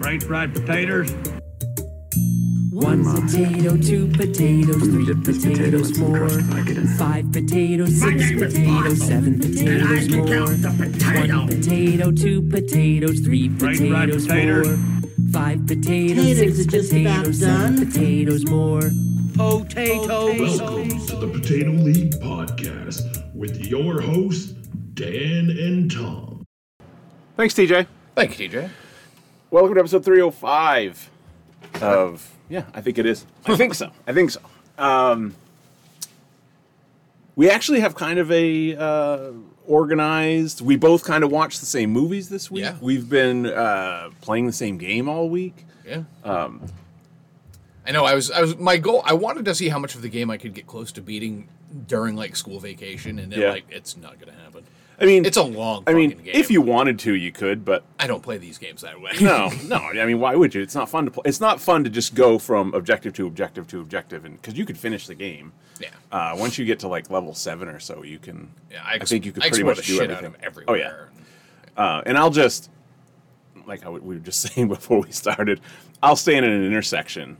French fried potatoes. One potato, two potatoes, three potatoes more. Five potatoes, six potatoes, seven potatoes more. One potato, two potatoes, three potatoes potatoes. more. Five potatoes, Potatoes six are just about potatoes, seven done. potatoes more. Potatoes. Welcome to the Potato League Podcast with your hosts, Dan and Tom. Thanks, TJ. Thank you, TJ. Welcome to episode 305 of. Yeah, I think it is. I think so. I think so. Um, we actually have kind of a uh, organized. We both kind of watched the same movies this week. Yeah. We've been uh, playing the same game all week. Yeah. Um, I know. I was. I was. My goal. I wanted to see how much of the game I could get close to beating during like school vacation, and then Yeah. like it's not going to happen. I mean, It's a long. I mean, game. if you wanted to, you could, but I don't play these games that way. no, no. I mean, why would you? It's not fun to play. It's not fun to just go from objective to objective to objective, and because you could finish the game. yeah. Uh, once you get to like level seven or so, you can. Yeah. I, ex- think you could I pretty much do shit everything. everywhere. Oh yeah, uh, and I'll just like I, w- we were just saying before we started. I'll stand in an intersection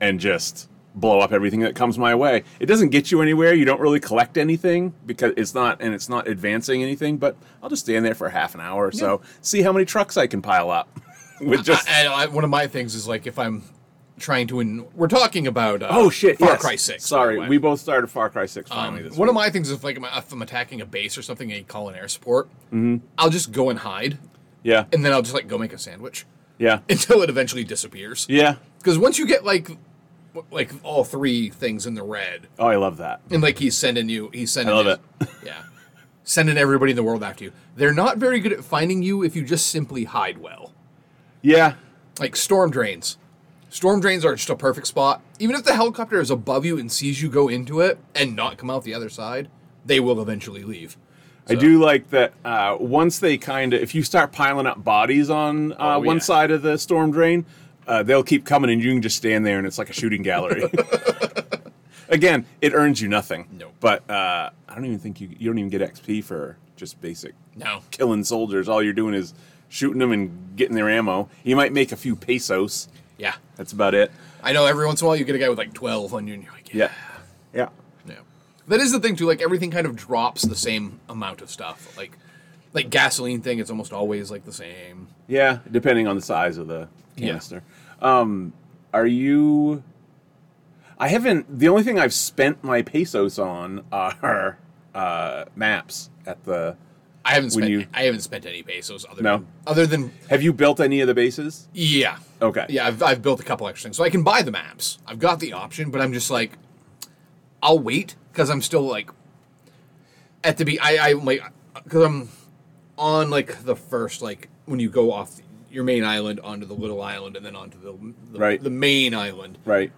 and just blow up everything that comes my way. It doesn't get you anywhere. You don't really collect anything because it's not and it's not advancing anything. But I'll just stand there for half an hour or so, see how many trucks I can pile up with just. I, I, one of my things is like if I'm trying to. In, we're talking about. Uh, Oh shit! Far yes. Cry Six. Sorry, we both started Far Cry Six Um, finally this one of my things is like if I'm attacking a base or something and you call an air support, mm-hmm. I'll just go and hide, yeah, and then I'll just like go make a sandwich yeah, until it eventually disappears. yeah. Because once you get like like all three things in the red, Oh, I love that. and like he's sending you, he's sending. I love his- Yeah, sending everybody in the world after you. They're not very good at finding you if you just simply hide well. Yeah, Like storm drains. Storm drains are just a perfect spot. Even if the helicopter is above you and sees you go into it and not come out the other side, they will eventually leave. I do like that. Uh, once they kind of, if you start piling up bodies on uh, Oh, one yeah. side of the storm drain, uh, they'll keep coming, and you can just stand there, and it's like a shooting gallery. Again, it earns you nothing. No. but uh, I don't even think you you don't even get XP for just basic No. killing soldiers. All you're doing is shooting them and getting their ammo. You might make a few pesos. Yeah. That's about it. I know every once in a while you get a guy with like 12 on you and you're like, Yeah, yeah. Yeah. That is the thing too. Like everything kind of drops the same amount of stuff. Like, like gasoline thing, it's almost always like the same. Yeah, depending on the size of the Yeah. canister. Um, are you? I haven't. The only thing I've spent my pesos on are uh, maps at the. I haven't spent. you- I haven't spent any pesos other No? than other than Have you built any of the bases? yeah. Okay. Yeah, I've, I've built a couple extra things, so I can buy the maps. I've got the option, but I'm just like, I'll wait because I'm still like, at the be I I like because I'm on like the first like when you go off your main island onto the little island and then onto the the, Right. the main island. Right.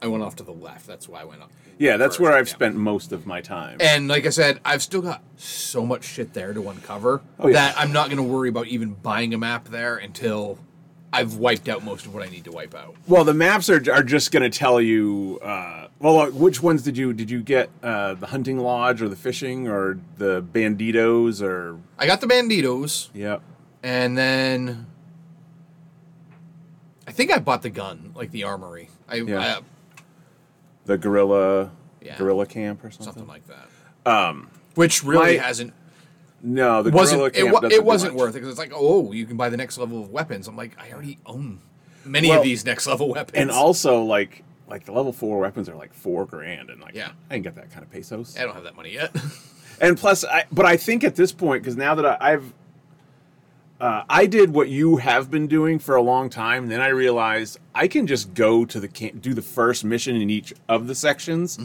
I went off to the left. That's why I went up. Yeah, that's where I've spent most of my time. And like I said, I've still got so much shit there to uncover Oh, yeah. that I'm not going to worry about even buying a map there until I've wiped out most of what I need to wipe out. well, the maps are, are just going to tell you. Uh, well, uh, which ones did you did you get? Uh, the hunting lodge or the fishing or the banditos or I got the banditos, yeah. and then I think I bought the gun, like the armory. I, Yeah. I The guerrilla Yeah. guerrilla camp or something. something like that. Um, which my- really hasn't No, the wasn't guerrilla it, camp doesn't it wasn't worth it because it's like oh you can buy the next level of weapons. I'm like I already own many Well, of these next level weapons. And also, like, like the level four weapons are like four grand, and like, Yeah. I ain't got that kind of pesos. I don't have that money yet. And plus, I, but I think at this point, because now that I, I've, uh, I did what you have been doing for a long time, then I realized I can just go to the camp, do the first mission in each of the sections,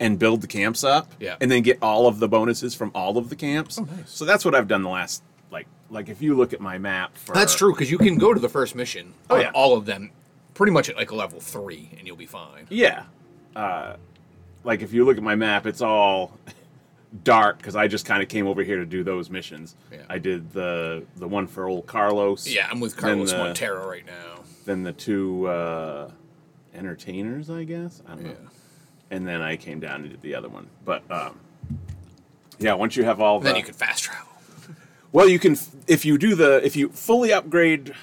and build the camps up, Mm-hmm. Yeah. and then get all of the bonuses from all of the camps. Oh, nice. So that's what I've done the last, like, like if you look at my map, for, That's true because you can go to the first mission. Oh, on yeah. all of them, pretty much at like a level three, and you'll be fine. Yeah. Uh, like if you look at my map, it's all dark because I just kind of came over here to do those missions. Yeah. I did the the one for old Carlos. Yeah, I'm with Carlos the- Montero right now. Then the two uh, entertainers, I guess. I don't know. Yeah. And then I came down and did the other one. But um, yeah, once you have all the then you can fast travel. well, you can if you do the if you fully upgrade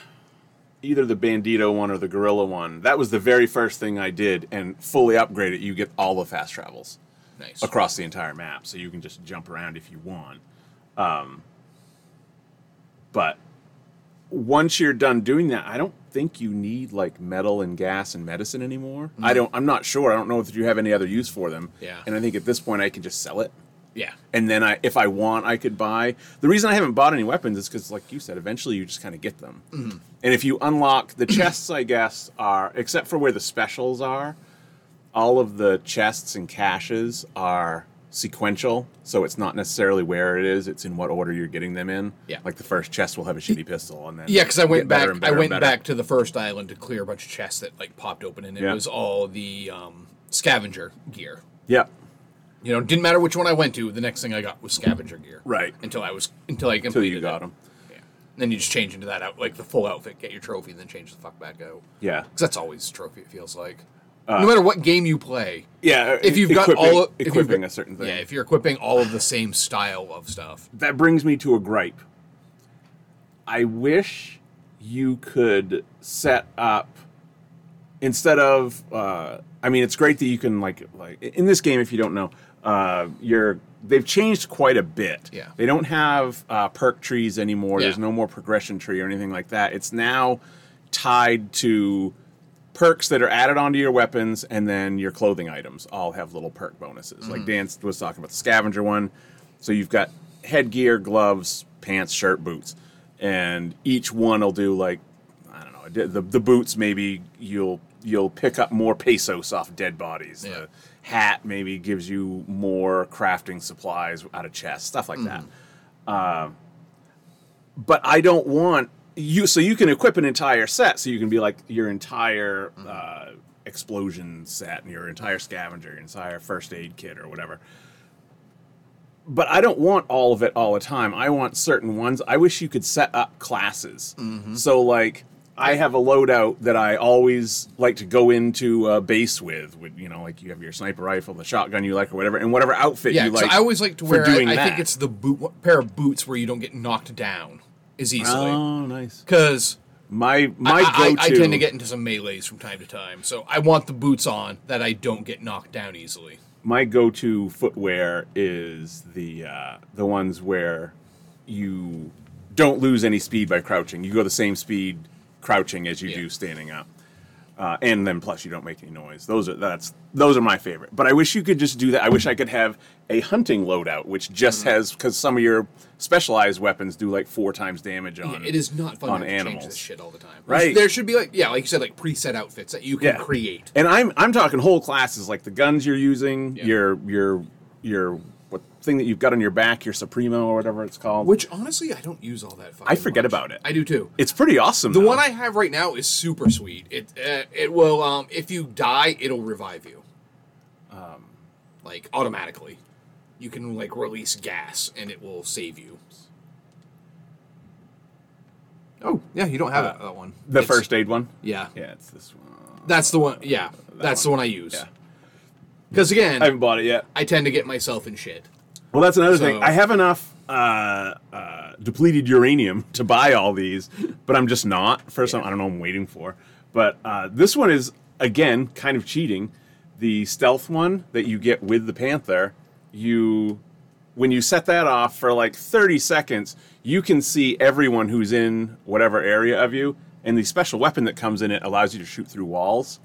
either the Bandito one or the Guerrilla one, that was the very first thing I did, and fully upgrade it. You get all the fast travels Nice. across the entire map, so you can just jump around if you want. Um, but once you're done doing that, I don't think you need like metal and gas and medicine anymore. I don't. I'm not sure. I don't know if you have any other use for them. Yeah. And I think at this point I can just sell it, Yeah. and then I, if I want, I could buy. The reason I haven't bought any weapons is because, like you said, eventually you just kind of get them. And if you unlock the chests, I guess are except for where the specials are, all of the chests and caches are sequential, so it's not necessarily where it is; it's in what order you're getting them in. Yeah. Like the first chest will have a shitty pistol, and then Yeah, because I went back. I better went back to the first island to clear a bunch of chests that like popped open, and it Yeah. was all the um, scavenger gear. Yeah. You know, didn't matter which one I went to. The next thing I got was scavenger gear. Right. Until I was until I Until you got it. them. Yeah. And then you just change into that out like the full outfit, get your trophy, and then change the fuck back out. Yeah. Because that's always trophy. It feels like. No matter what game you play, Yeah. if you've got all if equipping a certain thing. yeah, if you're equipping all of the same style of stuff, that brings me to a gripe. I wish you could set up instead of. Uh, I mean, it's great that you can like like in this game. If you don't know, uh, you're they've changed quite a bit. Yeah. they don't have uh, perk trees anymore. There's no more progression tree or anything like that. It's now tied to perks that are added onto your weapons and then your clothing items all have little perk bonuses. Like mm. Dan was talking about the scavenger one. So you've got headgear, gloves, pants, shirt, boots. And each one will do like I don't know, the the boots maybe you'll you'll pick up more pesos off dead bodies. Yeah. The hat maybe gives you more crafting supplies out of chests, stuff like mm. that uh, but I don't want you. So you can equip an entire set. So you can be like your entire uh, explosion set and your entire scavenger, your entire first aid kit or whatever. But I don't want all of it all the time. I want certain ones. I wish you could set up classes. So like. I have a loadout that I always like to go into a base with. With you know, like you have your sniper rifle, the shotgun you like, or whatever, and whatever outfit yeah. you like. I always like to wear. I, I think that. it's the boot pair of boots where you don't get knocked down as easily. oh, nice. Because My my I, I, go-to. I tend to get into some melees from time to time, so I want the boots on that I don't get knocked down easily. my go-to footwear is the uh, the ones where you don't lose any speed by crouching. You go the same speed crouching as you Yeah. do standing up, uh, and then plus you don't make any noise. Those are that's those are my favorite. But I wish you could just do that. I wish I could have a hunting loadout, which just Mm-hmm. has because some of your specialized weapons do like four times damage on. Yeah, it is not fun on to to change animals. this shit all the time. Right. There should be like yeah, like you said, like preset outfits that you can Yeah. create. And I'm I'm talking whole classes like the guns you're using, Yeah. your your your thing that you've got on your back, your Supremo or whatever it's called. Which honestly, I don't use all that. Fucking I forget much. about it. I do too. It's pretty awesome. The though. one I have right now is super sweet. It uh, it will um if you die, it'll revive you. Um, like automatically, you can like release gas and it will save you. Oh yeah, you don't have that, that one. the It's- first aid one. Yeah, Yeah, it's this one. that's the one. Yeah, that's the one. one I use. Yeah. Because again, I haven't bought it yet. I tend to get myself in shit. Well, that's another thing. I have enough uh, uh, depleted uranium to buy all these, but I'm just not. For some, I don't know. I'm waiting for. But uh, this one is again kind of cheating. The stealth one that you get with the panther, you when you set that off for like 30 seconds, you can see everyone who's in whatever area of you, and the special weapon that comes in it allows you to shoot through walls.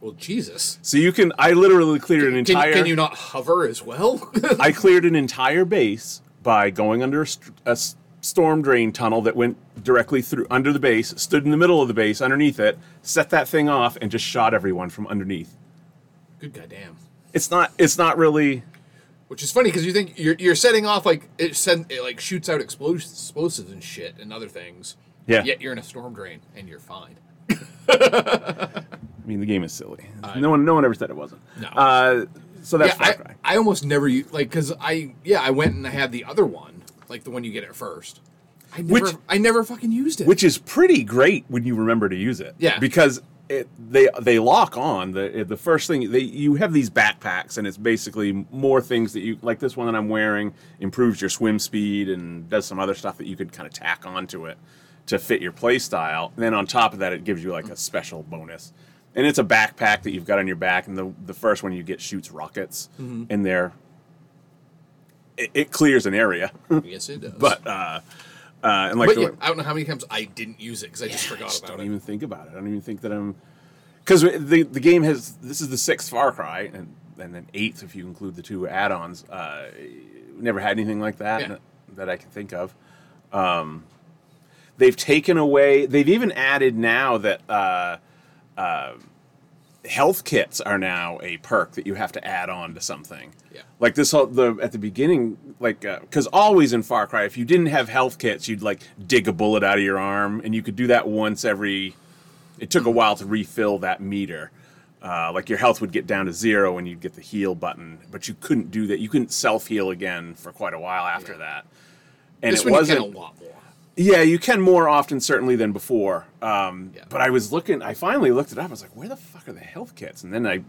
Well, Jesus. So you can. I literally cleared an Can, entire. can you not hover as well? I cleared an entire base by going under a, st- a s- storm drain tunnel that went directly through under the base, stood in the middle of the base underneath it, set that thing off, and just shot everyone from underneath. Good goddamn. It's not. It's not really. Which is funny because you think you're, you're setting off like it send it like shoots out explos- explosives and shit and other things. Yeah. Yet you're in a storm drain and you're fine. I mean, the game is silly. no one. No one ever said it wasn't. No. Uh, so that's yeah, Far I, Cry. I almost never use like because I yeah I went and I had the other one like the one you get at first. I never Which- I never fucking used it. which is pretty great when you remember to use it. Yeah. because it, they they lock on the the first thing they you have these backpacks and it's basically more things that you like this one that I'm wearing improves your swim speed and does some other stuff that you could kind of tack onto it to fit your play style. And then on top of that, it gives you like a special bonus. And it's a backpack that you've got on your back, and the the first one you get shoots rockets, and they're it, it clears an area, yes, it does. but uh, uh, and like but the, yeah, I don't know how many times I didn't use it because I just I forgot just about don't it. even think about it. I don't even think that I'm because the the game has this is the sixth Far Cry and and then eighth if you include the two add-ons. Uh, never had anything like that Yeah. that, that I can think of. Um, they've taken away. They've even added now that uh, uh, health kits are now a perk that you have to add on to something. Yeah. Like this whole the at the beginning, like because always in Far Cry, if you didn't have health kits, you'd like dig a bullet out of your arm, and you could do that once every. It took a while to refill that meter. Uh, like your health would get down to zero and you'd get the heal button, but you couldn't do that. You couldn't self heal again for quite a while after Yeah. that. And this it wasn't a lot more. Yeah, you can more often certainly than before. Um, Yeah. But I was looking. I finally looked it up. I was like, "Where the fuck are the health kits?" And then I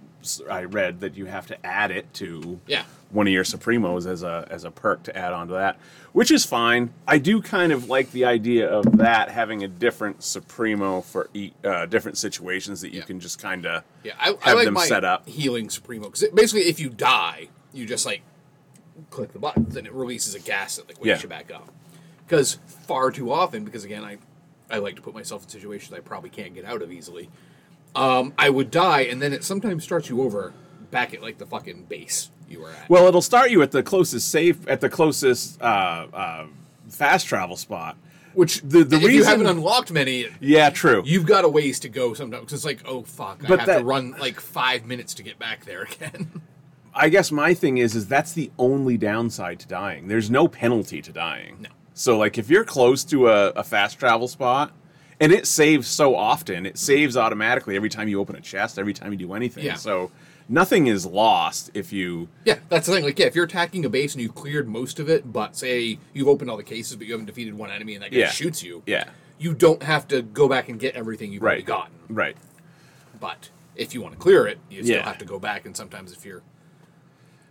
I read that you have to add it to Yeah. one of your supremos as a as a perk to add on to that, which is fine. I do kind of like the idea of that having a different supremo for e- uh, different situations that you Yeah. can just kind of Yeah, I, I have like them my set up. healing supremo because basically, if you die, you just like click the buttons and it releases a gas that like wakes you back up. Because far too often, because again, I I like to put myself in situations I probably can't get out of easily. Um, I would die, and then it sometimes starts you over back at like the fucking base you were at. Well, it'll start you at the closest safe at the closest uh, uh, fast travel spot. Which the- the if you haven't unlocked many, Yeah, true. you've got a ways to go sometimes. 'cause it's like, oh fuck, I have that- to run like five minutes to get back there again. I guess my thing is is that's the only downside to dying. There's no penalty to dying. No. So like if you're close to a, a fast travel spot and it saves so often, it saves automatically every time you open a chest, every time you do anything. Yeah. So nothing is lost if you Yeah, that's the thing. Like, yeah, if you're attacking a base and you've cleared most of it, but say you've opened all the cases, but you haven't defeated one enemy and that guy Yeah. shoots you, Yeah. you don't have to go back and get everything you've already Right. gotten. Right. But if you want to clear it, you still Yeah. have to go back. And sometimes if you're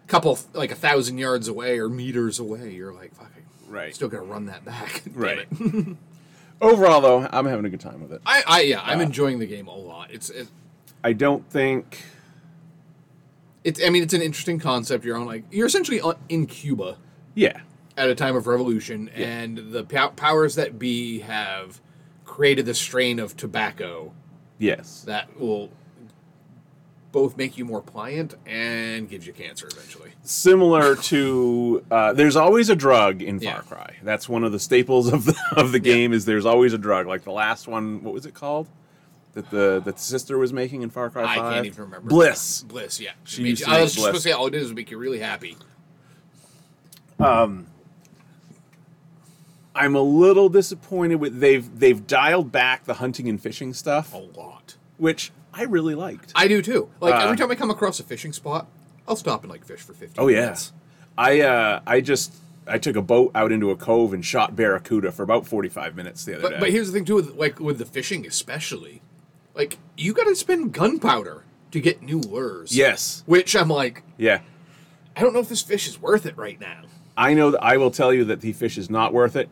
a couple, like a thousand yards away or meters away, you're like, fuck, Right. still got to run that back. Damn Right. it. Overall though, I'm having a good time with it. I, I, yeah, I'm Uh, enjoying the game a lot. It's, it, I don't think it's, I mean, it's an interesting concept. You're on like, you're essentially on, in Cuba. yeah. at a time of revolution, and the pow- powers that be have created the strain of tobacco Yes. that will both make you more pliant and gives you cancer eventually. similar to uh, there's always a drug in Far Yeah. Cry. That's one of the staples of the of the game is there's always a drug. Like the last one, what was it called? That the that the sister was making in Far Cry 5? I can't even remember. Bliss. Bliss, yeah. She made I was just supposed to say all it did is make you really happy. Um. I'm a little disappointed with they've they've dialed back the hunting and fishing stuff, A lot. which I really liked. I do too. Like Uh, every time I come across a fishing spot, I'll stop and like fish for 15 oh yeah. I uh I just I took a boat out into a cove and shot barracuda for about 45 minutes the other But day. but here's the thing too with like with the fishing especially. Like you got to spend gunpowder to get new lures. yes. Which I'm like, Yeah. I don't know if this fish is worth it right now. I know that I will tell you that the fish is not worth it,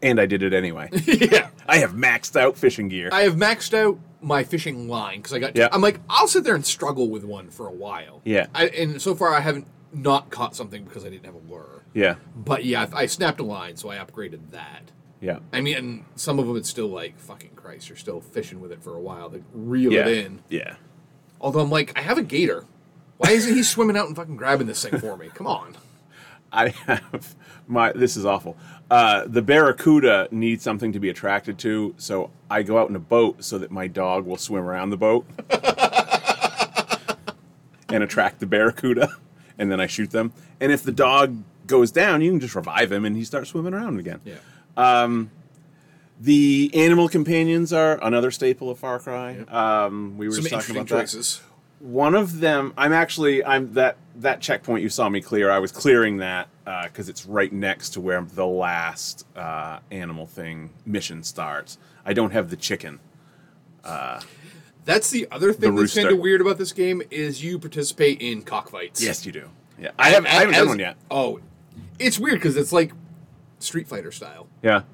and I did it anyway. yeah. I have maxed out fishing gear. I have maxed out my fishing line because I got. Yeah. I'm like, I'll sit there and struggle with one for a while. Yeah. I, and so far, I haven't not caught something because I didn't have a lure. yeah, But yeah, I, I snapped a line, so I upgraded that. yeah, I mean, and some of them it's still like fucking Christ. You're still fishing with it for a while to reel yeah, it in. yeah. Although I'm like, I have a gator. Why isn't he swimming out and fucking grabbing this thing for me? Come on. I have my. This is awful. Uh, the barracuda needs something to be attracted to, so I go out in a boat so that my dog will swim around the boat and attract the barracuda, and then I shoot them. And if the dog goes down, you can just revive him, and he starts swimming around again. Yeah. The animal companions are another staple of Far Cry. Um, we were Some just talking about that. choices. One of them, I'm actually, I'm that that checkpoint you saw me clear. I was clearing that because it's right next to where the last uh, animal thing mission starts. I don't have the chicken. uh, That's the other thing The that's kind of weird about this game is you participate in cockfights. Yes, you do. Yeah, I haven't, I haven't As- done one yet. Oh, it's weird because it's like Street Fighter style. Yeah.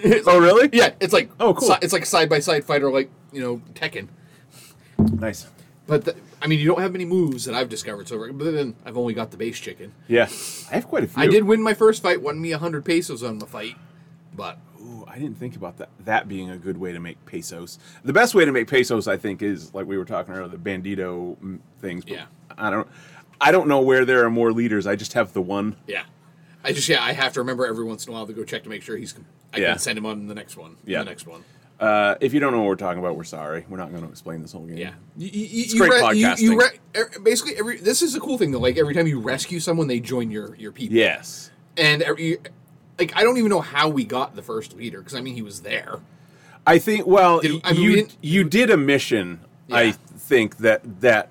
It's Oh, really? Yeah, it's like Oh, cool. si- it's like side by side fighter, like you know Tekken. Nice. But the, I mean, you don't have many moves that I've discovered so far. But then I've only got the base chicken. Yeah. I have quite a few. I did win my first fight, won me hundred pesos on the fight, but Ooh, I didn't think about that. That being a good way to make pesos. The best way to make pesos, I think, is like we were talking earlier, the bandito mm, things. but Yeah. I don't. I don't know where there are more leaders. I just have the one. yeah, I just yeah I have to remember every once in a while to go check to make sure he's. I Yeah. can send him on the next one. Yeah. the next one. Uh, if you don't know what we're talking about, we're sorry. We're not going to explain this whole game. Yeah, you, you, It's you great re- you- You, podcasting. re- er- basically, every this is a cool thing though. Like every time you rescue someone, they join your your people. Yes. and every, like I don't even know how we got the first leader because I mean he was there. I think. Well, Did- I mean, you didn't- you did a mission. I think that that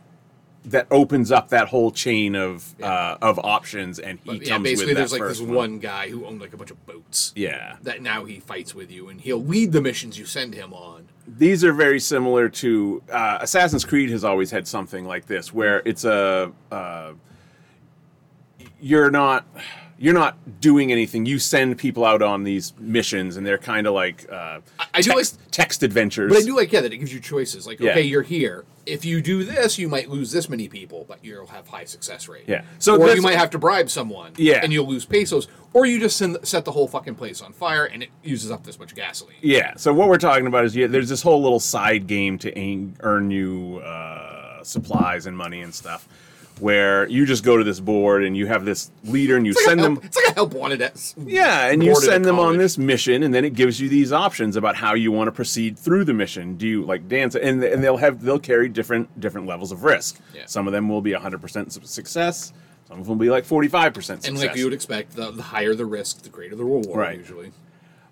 that opens up that whole chain of Yeah. uh, of options, and he But yeah, basically, there's like this first one guy who owned like a bunch of boats. Yeah. that now he fights with you, and he'll lead the missions you send him on. these are very similar to uh, Assassin's Creed has always had something like this where it's a uh, you're not you're not doing anything. You send people out on these missions, and they're kind of like uh, I do text, text adventures. But I do like yeah that it gives you choices. Like Yeah. okay, you're here. If you do this, you might lose this many people, but you'll have high success rate. Yeah. So or you might have to bribe someone. Yeah. and you'll lose pesos, or you just send, set the whole fucking place on fire, and it uses up this much gasoline. Yeah. So what we're talking about is yeah, there's this whole little side game to earn you uh, supplies and money and stuff, where you just go to this board and you have this leader and you like send a them. It's like a help wanted. At, Yeah, and you board at a send them on this mission, and then it gives you these options about how you want to proceed through the mission. Do you like dance? And, and they'll have they'll carry different different levels of risk. Yeah. Some of them will be 100 percent success. Some of them will be like 45 percent And like you would expect, the, the higher the risk, the greater the reward. Right. Usually,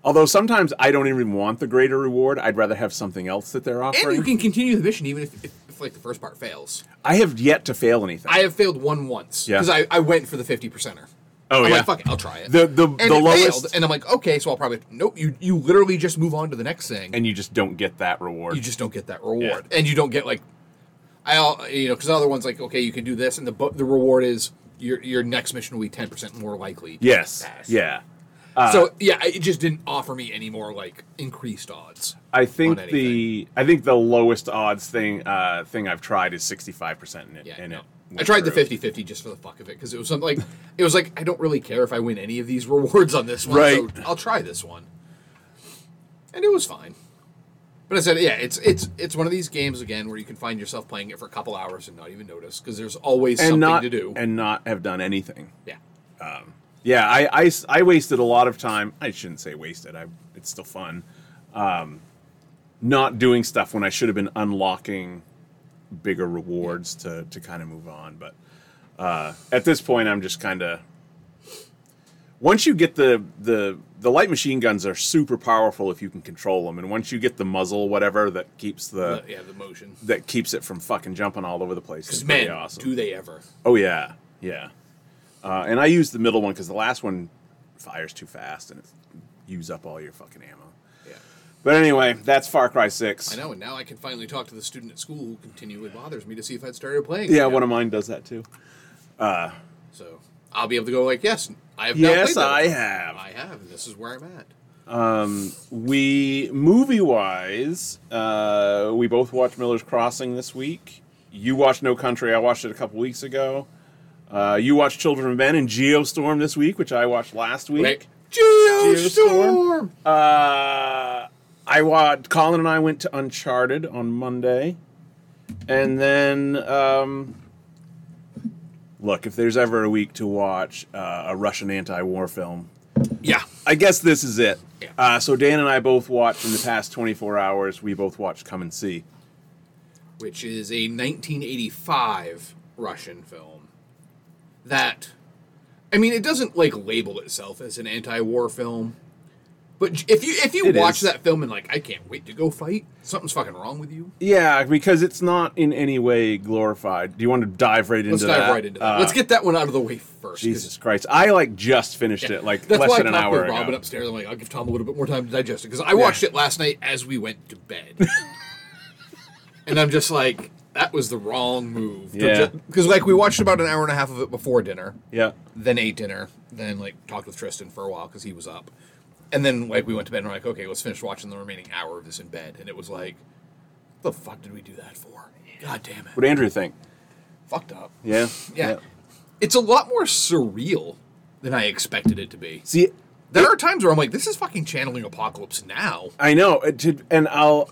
Although sometimes I don't even want the greater reward. I'd rather have something else that they're offering. and you can continue the mission even if, if like the first part fails. I have yet to fail anything. I have failed one once Yeah. because I, I went for the fifty percenter. Oh, I'm yeah. like fuck it, I'll try it. The- the- and the lowest- failed, and I'm like okay, so I'll probably nope. You you literally just move on to the next thing, and you just don't get that reward. you just don't get that reward, and you don't get like I al- you know because other ones like okay you can do this, and the the reward is your your next mission will be ten percent more likely. to yes. pass. Yeah. So yeah, it just didn't offer me any more like increased odds. I think the I think the lowest odds thing uh, thing I've tried is 65 percent in it. Yeah, in no. it I tried the through. 50-50 just for the fuck of it because it was something like it was like I don't really care if I win any of these rewards on this one, Right. so I'll try this one, and it was fine. But I said, yeah, it's it's it's one of these games again where you can find yourself playing it for a couple hours and not even notice because there's always and something not to do. and not have done anything. yeah, Yeah, I I wasted a lot of time. I shouldn't say wasted. I it's still fun. Um, not doing stuff when I should have been unlocking bigger rewards to to kind of move on. But uh, at this point, I'm just kind of. Once you get the the the light machine guns are super powerful if you can control them, and once you get the muzzle, whatever that keeps the The- yeah, the motion. that keeps it from fucking jumping all over the place, Because man, awesome. do they ever? Oh yeah, yeah. Uh, and I use the middle one because the last one fires too fast and it use up all your fucking ammo. Yeah, But anyway, that's Far Cry Six. I know, and now I can finally talk to the student at school who continually bothers me to see if I'd started playing. Yeah, one of mine does that too. So I'll be able to go like, yes, I have. Yes, I have. I have, and this is where I'm at. We movie wise, uh, we both watched Miller's Crossing this week. You watched No Country. I watched it a couple weeks ago. Uh, you watched Children of Men and Geostorm this week, which I watched last week. Like, Geostorm. Uh, I watched. Colin and I went to Uncharted on Monday, and then um, look if there's ever a week to watch uh, a Russian anti-war film, Yeah, I guess this is it. Yeah. Uh, so Dan and I both watched in the past 24 hours. We both watched Come and See. which is a 1985 Russian film. That, I mean, it doesn't like label itself as an anti-war film, but if you if you It watch is. that film and like, I can't wait to go fight, something's fucking wrong with you. Yeah, because it's not in any way glorified. Do you want to dive right into that? Let's dive that? right into that. Uh, Let's get that one out of the way first. Jesus Christ! I like just finished it like That's less why than I an hour Robin ago. upstairs. I'm like, I'll give Tom a little bit more time to digest it because I watched it last night as we went to bed, and I'm just like, that was the wrong move. Yeah. Because like we watched about an hour and a half of it before dinner, Yeah. then ate dinner, then like talked with Tristan for a while because he was up, and then like we went to bed and we're like, okay, let's finish watching the remaining hour of this in bed, and it was like, the fuck did we do that for? God damn it, What did Andrew think? fucked up. Yeah. Yeah. it's a lot more surreal than I expected it to be. See, There are times where I'm like, this is fucking channeling Apocalypse Now. I know, and I'll,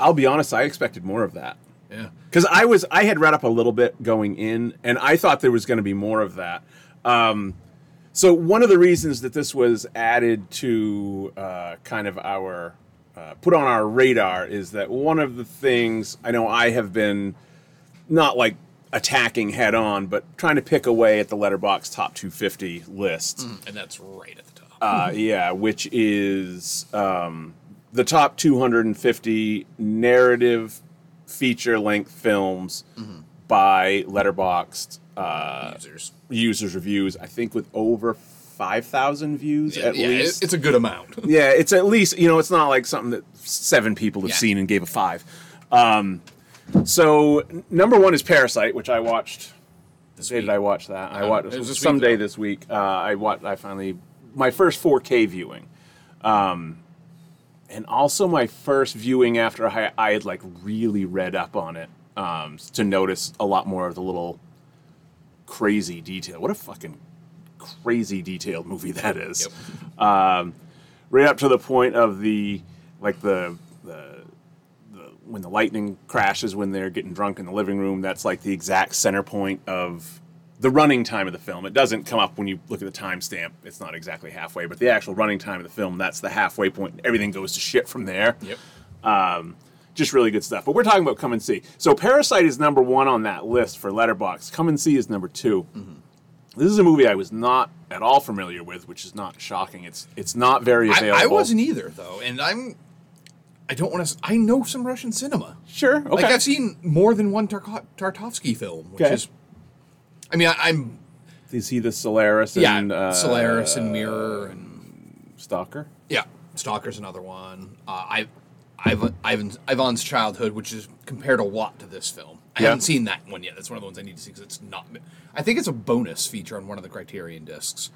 I'll be honest. I expected more of that. Yeah. because I was I had read up a little bit going in, and I thought there was going to be more of that. Um, so one of the reasons that this was added to uh, kind of our uh, put on our radar is that one of the things I know I have been not like attacking head on, but trying to pick away at the letterbox top 250 list. And that's right at the top. Uh, yeah, which is um, the top 250 narrative feature length films by Letterboxd uh, Users. users reviews. I think with over 5,000 views at yeah, least. it's a good amount. yeah, it's at least you know it's not like something that seven people have Yeah. seen and gave a five. Um, so number one is Parasite, which I watched. This Day did. I watch that? I Uh, watched it was this week, someday though. this week. Uh, I watched. I finally my first 4K viewing, um, and also my first viewing after I, I had like really read up on it um, to notice a lot more of the little crazy detail. What a fucking crazy detailed movie that is. Um, right up to the point of the like the the the when the lightning crashes when they're getting drunk in the living room. That's like the exact center point of the running time of the film. It doesn't come up when you look at the timestamp. It's not exactly halfway, but the actual running time of the film. That's the halfway point. Everything goes to shit from there Yep. Um, just really good stuff. But we're talking about Come and See. So Parasite is number one on that list for Letterbox. Come and See is number 2 mm-hmm. This is a movie I was not at all familiar with, which is not shocking. It's it's not very I, available. I wasn't either though, and I'm. I don't want to. I know some Russian cinema. sure. Okay. Like I've seen more than one Tarko- Tarkovsky film, which Okay. is. I mean, I, I'm you see the Solaris yeah, and uh, Solaris and Mirror and Stalker. yeah, Stalker's another one. Uh, I, Ivan, Ivan's, Ivan's Childhood, which is compared a lot to this film. I Yeah. haven't seen that one yet. That's one of the ones I need to see because it's not. I think it's a bonus feature on one of the Criterion discs.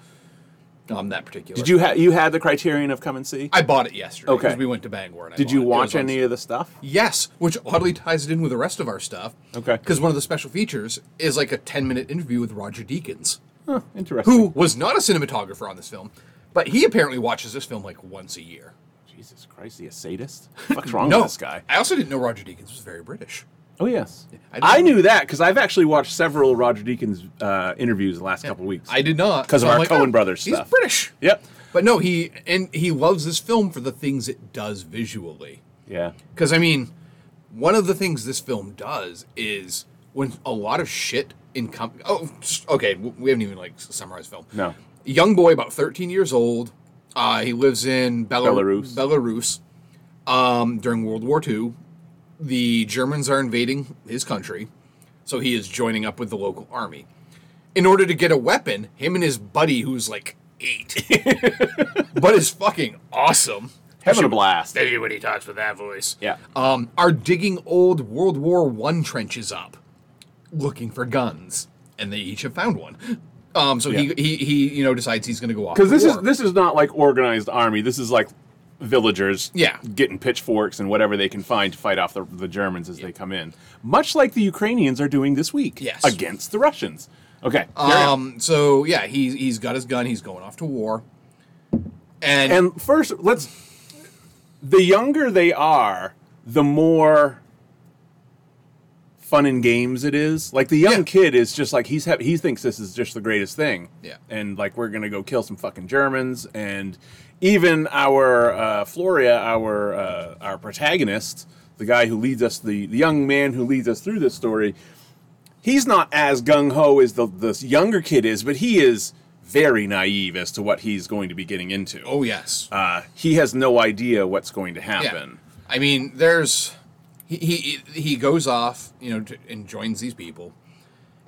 Um, that particular. Did you have you had the Criterion of Come and See? I bought it yesterday. Okay. because we went to Bangor. And I Did you watch was on- any of the stuff? Yes, which oddly ties it in with the rest of our stuff. Okay. Because one of the special features is like a 10 minute interview with Roger Deakins, Interesting. who was not a cinematographer on this film, but he apparently watches this film like once a year. Jesus Christ, he a sadist? What's wrong no, with this guy? I also didn't know Roger Deakins was very British. Oh yes, I I, knew that because I've actually watched several Roger Deakins uh, interviews the last couple weeks. I did not 'Cause of I'm our like, Coen oh, Brothers He's stuff. British. Yep. But no, he and he loves this film for the things it does visually. Yeah. Because I mean, one of the things this film does is when a lot of shit in com- oh okay we haven't even like summarized film. No. Young boy about 13 years old. Uh, he lives in Bela- Belarus. Belarus. Um, during World War II, the Germans are invading his country, so he is joining up with the local army. In order to get a weapon, him and his buddy, who's like eight, but is fucking awesome. Having a blast. He talks with that voice. Yeah. Um, are digging old World War One trenches up, looking for guns, and they each have found one. Um, so Yeah. he, he he you know decides he's going to go off Because this is this is not like organized army. This is like villagers Yeah. getting pitchforks and whatever they can find to fight off the, the Germans as they come in. Much like the Ukrainians are doing this week Yes. against the Russians. Okay. Um, so yeah, he's he's got his gun. He's going off to war. And, and first, let's. The younger they are, the more fun and games it is. Like the young Yeah. kid is just like he's ha- he thinks this is just the greatest thing. Yeah. And like we're gonna go kill some fucking Germans, and even our uh, Florya, our uh, our protagonist, the guy who leads us, the, the young man who leads us through this story, he's not as gung ho as the this younger kid is, but he is very naive as to what he's going to be getting into. oh yes, Uh, he has no idea what's going to happen. yeah. I mean, there's he he he goes off, you know, to, and joins these people,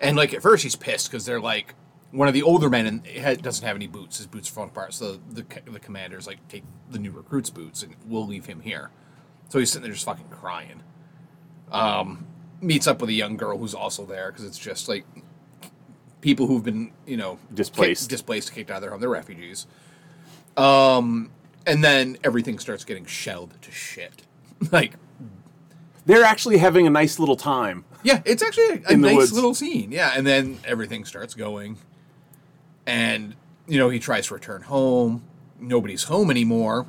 and like at first he's pissed because they're like one of the older men and ha- doesn't have any boots. His boots are falling apart. So the the commander's like, take the new recruit's boots and we'll leave him here. So he's sitting there just fucking crying. Um, meets up with a young girl who's also there because it's just like people who've been you know Displaced. kicked, displaced, kicked out of their home. They're refugees. Um, and then everything starts getting shelled to shit. like, They're actually having a nice little time. yeah, it's actually a, a nice woods. little scene. Yeah, and then everything starts going, and you know he tries to return home. Nobody's home anymore.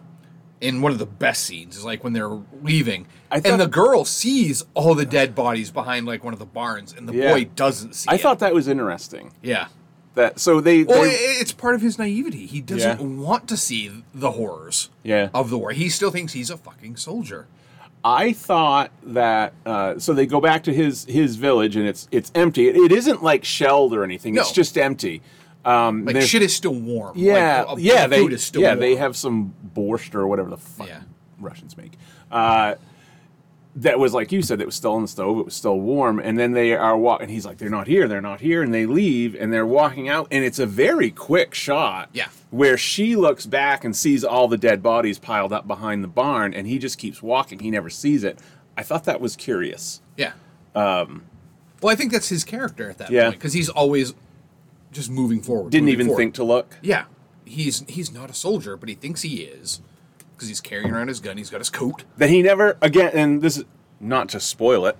And one of the best scenes is like when they're leaving, thought- and the girl sees all the dead bodies behind like one of the barns, and the Yeah. boy doesn't see. I it. thought that was interesting. yeah. That so they, Well, they it's part of his naivety. He doesn't Yeah. want to see the horrors Yeah. of the war. He still thinks he's a fucking soldier. I thought that uh, so they go back to his his village and it's it's empty. It, it isn't like shelled or anything. It's just empty. Um, Like shit is still warm. Yeah, like, yeah, they food is still yeah warm. they have some borscht or whatever the fuck Yeah. Russians make. Uh, that was like you said, it was still on the stove. It was still warm, and then they are walking. He's like, "They're not here. They're not here," and they leave, and they're walking out, and it's a very quick shot. Yeah. where she looks back and sees all the dead bodies piled up behind the barn, and he just keeps walking. He never sees it. I thought that was curious. Yeah. Um, well, I think that's his character at that Yeah. point because he's always just moving forward. Didn't moving even forward. think to look. Yeah, he's he's not a soldier, but he thinks he is because he's carrying around his gun. He's got his coat. that he never again and this is not to spoil it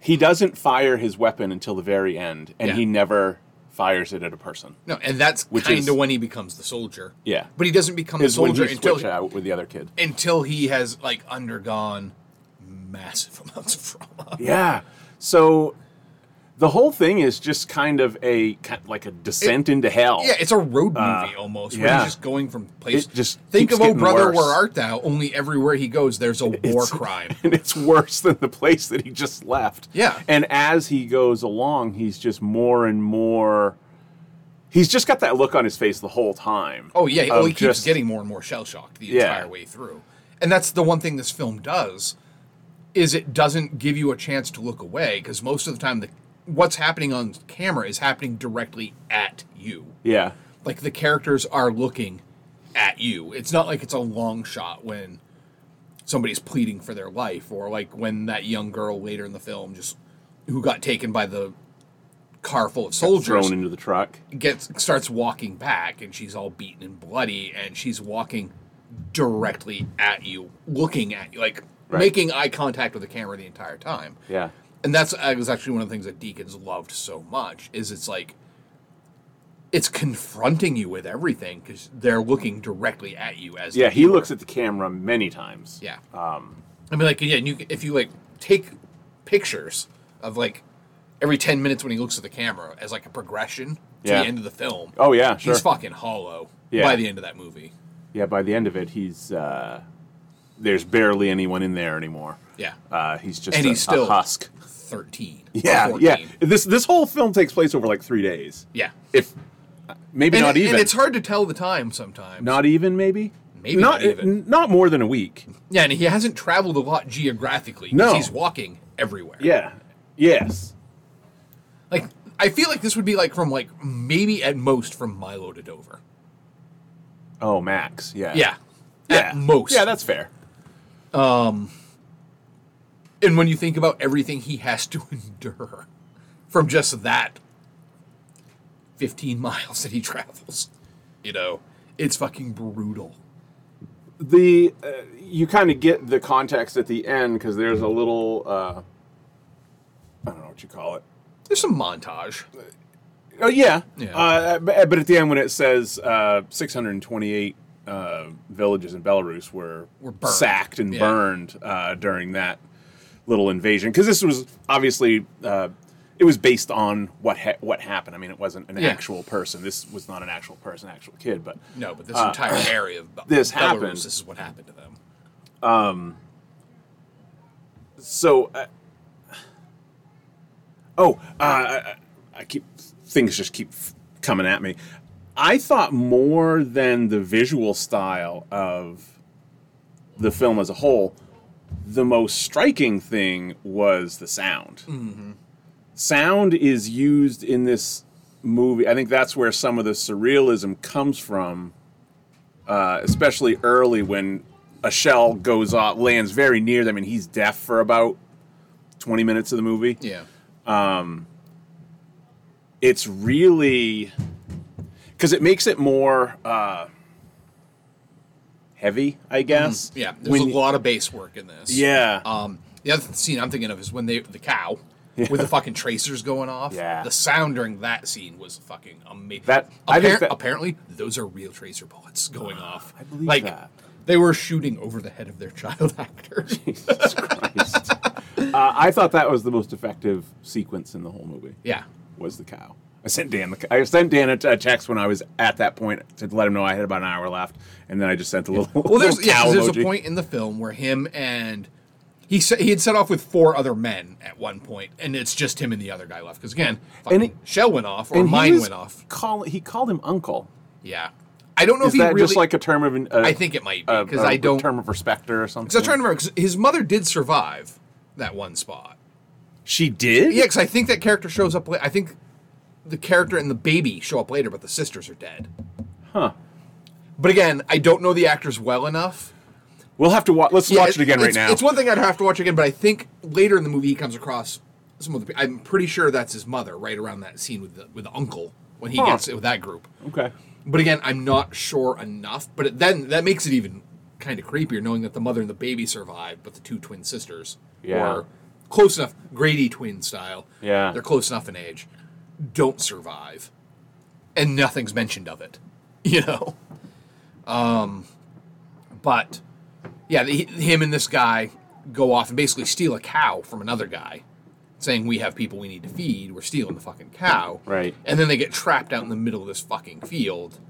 he doesn't fire his weapon until the very end and Yeah. he never fires it at a person No, and that's kind of when he becomes the soldier. Yeah. but he doesn't become the soldier he until switch out with the other kid until he has like undergone massive amounts of trauma. yeah so the whole thing is just kind of a kind like a descent into hell Yeah, it's a road movie almost. Where Uh, yeah. he's just going from place. It just think of Oh Brother, worse. Where Art Thou? Only everywhere he goes, there's a war It's- crime. and it's worse than the place that he just left. Yeah. And as he goes along, he's just more and more. He's just got that look on his face the whole time. Oh yeah, oh he keeps just- getting more and more shell shocked the Yeah. entire way through, and that's the one thing this film does, is it doesn't give you a chance to look away because most of the time the what's happening on camera is happening directly at you. Yeah. Like the characters are looking at you. It's not like it's a long shot when somebody's pleading for their life, or like when that young girl later in the film just who got taken by the car full of soldiers Thrown into the truck. gets starts walking back and she's all beaten and bloody and she's walking directly at you looking at you like Right. making eye contact with the camera the entire time Yeah. And that's that was actually one of the things that Deakins loved so much is it's like it's confronting you with everything because they're looking directly at you as Yeah. He viewer. looks at the camera many times. yeah um i mean like yeah and you if you like take pictures of like every 10 minutes when he looks at the camera as like a progression to Yeah. the end of the film Oh yeah. Sure. He's fucking hollow Yeah. by the end of that movie. yeah. By the end of it, he's uh, there's barely anyone in there anymore. Yeah. Uh, he's just And a, he's still- a husk. 13. Yeah. 14. Yeah. This this whole film takes place over like three days. Yeah. If maybe And, not even. and it's hard to tell the time sometimes. Not even maybe. Maybe not not even. not more than a week. yeah, and he hasn't traveled a lot geographically. No. He's walking everywhere. Yeah. Yes. Like, I feel like this would be like from, like, maybe at most from Milo to Dover. Oh, Max. Yeah. Yeah. Yeah. At most. Yeah, that's fair. Um, And when you think about everything he has to endure from just that 15 miles that he travels, you know, it's fucking brutal. The uh, you kind of get the context at the end because there's a little uh, I don't know what you call it. There's some montage. Oh yeah. Yeah. Uh, but, but at the end when it says uh, 628 uh, villages in Belarus were, Were burned. sacked and Yeah. burned uh, during that little invasion because this was obviously uh, it was based on what ha- what happened. I mean, it wasn't an Yeah. actual person. This was not an actual person, actual kid, but No, but this entire area of Uh, this Belarus, happened. This is what happened to them. Um. so uh, oh uh, I, I keep things just keep f- coming at me i thought more than the visual style of the film as a whole the most striking thing was the sound sound is used in this movie i think that's where some of the surrealism comes from uh, especially early when a shell goes off, lands very near them, and he's deaf for about twenty minutes of the movie. Yeah. It's really because it makes it more uh, heavy, I guess. Yeah. There's When a lot of bass work in this. Yeah. Um, the other scene I'm thinking of is when they the cow with the fucking tracers going off. Yeah. The sound during that scene was fucking amazing. That- Appar- that- apparently those are real tracer bullets going off. I believe like, that. They were shooting over the head of their child actor. Jesus Christ. uh, I thought that was the most effective sequence in the whole movie. yeah. was the cow. I sent Dan the. I sent Dan a, a text when I was at that point to let him know I had about an hour left, and then I just sent a little. Well, there's little yeah, there's emoji. a point in the film where him and he set, he had set off with four other men at one point, and it's just him and the other guy left. Because again, fucking he- shell went off or and he mine went off. Call, he called him uncle. Yeah, I don't know Is if he that really. just like a term of? Uh, I think it might be because I don't. term of respect or something. Because I'm trying to remember. Cause his mother did survive that one spot. She did. Yeah, because I think that character shows up. I think the character and the baby show up later, but the sisters are dead. Huh. But again, I don't know the actors well enough. We'll have to watch. Let's Yeah, watch it again right now. It's one thing I'd have to watch again, but I think later in the movie he comes across some of the. I'm pretty sure that's his mother, right around that scene with the with the uncle when he Huh. gets with that group. okay. But again, I'm not sure enough. But it, then that makes it even kind of creepier, knowing that the mother and the baby survived, but the two twin sisters Yeah. were close enough, Grady twin style. Yeah. they're close enough in age, don't survive, and nothing's mentioned of it. You know. Um, but yeah, the, him and this guy go off and basically steal a cow from another guy, saying we have people we need to feed. We're stealing the fucking cow. Right. And then they get trapped out in the middle of this fucking field.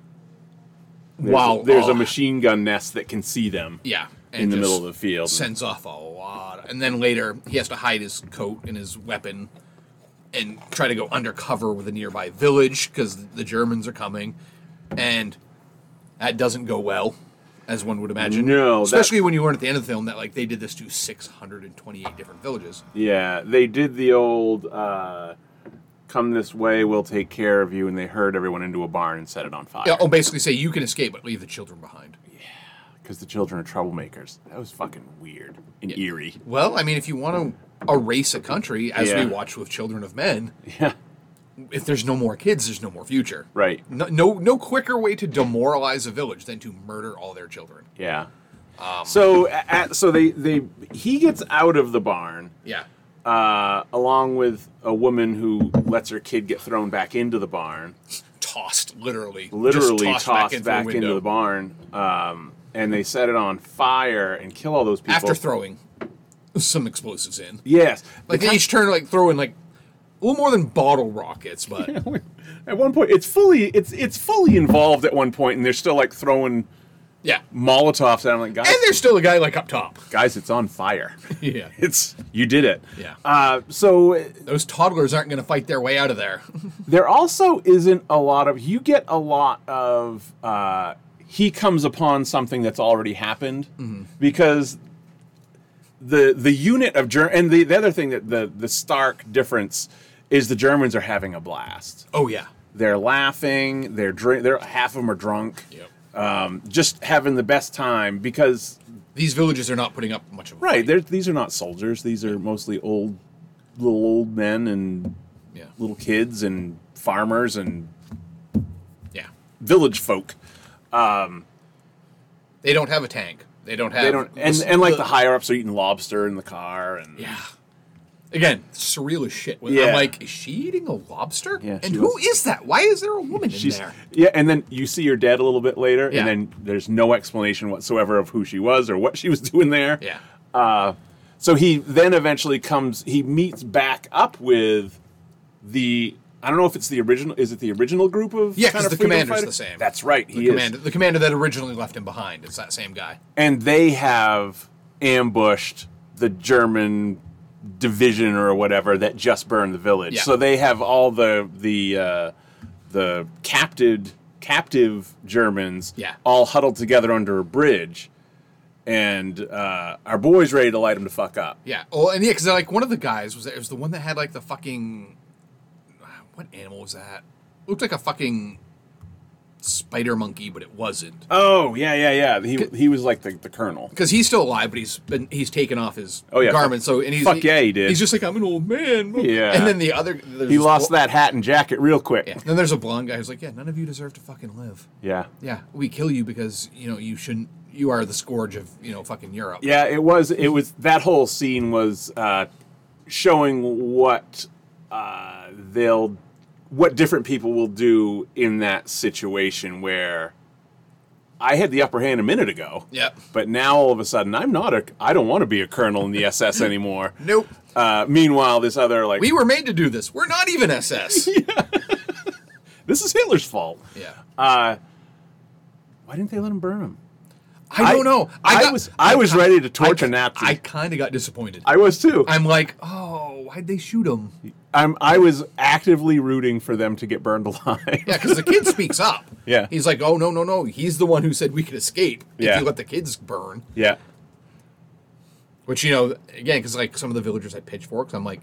There's, while a, there's a machine gun nest that can see them. Yeah. in the middle of the field. Sends off a lot. And then later he has to hide his coat and his weapon and try to go undercover with a nearby village because the Germans are coming. And that doesn't go well, as one would imagine. No, that- Especially when you learn at the end of the film that like they did this to 628 different villages. Yeah, they did the old uh, "come this way, we'll take care of you," and they herd everyone into a barn and set it on fire Yeah, oh, basically say you can escape, but leave the children behind. Yeah, because the children are troublemakers. That was fucking weird and eerie. Well, I mean, if you want to erase a country, as Yeah. we watch with Children of Men, Yeah, if there's no more kids, there's no more future. right. No, no, no quicker way to demoralize a village than to murder all their children. Yeah. Um, so, at, so they they he gets out of the barn Yeah, uh, along with a woman who lets her kid get thrown back into the barn, tossed literally, literally just tossed, into back, the into the barn, um, and they set it on fire and kill all those people after throwing some explosives in. Yes, Like The they each turn like throwing like a little more than bottle rockets, but At one point, it's fully it's it's fully involved at one point, and they're still like throwing yeah. Molotovs And I'm like, guys, And there's still a guy like up top. guys, it's on fire. Yeah, It's you did it. Yeah. Uh, so those toddlers aren't going to fight their way out of there. there also isn't a lot of you get a lot of uh, he comes upon something that's already happened Mm-hmm. because the the unit of Ger- and the, the other thing that the the stark difference is the Germans are having a blast. oh yeah. They're laughing. They're drink. They're half of them are drunk. Yep. um, just having the best time because These villages are not putting up much of a right these are not soldiers these are mostly old little old men and Yeah. little kids and farmers and Yeah. village folk They don't have a tank. They don't have. they don't and, the- and like the higher ups are eating lobster in the car and Yeah. Again, surreal as shit. Yeah. I'm like, is she eating a lobster? Yeah, and who was. is that? Why is there a woman in she's there? yeah and then you see her dead a little bit later Yeah. and then there's no explanation whatsoever of who she was or what she was doing there Yeah. Uh, so he then eventually comes. He meets back up with the. I don't know if it's the original. Is it the original group of? Yeah, kind 'cause of the commander's fighters? the same. That's right. The He is. commander, the commander that originally left him behind. It's that same guy. And they have ambushed the German division or whatever that just burned the village. Yeah. So they have all the the uh, the captive captive Germans Yeah. all huddled together under a bridge. And uh, our boy's ready to light them to fuck up. Yeah. Oh, and yeah, because like one of the guys was it was the one that had like the fucking what animal was that? It Looked like a fucking Spider Monkey, but it wasn't Oh yeah, yeah, yeah. He he was like the, the colonel. because he's still alive, but he's been he's taken off his Oh, yeah. garment. So and he's Fuck yeah, he did. He's just like I'm an old man. Yeah. and then the other He lost bl- that hat and jacket real quick. Yeah. Then there's a blonde guy who's like, yeah, none of you deserve to fucking live. Yeah. Yeah, we kill you because you know you shouldn't. You are the scourge of you know fucking Europe. Yeah, it was. It was that whole scene was uh, showing what uh, they'll, what different people will do in that situation where I had the upper hand a minute ago. Yeah. But now all of a sudden, I'm not a. I don't want to be a colonel in the SS anymore. Nope. Uh, meanwhile, this other like We were made to do this. We're not even SS. this is Hitler's fault. yeah. Uh, why didn't they let him burn him? I don't know. I, got- was I was ready to I- torch a Nazi. I I, kind of got disappointed. I was too. I'm like, oh, why'd they shoot him? I'm I was actively rooting for them to get burned alive. Yeah, because the kid speaks up. Yeah. He's like, oh no no no, he's the one who said we could escape if Yeah. you let the kids burn. yeah. Which you know, again, because like some of the villagers had pitchforks, I'm like,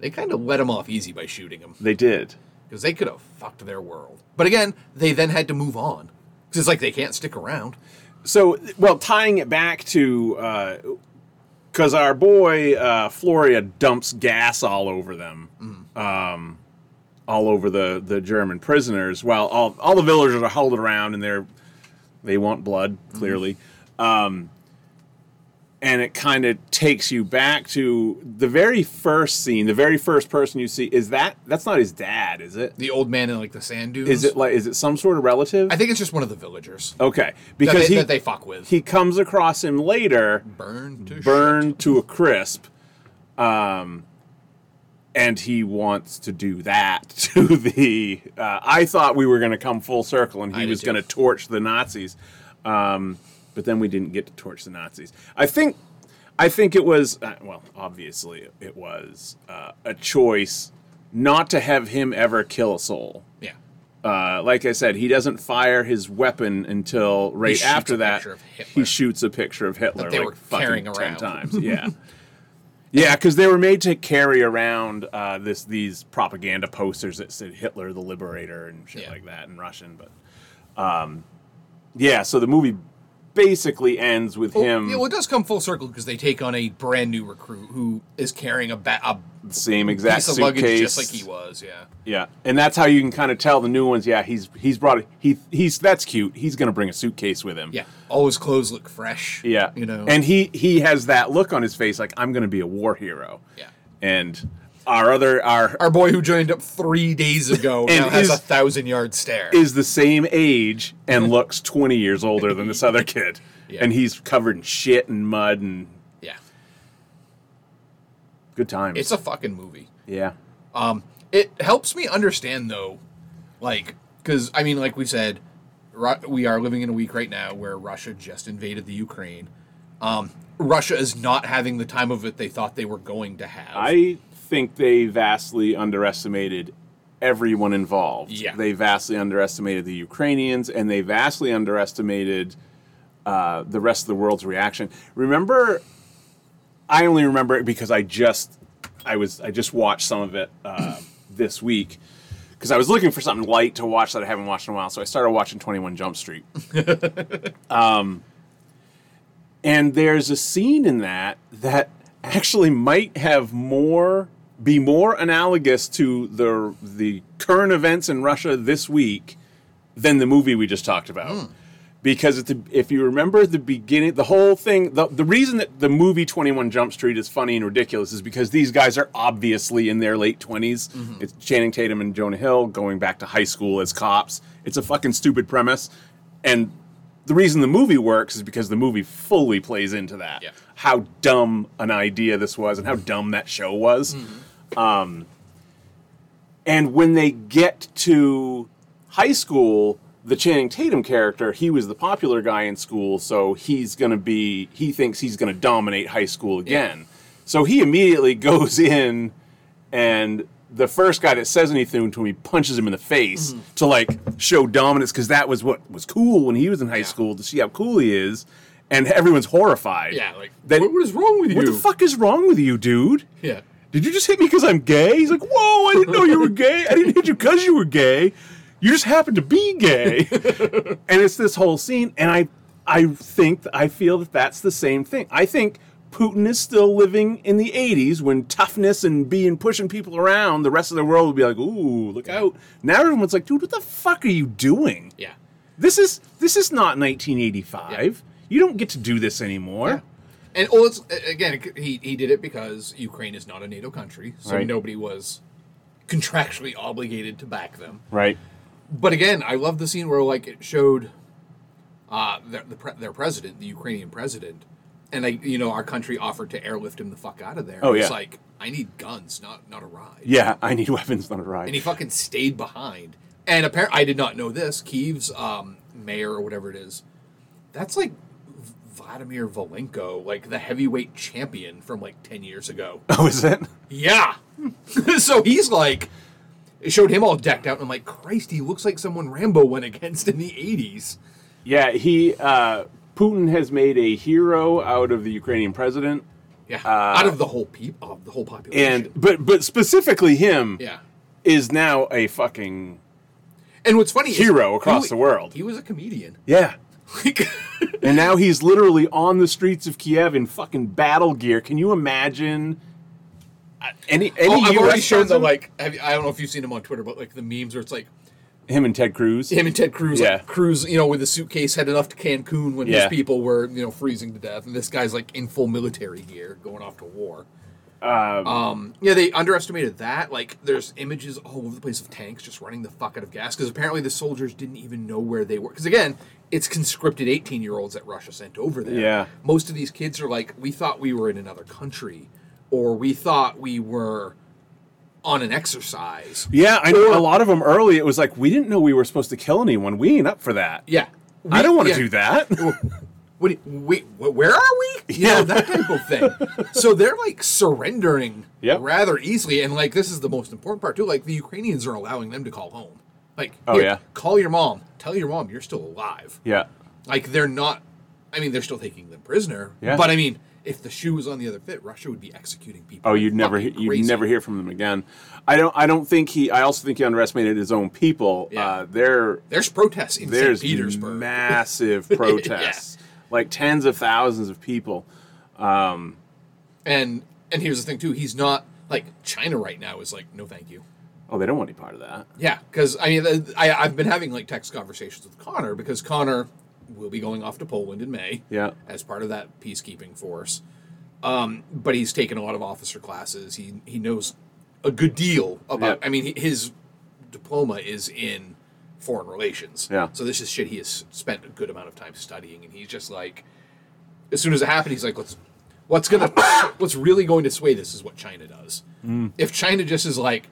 they kind of let them off easy by shooting them. They did. because they could have fucked their world. But again, they then had to move on because it's like they can't stick around. So, well, tying it back to uh, because our boy uh, Florya dumps gas all over them, um, all over the the German prisoners, while all all the villagers are huddled around and they're they want blood clearly. Um, and it kind of takes you back to the very first scene. The very first person you see is that that's not his dad, is it? The old man in like the sand dunes. Is it like is it some sort of relative? I think it's just one of the villagers okay, that because they, he that they fuck with. he comes across him later, Burn to burned to a crisp, um, and he wants to do that to the. Uh, I thought we were going to come full circle, and he was going to torch the Nazis, um, but then we didn't get to torch the Nazis. I think, I think it was uh, well, obviously it was uh, a choice not to have him ever kill a soul Yeah. uh, like I said, he doesn't fire his weapon until right after that. picture of Hitler. He shoots a picture of Hitler That they like were fucking carrying ten around. times. Yeah, yeah, because they were made to carry around uh, this these propaganda posters that said Hitler the Liberator and shit Yeah. like that in Russian. But um, yeah, so the movie basically ends with Well, him yeah, well, it does come full circle because they take on a brand new recruit who is carrying a, ba- a same exact piece of suitcase, luggage just like he was. Yeah. Yeah, and that's how you can kind of tell the new ones. Yeah, he's he's brought it. He he's that's cute. He's gonna bring a suitcase with him. Yeah. All his clothes look fresh. Yeah, You know. and he he has that look on his face like I'm going to be a war hero. Yeah. and our other our our boy who joined up three days ago And now has is- a thousand yard stare. is the same age and looks 20 years older than this other kid, Yeah. and he's covered in shit and mud and yeah. good times. It's a fucking movie. yeah, Um, it helps me understand though, like, because I mean, like we said, we are living in a week right now where Russia just invaded the Ukraine. Um, Russia is not having the time of it they thought they were going to have. I think they vastly underestimated everyone involved. Yeah. They vastly underestimated the Ukrainians and they vastly underestimated uh, the rest of the world's reaction. Remember, I only remember it because I just, I was, I just watched some of it uh, this week because I was looking for something light to watch that I haven't watched in a while. So I started watching Twenty One Jump Street. um, and there's a scene in that that actually might have more be more analogous to the the current events in Russia this week than the movie we just talked about. Hmm. Because it's a, if you remember the beginning, the whole thing, the, the reason that the movie 21 Jump Street is funny and ridiculous is because these guys are obviously in their late 20s. Mm-hmm. It's Channing Tatum and Jonah Hill going back to high school as cops. It's a fucking stupid premise. And the reason the movie works is because the movie fully plays into that. Yeah. How dumb an idea this was and how dumb that show was. Um, and when they get to high school, the Channing Tatum character, he was the popular guy in school, so he's going to be, he thinks he's going to dominate high school again. So he immediately goes in and the first guy that says anything to him, he punches him in the face Mm-hmm. to like show dominance because that was what was cool when he was in high Yeah. school to see how cool he is. And everyone's horrified. yeah, like, That- what, what is wrong with you? What the fuck is wrong with you, dude? Yeah. Did you just hit me because I'm gay? He's like, whoa, I didn't know you were gay. I didn't hit you because you were gay. You just happened to be gay, and it's this whole scene. And I, I think I feel that that's the same thing. I think Putin is still living in the '80s when toughness and being pushing people around. The rest of the world would be like, "Ooh, look out!" Now everyone's like, "Dude, what the fuck are you doing? Yeah. This is this is not 1985. You don't get to do this anymore." And well, it's, again, he, he did it because Ukraine is not a NATO country, so Right. nobody was contractually obligated to back them. Right. But again, I love the scene where like it showed uh, their, the pre- their president, the Ukrainian president, and like you know our country offered to airlift him the fuck out of there. Oh, yeah. It's like I need guns, not not a ride. Yeah, I need weapons, not a ride. And he fucking stayed behind. And apparently, I did not know this. Kiev's um, mayor or whatever it is, that's like Vladimir Valenko, like the heavyweight champion from like ten years ago. oh, is it? Yeah. so he's like, it showed him all decked out. And I'm like, Christ, he looks like someone Rambo went against in the 80s. Yeah, he uh, Putin has made a hero out of the Ukrainian president, Yeah. out of the whole peop- of the whole population. and but but specifically him yeah. is now a fucking And what's funny Hero across wa- the world. He was a comedian. yeah. And now he's literally on the streets of Kiev in fucking battle gear. Can you imagine? Any any oh, I've already shown the like. Have I don't know if you've seen him on Twitter, but like the memes where it's like him and Ted Cruz. him and Ted Cruz, Yeah. like Cruz, you know, with a suitcase headed off to Cancun when Yeah. his people were, you know, freezing to death, and this guy's like in full military gear going off to war. Um, yeah, they underestimated that. Like, there's images all over the place of tanks just running the fuck out of gas because apparently the soldiers didn't even know where they were. Because again, it's conscripted 18 year olds that Russia sent over there. Yeah. most of these kids are like, we thought we were in another country, or we thought we were on an exercise. Yeah, I know Or- a lot of them early. It was like we didn't know we were supposed to kill anyone. We ain't up for that. Yeah, I don't want to yeah. do that. What? Wait, where are we? You Yeah. know that type of thing. So they're like surrendering Yep. rather easily, and like this is the most important part too. Like the Ukrainians are allowing them to call home. Like, Oh, here, yeah. call your mom. Tell your mom you're still alive. yeah, Like they're not. I mean, they're still taking them prisoner. Yeah. But I mean, if the shoe was on the other foot, Russia would be executing people. Oh, you'd never, you'd crazy. never hear from them again. I don't, I don't think he. I also think he underestimated his own people. Yeah. Uh, they're There's protests in there's St. Petersburg. massive protests, like tens of thousands of people. Um, and and here's the thing too. He's not like China right now is like no thank you. Oh, they don't want any part of that. Yeah, because I mean, I, I've been having like text conversations with Connor because Connor will be going off to Poland in May. Yeah. as part of that peacekeeping force. Um, but he's taken a lot of officer classes. He he knows a good deal about. Yeah. I mean, his diploma is in foreign relations. Yeah. So this is shit he has spent a good amount of time studying, and he's just like, as soon as it happened, he's like, let's. What's gonna? what's really going to sway this is what China does. Mm. If China just is like,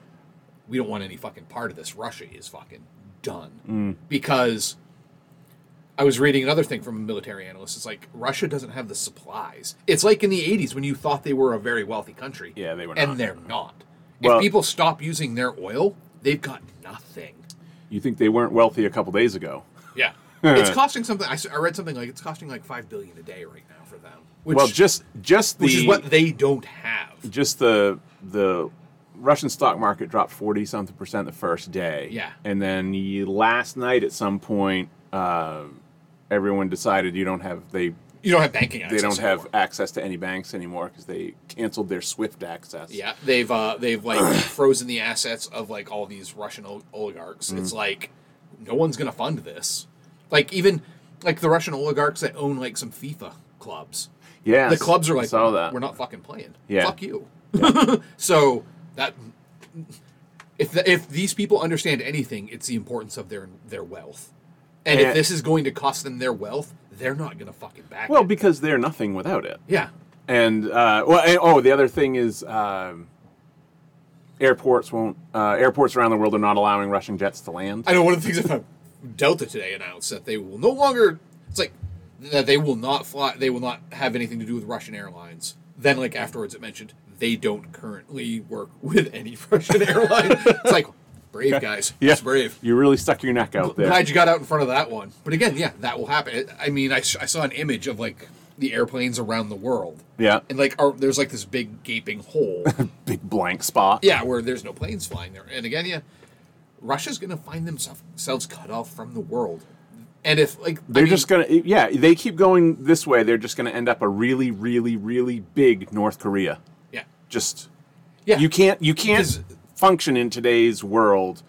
we don't want any fucking part of this. Russia is fucking done Mm. because I was reading another thing from a military analyst. It's like Russia doesn't have the supplies. It's like in the '80s when you thought they were a very wealthy country. Yeah, they were and not. they're not. Well- if people stop using their oil, they've got nothing. You think they weren't wealthy a couple days ago? Yeah, it's costing something. I read something like it's costing like five billion a day right now for them. Which, well, just just the which is what they don't have. just the the Russian stock market dropped forty something percent the first day. Yeah. and then you, last night at some point, uh, everyone decided you don't have they You don't have banking they don't have anymore. access to any banks anymore because they canceled their SWIFT access. Yeah, they've uh, they've like frozen the assets of like all these Russian ol- oligarchs. Mm. It's like no one's gonna fund this. Like even like the Russian oligarchs that own like some FIFA clubs. yeah. The clubs are like, we're not fucking playing. Yeah. Fuck you. so that if the, if these people understand anything, it's the importance of their their wealth. And And- if this is going to cost them their wealth, they're not gonna fucking back well it. because they're nothing without it. yeah. And uh, well, and, oh, the other thing is um, airports won't. Uh, airports around the world are not allowing Russian jets to land. I know one of the things about Delta today announced that they will no longer. It's like that they will not fly. They will not have anything to do with Russian airlines. Then, like afterwards, it mentioned they don't currently work with any Russian airline. It's like brave guys. Yeah, It's brave. You really stuck your neck out there. Glad you got out in front of that one. But again, yeah, that will happen. I mean, I saw an image of like the airplanes around the world, Yeah, and like there's like this big gaping hole. big blank spot. Yeah, where there's no planes flying there. And again, yeah, Russia's going to find themselves cut off from the world. And if like They're mean, just gonna, yeah. They keep going this way. They're just gonna end up a really, really, really big North Korea. Yeah Just yeah you can't, you can't function in today's world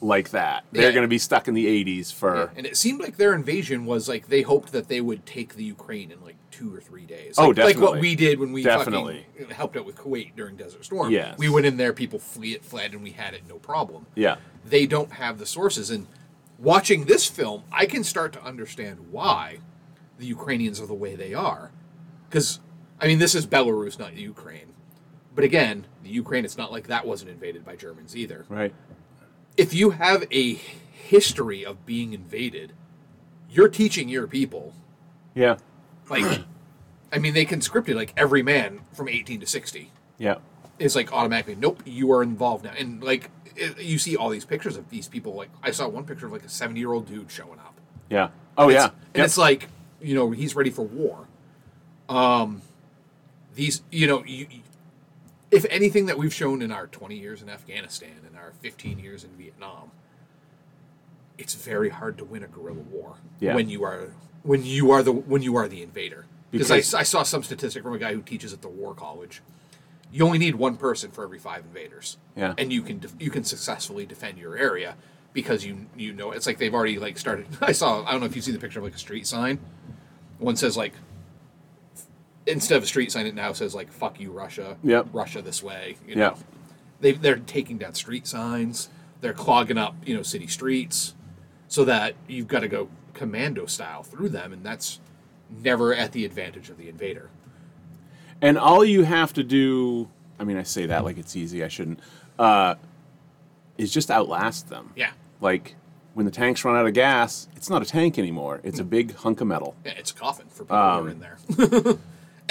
like that. They're Yeah. gonna be stuck in the '80s for. And it seemed like their invasion was like they hoped that they would take the Ukraine in like two or three days. Oh, like, Like what we did when we Definitely. fucking helped out with Kuwait during Desert Storm. Yes. We went in there, people flee it, fled, and we had it no problem. Yeah. They don't have the sources. And watching this film, I can start to understand why the Ukrainians are the way they are. Because, I mean, this is Belarus, not Ukraine. But again, the Ukraine, it's not like that wasn't invaded by Germans either Right. if you have a history of being invaded, you're teaching your people. Yeah. Like, I mean, they conscripted like every man from 18 to 60. Yeah. It's like automatically, nope, you are involved now. And like, it, you see all these pictures of these people. Like, I saw one picture of like a 70 year old dude showing up. Yeah. Oh It's- yeah. And Yep. it's like, you know, he's ready for war. Um, these, you know, you- if anything that we've shown in our 20 years in Afghanistan and our 15 years in Vietnam, it's very hard to win a guerrilla war Yeah. when you are when you are the when you are the invader. Because I, I saw some statistic from a guy who teaches at the war college. You only need one person for every five invaders. Yeah. And you can def- you can successfully defend your area because you you know it's like they've already like started. I saw I don't know if you see the picture of like a street sign. One says like instead of a street sign, it now says like "fuck you, Russia." Yep. Russia this way. You Yep. know, they they're taking down street signs. They're clogging up you know city streets, so that you've got to go commando style through them, and that's never at the advantage of the invader. And all you have to do, I mean, I say that like it's easy, I shouldn't, uh, is just outlast them. Yeah. Like when the tanks run out of gas, it's not a tank anymore. It's a big hunk of metal. Yeah, it's a coffin for people who are in there.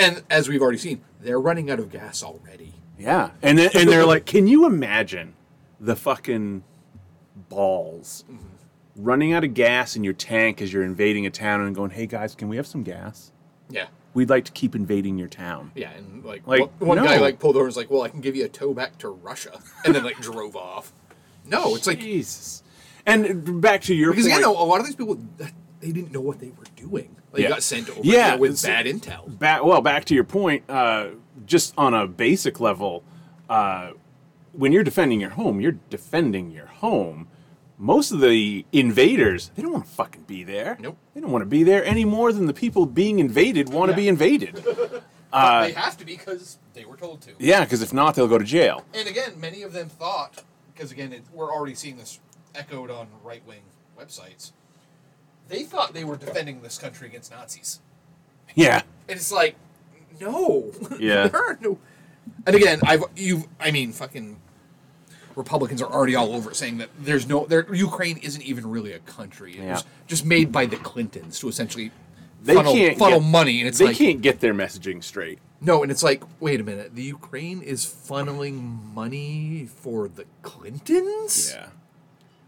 and as we've already seen, they're running out of gas already. Yeah. And then, and they're like, can you imagine the fucking balls mm-hmm. running out of gas in your tank as you're invading a town and going, hey guys, can we have some gas? Yeah. We'd like to keep invading your town. Yeah, and like, Like, one, one guy like pulled over and was like, "Well, I can give you a tow back to Russia," and then like drove off. No, it's like Jesus. And back to your because point. you know a lot of these people they didn't know what they were doing. Like Yeah. got sent over Yeah, with it's- bad intel. back well back to your point uh, just on a basic level uh, when you're defending your home you're defending your home most of the invaders they don't want to fucking be there Nope. they don't want to be there any more than the people being invaded want to Yeah. be invaded they have to because they were told to. yeah because if not they'll go to jail And again, many of them thought because again, it, we're already seeing this echoed on right wing websites. They thought they were defending this country against Nazis. yeah And it's like, no. Yeah. there are no. And again, I've you. I mean, fucking Republicans are already all over it saying that there's no. There, Ukraine isn't even really a country. It was Yeah. just made by the Clintons to essentially they funnel, can't funnel get, money, and it's they like can't get their messaging straight no, and it's like, wait a minute, the Ukraine is funneling money for the Clintons. yeah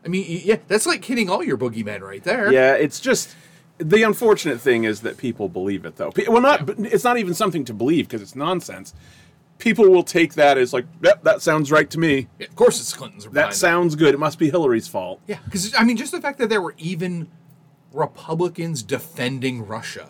I mean, yeah, that's like hitting all your boogeymen right there. Yeah, it's just the unfortunate thing is that people believe it though. Well, not but it's not even something to believe because it's nonsense. People will take that as like, yep, that sounds right to me. Yeah, of course, it's Clintons. That sounds good. It must be Hillary's fault. Yeah, because I mean, just the fact that there were even Republicans defending Russia.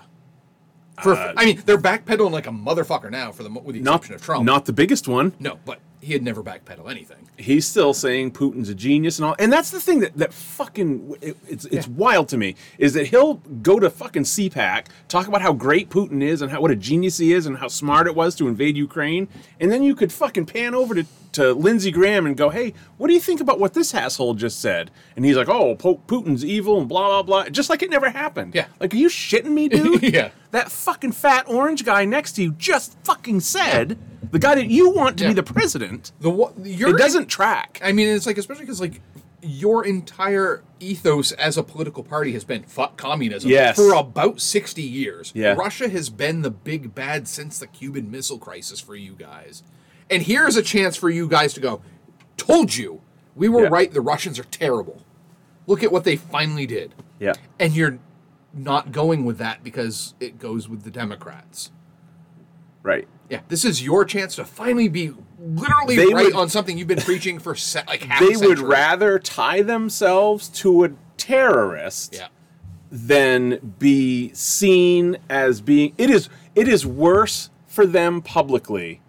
For, I mean, they're backpedaling like a motherfucker now, for the with the Uh, Not exception of Trump. Not the biggest one. no, but he had never backpedal anything. He's still saying Putin's a genius and all. And that's the thing that that fucking it, it's it's wild to me is that he'll go to fucking CPAC talk about how great Putin is and how what a genius he is and how smart it was to invade Ukraine, and then you could fucking pan over to to Lindsey Graham and go, hey, what do you think about what this asshole just said? And he's like, oh, Po- Putin's evil and blah blah blah, just like it never happened. Yeah. like are you shitting me, dude? Yeah. That fucking fat orange guy next to you just fucking said the guy that you want to Yeah. be the president. The what you're It doesn't track. I mean, it's like especially because like your entire ethos as a political party has been fuck communism Yes. for about sixty years. Yeah. Russia has been the big bad since the Cuban Missile Crisis for you guys, and here's a chance for you guys to go. Told you we were Yeah. right. The Russians are terrible. Look at what they finally did. Yeah. and you're not going with that because it goes with the Democrats. Right. Yeah, this is your chance to finally be literally They right would- on something you've been preaching for se- like half. a They would rather tie themselves to a terrorist Yeah. than be seen as being it is it is worse for them publicly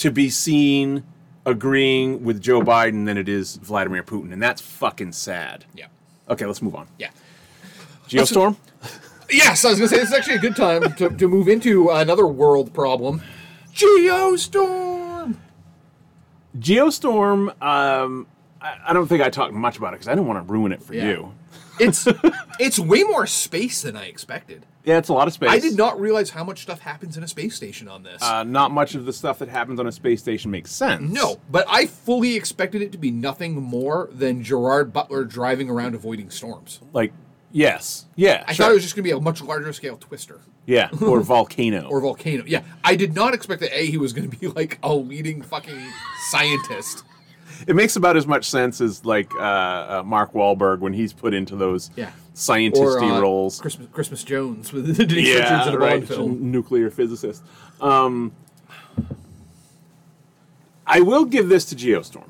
to be seen agreeing with Joe Biden than it is Vladimir Putin and that's fucking sad. Yeah. Okay, let's move on. Yeah. Geostorm? Yes, I was gonna say this is actually a good time to, to move into another world problem. Geostorm. Geostorm um I, I don't think I talked much about it because I don't want to ruin it for Yeah. you. It's it's way more space than I expected. Yeah, it's a lot of space. I did not realize how much stuff happens in a space station on this. Uh, not much of the stuff that happens on a space station makes sense. no, but I fully expected it to be nothing more than Gerard Butler driving around avoiding storms. Like, yes, yeah, I sure. thought it was just going to be a much larger scale twister yeah, or volcano, or volcano. Yeah, I did not expect that A he was going to be like a leading fucking scientist. It makes about as much sense as like uh, uh, Mark Wahlberg when he's put into those Yeah. scientisty uh, roles. Christmas, Christmas Jones with Denise Richards in a right. Film. Nuclear physicist. Um, I will give this to Geostorm.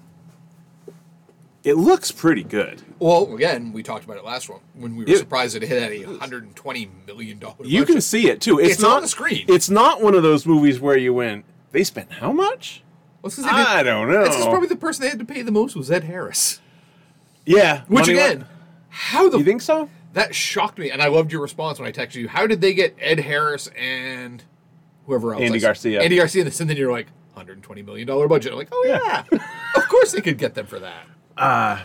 It looks pretty good. Well, again, we talked about it last one when we were Yeah. surprised that it hit a hundred and twenty million dollar. You can see it too. It's, It's not on the screen. It's not one of those movies where you went. They spent how much? Well, they I don't know. This is probably the person they had to pay the most was Ed Harris. yeah. Which again, how the Do you think so? that shocked me, and I loved your response when I texted you. How did they get Ed Harris and whoever else? Andy Garcia. Andy Garcia, and then you're like, 120 million dollar budget. I'm like, oh yeah, of course they could get them for that. Uh,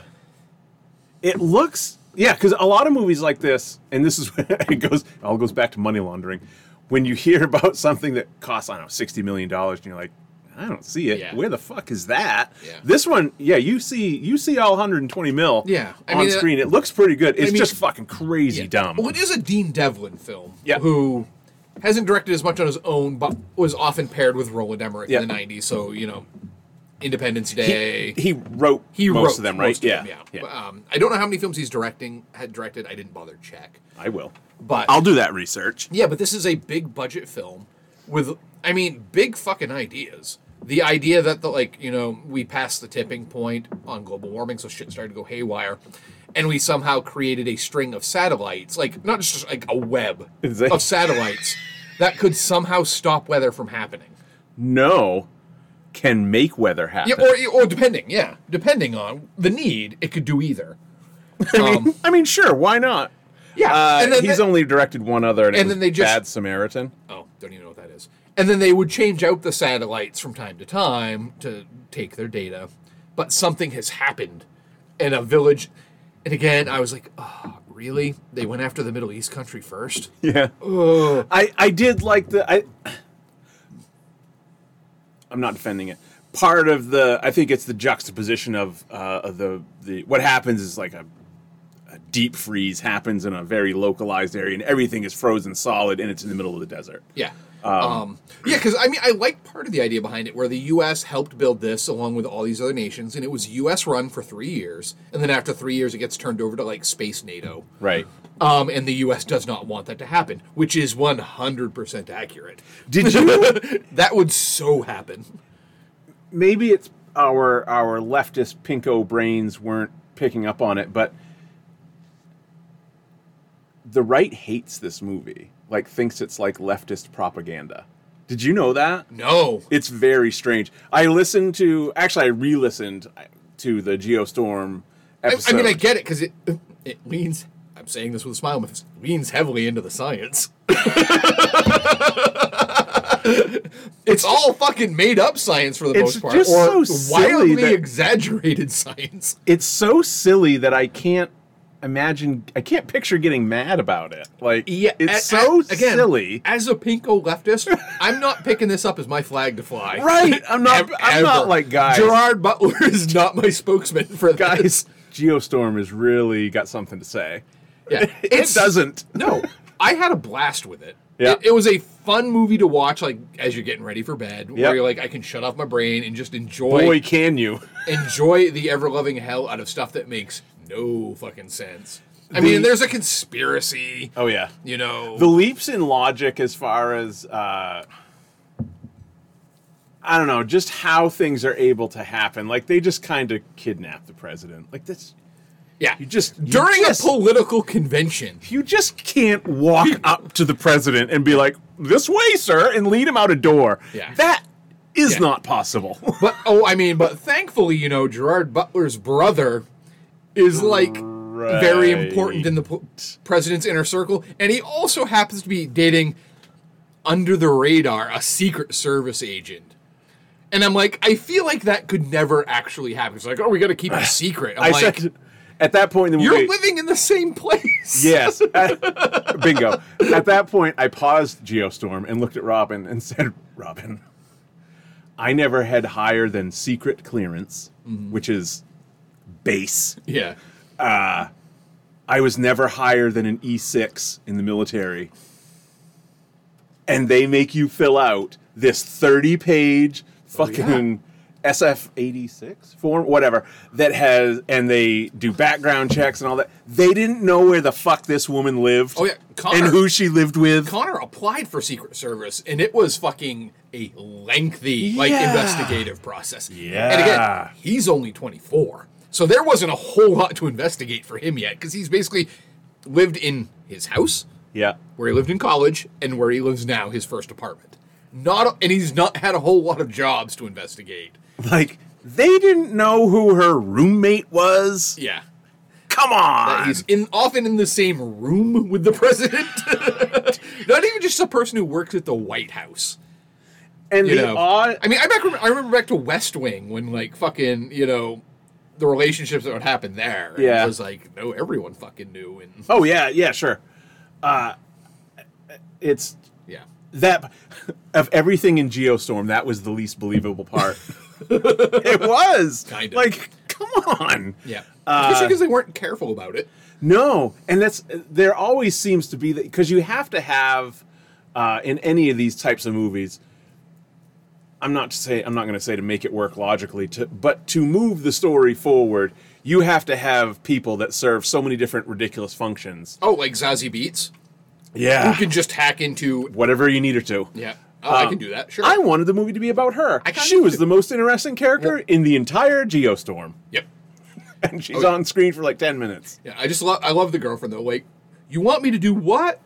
it looks yeah, because a lot of movies like this, and this is it goes it all goes back to money laundering. When you hear about something that costs I don't know sixty million dollars, and you're like, I don't see it. Yeah. Where the fuck is that? Yeah. This one, yeah, you see you see all 120 mil. Yeah, I on mean, uh, screen. It looks pretty good. It's mean- just fucking crazy Yeah. dumb. Well, it is a Dean Devlin film. Yeah. Who hasn't directed as much on his own, but was often paired with Roland Emmerich in the '90s. So you know, Independence Day. he wrote He most wrote of them, right? most of yeah, them, yeah. yeah. But, um, I don't know how many films he's directing had directed. I didn't bother check. I will. But I'll do that research. yeah, but this is a big budget film with, I mean, big fucking ideas. The idea that the like, you know, we passed the tipping point on global warming, so shit started to go haywire, and we somehow created a string of satellites, like not just like a web it- of satellites that could somehow stop weather from happening. No, can make weather happen. Yeah, or or depending, yeah, depending on the need, it could do either. I Um, I mean, sure, why not? yeah, Uh, and then he's that- only directed one other, and, and then they just- Bad Samaritan. Oh, don't even know that. And then they would change out the satellites from time to time to take their data. But something has happened in a village. And again, I was like, oh, really? They went after the Middle East country first? Yeah. I I did like the I. I'm not defending it. Part of the I think it's the juxtaposition of uh, of the the what happens is like a, a deep freeze happens in a very localized area and everything is frozen solid and it's in the middle of the desert. Yeah. Um, yeah, because I mean, I like part of the idea behind it, where the U.S. helped build this along with all these other nations, and it was U.S. run for three years, and then after three years, it gets turned over to like Space NATO, Right. um, and the U.S. does not want that to happen, which is one hundred percent accurate. Did you? That would so happen. maybe it's our our leftist pinko brains weren't picking up on it, but the right hates this movie. Like thinks it's like leftist propaganda. Did you know that? No. It's very strange. I listened to actually I re-listened uh, to the Geostorm I, episode. I mean, I get it because it it leans. I'm saying this with a smile. But it leans heavily into the science. it's all fucking made up science for the most part, just or so silly wildly that- exaggerated science. it's so silly that I can't imagine I can't picture getting mad about it. Like yeah, it's a- so a- again, silly. As a pinko leftist, I'm not picking this up as my flag to fly. Right. I'm not Ev- I'm not ever. like guys. Gerard Butler is not my spokesman for this. guys, Geostorm has really got something to say. Yeah, It doesn't. No, I had a blast with it. Yeah. It, it was a fun movie to watch, like as you're getting ready for bed, Yep. where you're like, I can shut off my brain and just enjoy Boy, can you. enjoy the ever loving hell out of stuff that makes no fucking sense. I The- mean, there's a conspiracy. Oh yeah. You know, The leaps in logic as far as uh I don't know, just how things are able to happen. Like they just kind of kidnap the president. Like this, Yeah. you just you During just- a political convention. you just can't walk up to the president and be like, "This way, sir," and lead him out a door. Yeah. That is Yeah. not possible. But oh, I mean, but thankfully, you know, Gerard Butler's brother is like very important in the p- president's inner circle, and he also happens to be dating under the radar a Secret Service agent. And I'm like, I feel like that could never actually happen. It's like, oh, we got to keep it secret. I'm I like, said at that point in the you're living in the same place. Yes. Bingo. At that point, I paused Geostorm and looked at Robin and said, Robin, I never had higher than secret clearance, mm-hmm. which is base. Yeah. Uh, I was never higher than an E6 in the military. And they make you fill out this 30 page fucking oh, SF 86 form, whatever, that has, and they do background checks and all that. They didn't know where the fuck this woman lived. Oh, yeah. Connor- and who she lived with. Connor applied for Secret Service, and it was fucking a lengthy, like, investigative process. Yeah. And Yeah. again, he's only 24. So there wasn't a whole lot to investigate for him yet, because he's basically lived in his house, yeah. where he lived in college, and where he lives now, his first apartment. Not, a- and he's not had a whole lot of jobs to investigate. Like, they didn't know who her roommate was. Yeah. Come on. That he's in often in the same room with the president. Not even just a person who works at the White House. and You the know, odd. I mean, I, back, I remember back to West Wing when like fucking you know the relationships that would happen there. Yeah. it was like no, everyone fucking knew, and Oh, yeah, yeah, sure. Uh, it's yeah, that of everything in Geostorm, that was the least believable part. it was Kinda. like, come on, yeah. Uh, Especially because they weren't careful about it. no, and that's there always seems to be that because you have to have uh, in any of these types of movies. I'm not to say I'm not going to say to make it work logically, to but to move the story forward, you have to have people that serve so many different ridiculous functions. Oh, like Zazie Beetz, Yeah, who can just hack into. whatever you need her to. Yeah, oh, I Um, can do that. Sure. I wanted the movie to be about her. I She was the most interesting character in the entire Geostorm, yep. and she's Oh, on screen for like ten minutes. Yeah, I just love. I love the girlfriend though. Like, you want me to do what?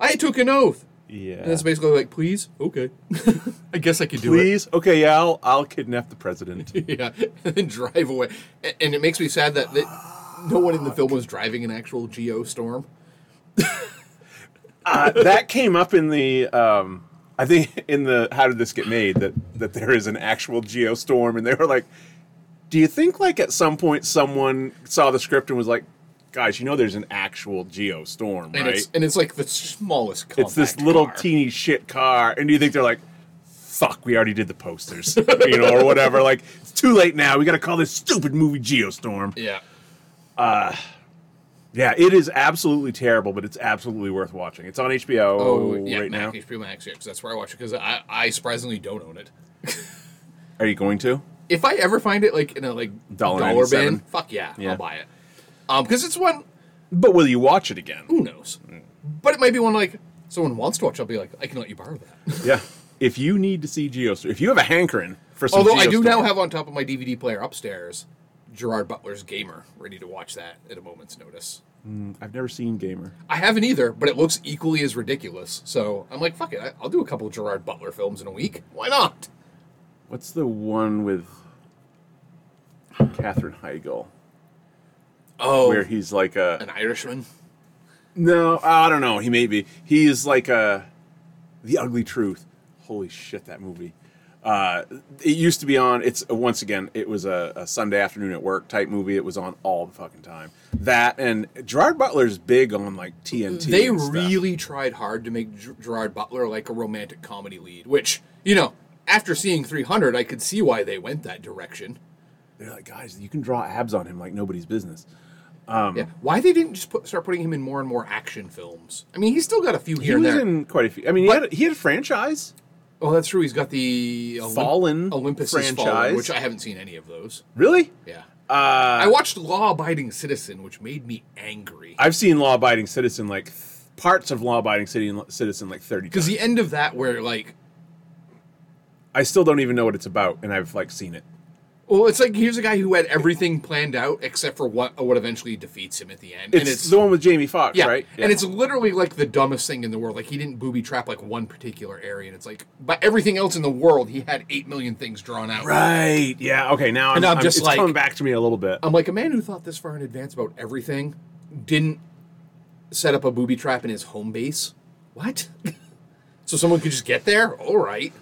I took an oath. Yeah. And it's basically like, please, okay. I guess I could do it. Please, okay, yeah, I'll, I'll kidnap the president. Yeah, and then drive away. A- And it makes me sad that, that no one in the film was driving an actual Geostorm. uh, that came up in the, um, I think in the How Did This Get Made that that there is an actual Geostorm, and they were like, do you think like at some point someone saw the script and was like, guys, you know, there's an actual Geostorm, And right? it's and it's like the smallest. Car. It's this little car. teeny shit car, and do you think they're like, "Fuck, we already did the posters," you know, or whatever? Like, it's too late now. We got to call this stupid movie Geostorm. Yeah. Uh, yeah, it is absolutely terrible, but it's absolutely worth watching. It's on HBO Oh, yeah, right now. HBO Max, yeah, 'cause that's where I watch it because I, I surprisingly don't own it. Are you going to? If I ever find it like in a like Dollar dollar bin, fuck yeah, Yeah. I'll buy it. Um, because it's one But will you watch it again? who knows, but it might be one like someone wants to watch. I'll be like, I can let you borrow that. Yeah. If you need to see Geostorm, if you have a hankering for some, Although I do Geostorm- now have on top of my DVD player upstairs, Gerard Butler's Gamer, ready to watch that at a moment's notice. I've never seen Gamer. I haven't either, but it looks equally as ridiculous. So I'm like, fuck it, I- I'll do a couple of Gerard Butler films in a week. Why not? What's the one with Katherine Heigl Oh, where he's like a an Irishman. No, I don't know. He may be. He's like a the ugly truth. Holy shit, that movie. Uh, it used to be on. It's once again. It was a, a Sunday afternoon at work type movie. It was on all the fucking time. That and Gerard Butler's big on like TNT. They really tried hard to make Ger- Gerard Butler like a romantic comedy lead, which you know, after seeing 300, I could see why they went that direction. They're like, guys, you can draw abs on him like nobody's business. Yeah, why they didn't just put, start putting him in more and more action films? I mean, he's still got a few He here and was in quite a few. I mean, he had he had a franchise. oh, that's true. He's got the Olymp- Fallen Olympus franchise. Fallen, which I haven't seen any of those. Really? Yeah, Uh, I watched Law Abiding Citizen, which made me angry. I've seen Law Abiding Citizen like th- parts of Law Abiding Citizen like thirty. Because the end of that, where like I still don't even know what it's about, and I've like seen it. Well, it's like here's a guy who had everything planned out except for what what eventually defeats him at the end. It's, and it's the one with Jamie Foxx, yeah, right? and it's literally like the dumbest thing in the world. Like he didn't booby trap like one particular area, and it's like, but everything else in the world, he had eight million things drawn out. right. Yeah. Okay. Now I'm, And I'm I'm- just it's like- coming back to me a little bit. I'm like a man who thought this far in advance about everything, didn't set up a booby trap in his home base. What? so someone could just get there? All right.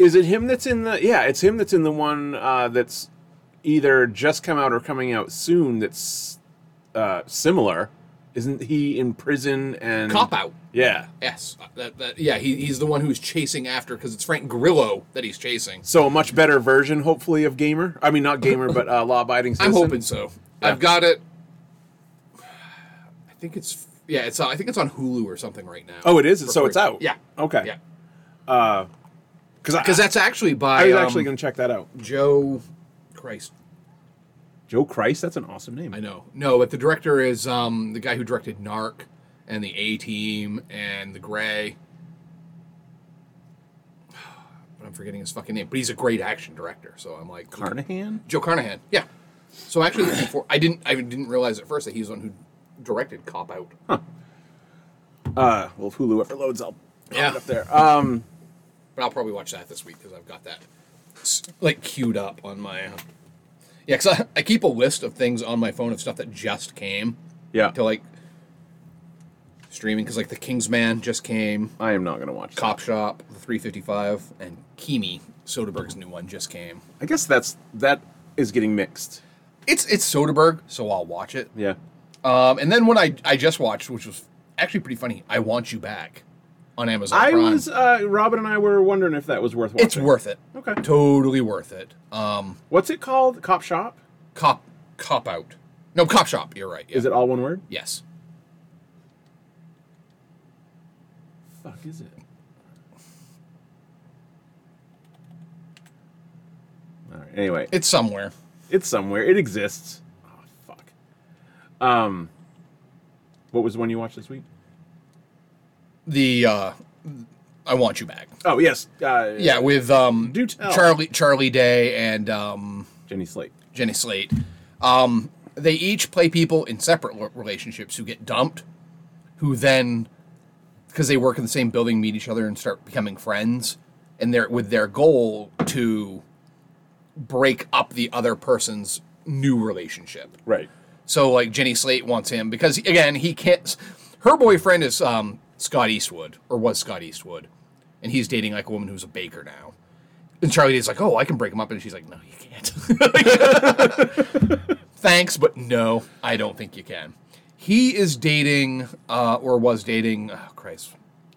Is it him that's in the? Yeah, it's him that's in the one uh, that's either just come out or coming out soon. That's uh, similar. Isn't he in prison and Cop out. Yeah. Yes. Uh, That, that, yeah, he, he's the one who's chasing after because it's Frank Grillo that he's chasing. So a much better version, hopefully, of gamer. I mean, not gamer, but uh, law-abiding I'm hoping so. Yeah. I've got it. I think it's yeah. It's uh, I think it's on Hulu or something right now. Oh, it is? So free. it's out? Yeah. Okay. Yeah. Because Because that's actually by I was um, actually going to check that out. Joe. Christ, Joe Christ. That's an awesome name. I know. No, but the director is um the guy who directed Narc and the A Team and the Grey. But I'm forgetting his fucking name. But he's a great action director. So I'm like Carnahan. Joe Carnahan. Yeah. So actually, looking for I didn't I didn't realize at first that he's the one who directed Cop Out. Uh, well, if Hulu ever loads, I'll pop Yeah. it up there. Um, But I'll probably watch that this week because I've got that like queued up on my. Uh, yeah, because I, I keep a list of things on my phone of stuff that just came yeah. to like streaming because like the Kingsman just came, I am not going to watch. Cop That. Shop, the 355, and Kimi Soderbergh's new one just came. I guess that's that is getting mixed. It's it's Soderbergh, so I'll watch it. Yeah. Um, and then when I I just watched, which was actually pretty funny, I Want You Back on Amazon. I Prime. was uh, Robin and I were wondering if that was worth watching. It's worth it. Okay. Totally worth it. Um, What's it called? Cop Shop? cop cop out. No, cop shop. You're right. Yeah. Is it all one word? Yes. Fuck is it? All right. Anyway, It's somewhere. it's somewhere. It exists. Oh fuck. Um. What was the one you watched this week? The uh, I want you back. Oh yes. Uh, Yeah, with um, Do tell. Charlie Charlie Day and um, Jenny Slate. Jenny Slate. Um, they each play people in separate relationships who get dumped, who then, because they work in the same building, meet each other and start becoming friends, and they're with their goal to break up the other person's new relationship. Right. So like Jenny Slate wants him because again he can't. Her boyfriend is um, Scott Eastwood or was Scott Eastwood, and he's dating like a woman who's a baker now. And Charlie Day's like, "Oh, I can break him up," and she's like, "No, you can't." Thanks, but no, I don't think you can. He is dating, uh, or was dating. Oh, Christ,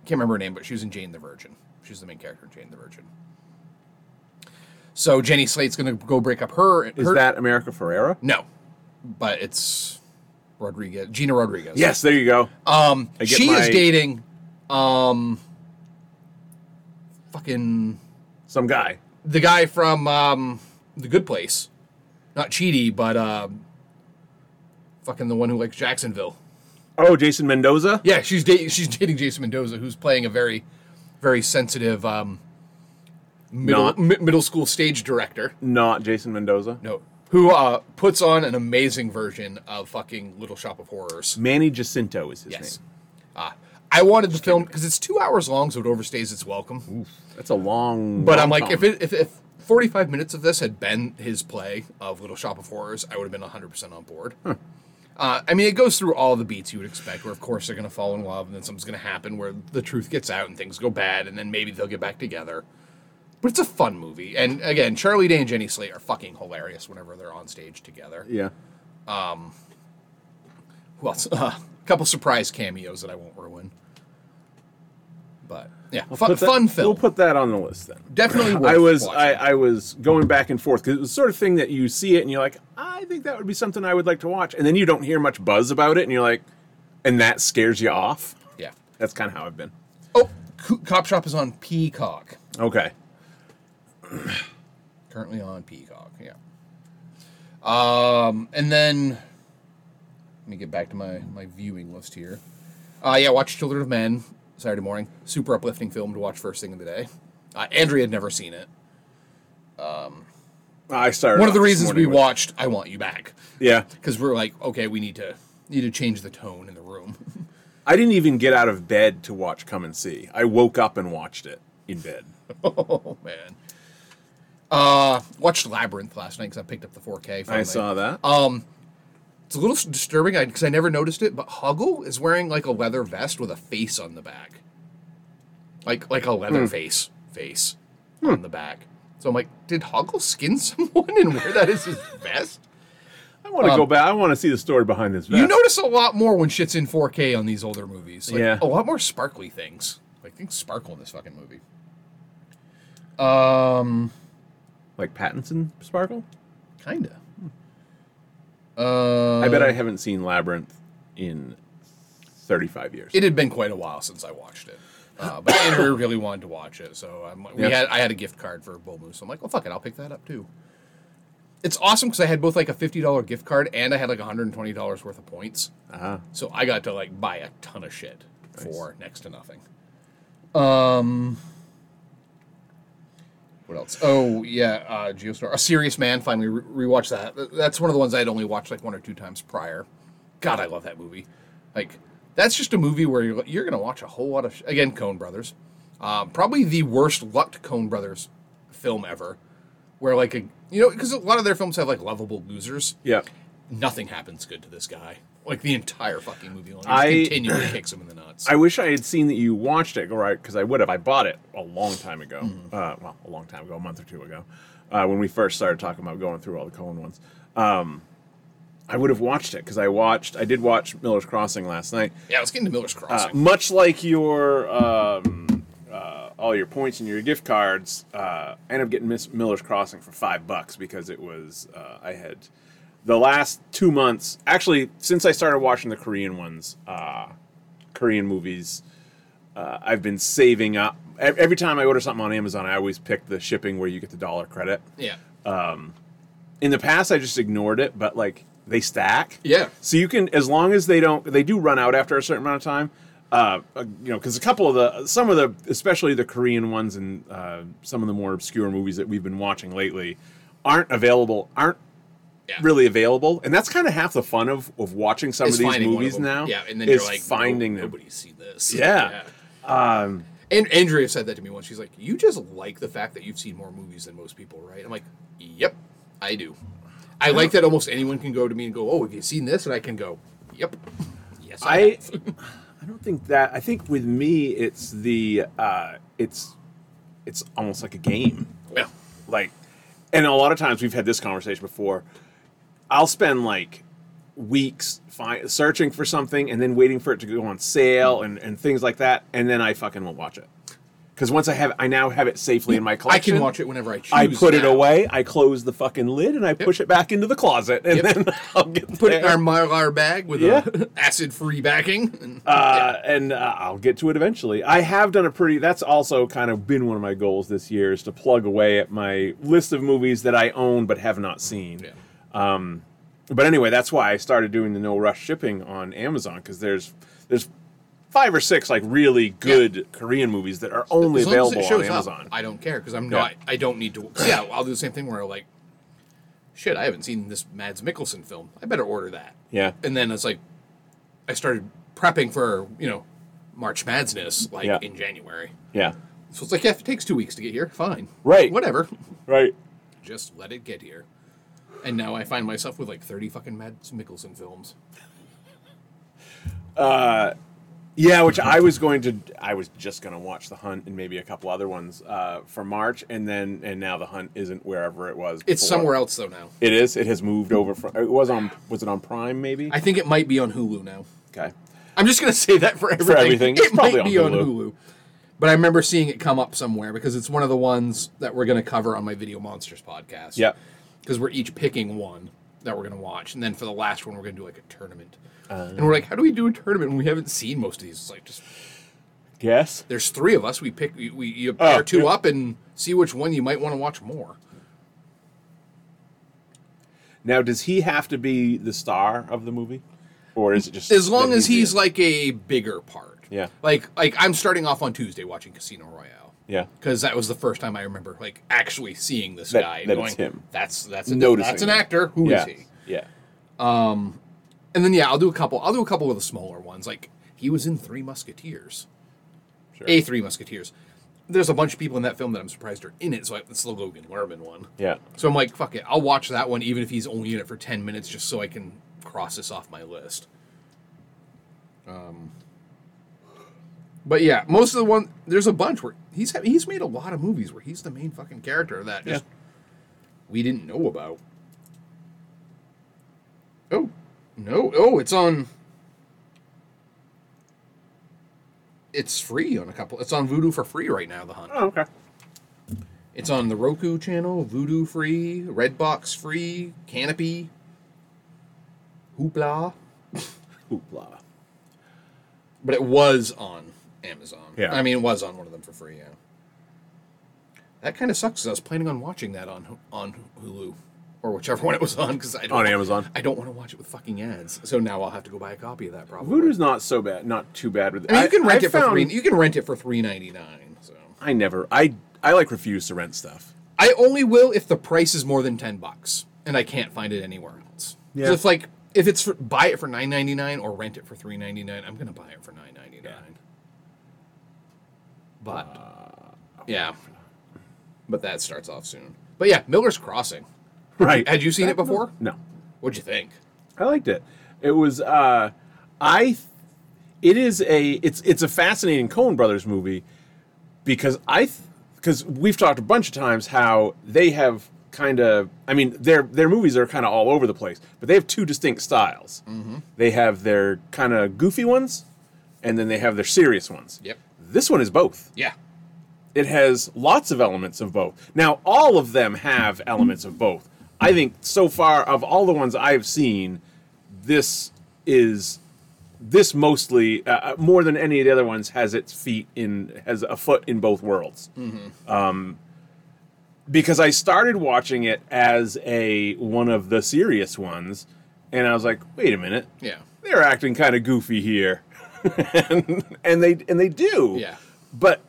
can't remember her name, but she was in Jane the Virgin. She's the main character in Jane the Virgin. So Jenny Slate's gonna go break up her. Is her- that America Ferrera? no, but it's Rodriguez, Gina Rodriguez. Yes. There you go. Um, she is dating, um, fucking Some guy. the guy from um, The Good Place, not Cheaty, but um, fucking the one who likes Jacksonville. Oh, Jason Mendoza. Yeah, she's dating. She's dating Jason Mendoza, who's playing a very, very sensitive um, middle Not- mi- middle school stage director. Not Jason Mendoza. No, who uh, puts on an amazing version of fucking Little Shop of Horrors. Manny Jacinto is his Yes. name. Uh, I wanted the film because it's two hours long, so it overstays its welcome. That's a long. But I'm like, if it if, if 45 minutes of this had been his play of Little Shop of Horrors, I would have been 100 percent on board. Uh, I mean, it goes through all the beats you would expect, where of course they're going to fall in love, and then something's going to happen where the truth gets out and things go bad, and then maybe they'll get back together. But it's a fun movie, and again, Charlie Day and Jenny Slate are fucking hilarious whenever they're on stage together. yeah. Who else? Uh, a couple surprise cameos that I won't ruin. But yeah, fun, that- fun film. We'll put that on the list then. Definitely worth I was watching. I, I was going back and forth because it was the sort of thing that you see it and you're like, I think that would be something I would like to watch, and then you don't hear much buzz about it, and you're like, and that scares you off. yeah. That's kind of how I've been. Oh, Co- Cop Shop is on Peacock. Okay. Currently on Peacock. Yeah. Um, and then let me get back to my my viewing list here. Uh, yeah, watch Children of Men Saturday morning. Super uplifting film to watch first thing in the day. Uh, Andrea had never seen it. Um, I started One of the reasons we with- watched I Want You Back Yeah, because we're like, okay, we need to need to change the tone in the room. I didn't even get out of bed to watch Come and See. I woke up and watched it in bed. oh man. Uh, watched Labyrinth last night because I picked up the 4K. I finally. saw that. It's a little disturbing because I never noticed it, but Hoggle is wearing like a leather vest with a face on the back, like like a leather Hmm. face face on the back. So I'm like, did Hoggle skin someone and wear that as his vest? I want to go back. I want to see the story behind this. Vest. um, You notice a lot more when shit's in 4K on these older movies. Like, Yeah. a lot more sparkly things. Like things sparkle in this fucking movie. Um, like Pattinson Sparkle. kinda. Uh, I bet I haven't seen Labyrinth in thirty-five years. it had been quite a while since I watched it. Uh, but Andrew really wanted to watch it, so I'm, we had I had a gift card for Bull Moose. So I'm like, well, fuck it, I'll pick that up too. It's awesome because I had both like a fifty dollar gift card and I had like 120 dollars worth of points. uh-huh. So I got to like buy a ton of shit for next to nothing. Um, what else? Oh yeah, uh, Geostar. A Serious Man. Finally re- rewatched that. That's one of the ones I'd only watched like one or two times prior. God, I love that movie. Like that's just a movie where you're, you're gonna watch a whole lot of sh- again Coen Brothers. Um, probably the worst lucked Coen Brothers film ever. Where like a you know because a lot of their films have like lovable losers Yeah. nothing happens good to this guy. Like the entire fucking movie long. He I- continually kicks him in the nuts. I wish I had seen that you watched it, right? Because I would have. I bought it a long time ago. Mm-hmm. Uh, well, a long time ago, a month or two ago, uh, when we first started talking about going through all the Coen ones. Um, I would have watched it because I watched. I did watch Miller's Crossing last night. yeah, let's get into Miller's Uh, Crossing. much like your um, uh, all your points and your gift cards, uh, I ended up getting Miss Miller's Crossing for five bucks because it was uh, I had the last two months actually since I started watching the Korean ones, uh, Korean movies. Uh, I've been saving up. Every time I order something on Amazon, I always pick the shipping where you get the dollar credit. yeah. In the past, I just ignored it, but like they stack. Yeah. So you can, as long as they don't, they do run out after a certain amount of time. Uh, uh, you know, because a couple of the, some of the, especially the Korean ones and uh, some of the more obscure movies that we've been watching lately, aren't available, aren't Yeah. really available, and that's kind of half the fun of of watching some It's of these one of movies now. Yeah, and then you're like, finding no, them. nobody's seen this. Yeah. Um, and Andrea said that to me once. She's like, "You just like the fact that you've seen more movies than most people, right?" I'm like, "Yep, I do. I like that almost anyone can go to me and go, "Oh, have you seen this?" And I can go, "Yep, yes, I." I have." I don't think that. I think with me, it's the uh, it's it's almost like a game. yeah. Like, and a lot of times we've had this conversation before. I'll spend like weeks fi- searching for something and then waiting for it to go on sale and, and things like that, and then I fucking won't watch it. Because once I have, I now have it safely in my collection. I collection. can watch it whenever I choose. I put it now. away. I close the fucking lid and I push it back into the closet, and Yep. then I'll get Put it in there. our mylar bag with Yeah. a acid-free backing. And, uh, and uh, I'll get to it eventually. I have done a pretty. That's also kind of been one of my goals this year is to plug away at my list of movies that I own but have not seen. yeah. Um, but anyway, that's why I started doing the no rush shipping on Amazon because there's there's five or six like really good Korean movies that are only As available on up, Amazon. I don't care because I'm Yeah. not. I don't need to. Yeah, I'll do the same thing where I'm like, shit, I haven't seen this Mads Mikkelsen film. I better order that. yeah, And then it's like, I started prepping for you know, March Madsness like Yeah. in January. yeah, So it's like, yeah, if it takes two weeks to get here, fine. Right. Whatever. right. Just let it get here. And now I find myself with like 30 fucking Mads Mikkelsen films. Uh, Yeah, which I was going to. I was just going to watch The Hunt and maybe a couple other ones uh, for March, and then and now The Hunt isn't wherever it was. It's before. somewhere else though now. It is. It has moved over from. It was on. Was it on Prime? Maybe. I think it might be on Hulu now. okay. I'm just gonna say that for everything. For everything. It's It might probably be on on Hulu. Hulu. But I remember seeing it come up somewhere because it's one of the ones that we're gonna cover on my Video Monsters podcast. Yeah. Because we're each picking one that we're gonna watch, and then for the last one we're gonna do like a tournament. Uh. and we're like, how do we do a tournament when we haven't seen most of these? It's like just guess. there's three of us. We pick we, we you Oh, pair two yeah. up and see which one you might want to watch more. Now, does he have to be the star of the movie, or is it just As long as he's in? like a bigger part. Yeah. Like like I'm starting off on Tuesday watching Casino Royale. Yeah. because that was the first time I remember like actually seeing this That- guy. that going, him. That's that's a, Noticing that's an actor. Who is yeah. he? Yeah. Um, and then yeah, I'll do a couple. I'll do a couple of the smaller ones. Like he was in Three Musketeers. Sure. A Three Musketeers. There's a bunch of people in that film that I'm surprised are in it. So I, it's the Logan Lerman one. Yeah. So I'm like, fuck it, I'll watch that one even if he's only in it for ten minutes, just so I can cross this off my list. Um, but yeah, most of the one there's a bunch where he's he's made a lot of movies where he's the main fucking character that just we didn't know about. Oh no! Oh, it's on. It's free on a couple. It's on Vudu for free right now. The Hunt. Oh, okay. It's on the Roku channel, Vudu free, Redbox free, Kanopy, Hoopla. Hoopla. But it was on Amazon. Yeah. I mean, it was on one of them for free, yeah. That kind of sucks 'cause I was planning on watching that on on Hulu or whichever one it was on because I don't On Amazon. I don't want to watch it with fucking ads. So now I'll have to go buy a copy of that probably. Vudu's not so bad. Not too bad with it. I mean, you can rent I it for three. You can rent it for three ninety nine. So I never. I I like refuse to rent stuff. I only will if the price is more than ten bucks, and I can't find it anywhere else. Yeah. Yeah. if like if it's for, buy it for nine ninety nine or rent it for three ninety nine, I'm gonna buy it for nine ninety nine. But yeah, but that starts off soon. But yeah, Miller's Crossing. Right. Had you seen it before? No. What'd you think? I liked it. It was uh I th- it is a it's it's a fascinating Coen Brothers movie because I because we've talked a bunch of times how they have kind of I mean their their movies are kind of all over the place, but they have two distinct styles. Mm-hmm. They have their kind of goofy ones and then they have their serious ones. Yep. This one is both. Yeah. It has lots of elements of both. Now, all of them have elements of both. I think so far of all the ones I've seen, this is this mostly uh, more than any of the other ones has its feet in has a foot in both worlds. Um, because I started watching it as a one of the serious ones, and I was like, wait a minute, Yeah. they're acting kind of goofy here, and, and they and they do, Yeah. but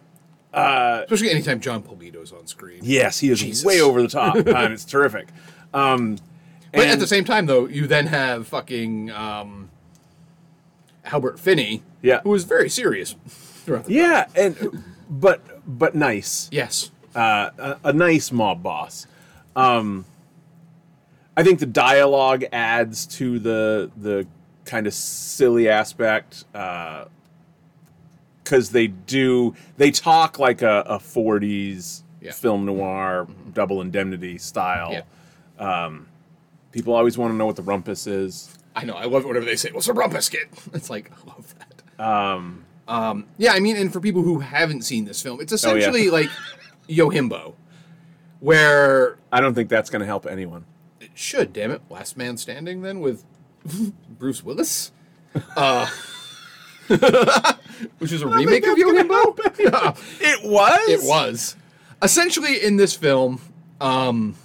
Especially anytime Jon Polito's on screen. Yes, he is Jesus. way over the top, and it's terrific. Um, But at the same time, though, you then have fucking um, Albert Finney, Yeah. who was very serious throughout the yeah, and but but nice, Yes. uh, a, a nice mob boss. Um, I think the dialogue adds to the the kind of silly aspect because they do they talk like a, a 40s Yeah. film noir double indemnity style. Yeah. People always want to know what the rumpus is. I know. I love it whenever they say, "What's a rumpus kid?" It's like I love that. Um, um, yeah, I mean, and for people who haven't seen this film, it's Oh, yeah. essentially like Yojimbo, where I don't think that's going to help anyone. it should, damn it, Last Man Standing, then with Bruce Willis, uh, which is a remake of Yojimbo. It was. It was. Essentially, in this film, um,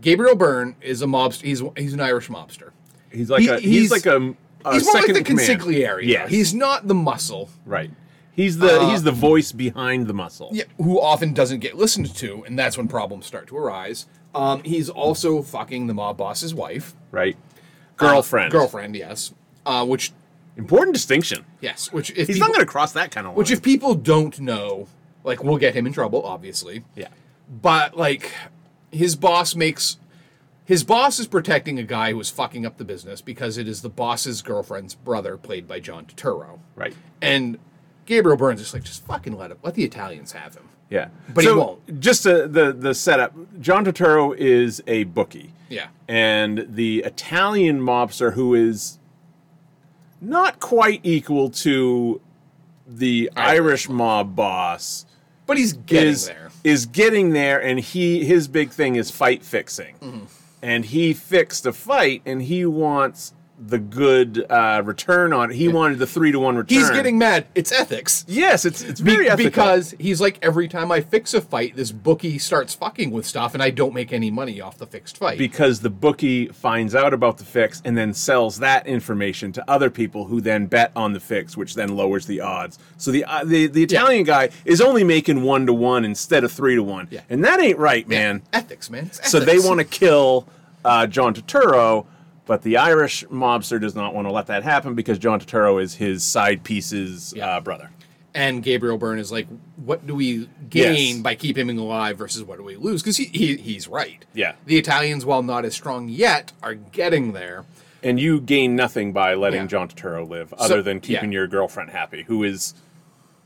Gabriel Byrne is a mobster. He's he's an Irish mobster. He's like He- a. He's, he's- like a. a he's more like second the command. consigliere. Yes. he's not the muscle. right. He's the Uh, he's the voice behind the muscle. Yeah, who often doesn't get listened to, and that's when problems start to arise. Um, he's also fucking the mob boss's wife, Right. Girlfriend. Uh, girlfriend, yes. Uh, which Important distinction. yes, which if He's people, not going to cross that kind of line. which if people don't know, like, we'll get him in trouble, obviously. yeah. But like, his boss makes his boss is protecting a guy who is fucking up the business because it is the boss's girlfriend's brother, played by John Turturro. Right. And Gabriel Burns is like, just fucking let him, let the Italians have him. Yeah. But he won't. Just uh, the the setup. John Turturro is a bookie. Yeah. And the Italian mobster who is not quite equal to the Irish Irish mob boss But he's getting is there. is getting there, and he his big thing is fight fixing, Mm-hmm. and he fixed a fight, and he wants the good uh, return on it. He wanted the three to one return. He's getting mad. It's ethics. yes, it's it's Be- very ethical. because he's like every time I fix a fight, this bookie starts fucking with stuff, and I don't make any money off the fixed fight. because the bookie finds out about the fix and then sells that information to other people who then bet on the fix, which then lowers the odds. So the uh, the, the Italian guy is only making one to one instead of three to one, Yeah. and that ain't right, man. ethics, man. It's So they want to kill uh, John Turturro, but the Irish mobster does not want to let that happen because John Turturro is his side piece's Yeah. uh, brother. And Gabriel Byrne is like, what do we gain Yes. by keeping him alive versus what do we lose? Because he, he he's right. Yeah. The Italians, while not as strong yet, are getting there. And you gain nothing by letting Yeah. John Turturro live, other than keeping yeah. your girlfriend happy, who is.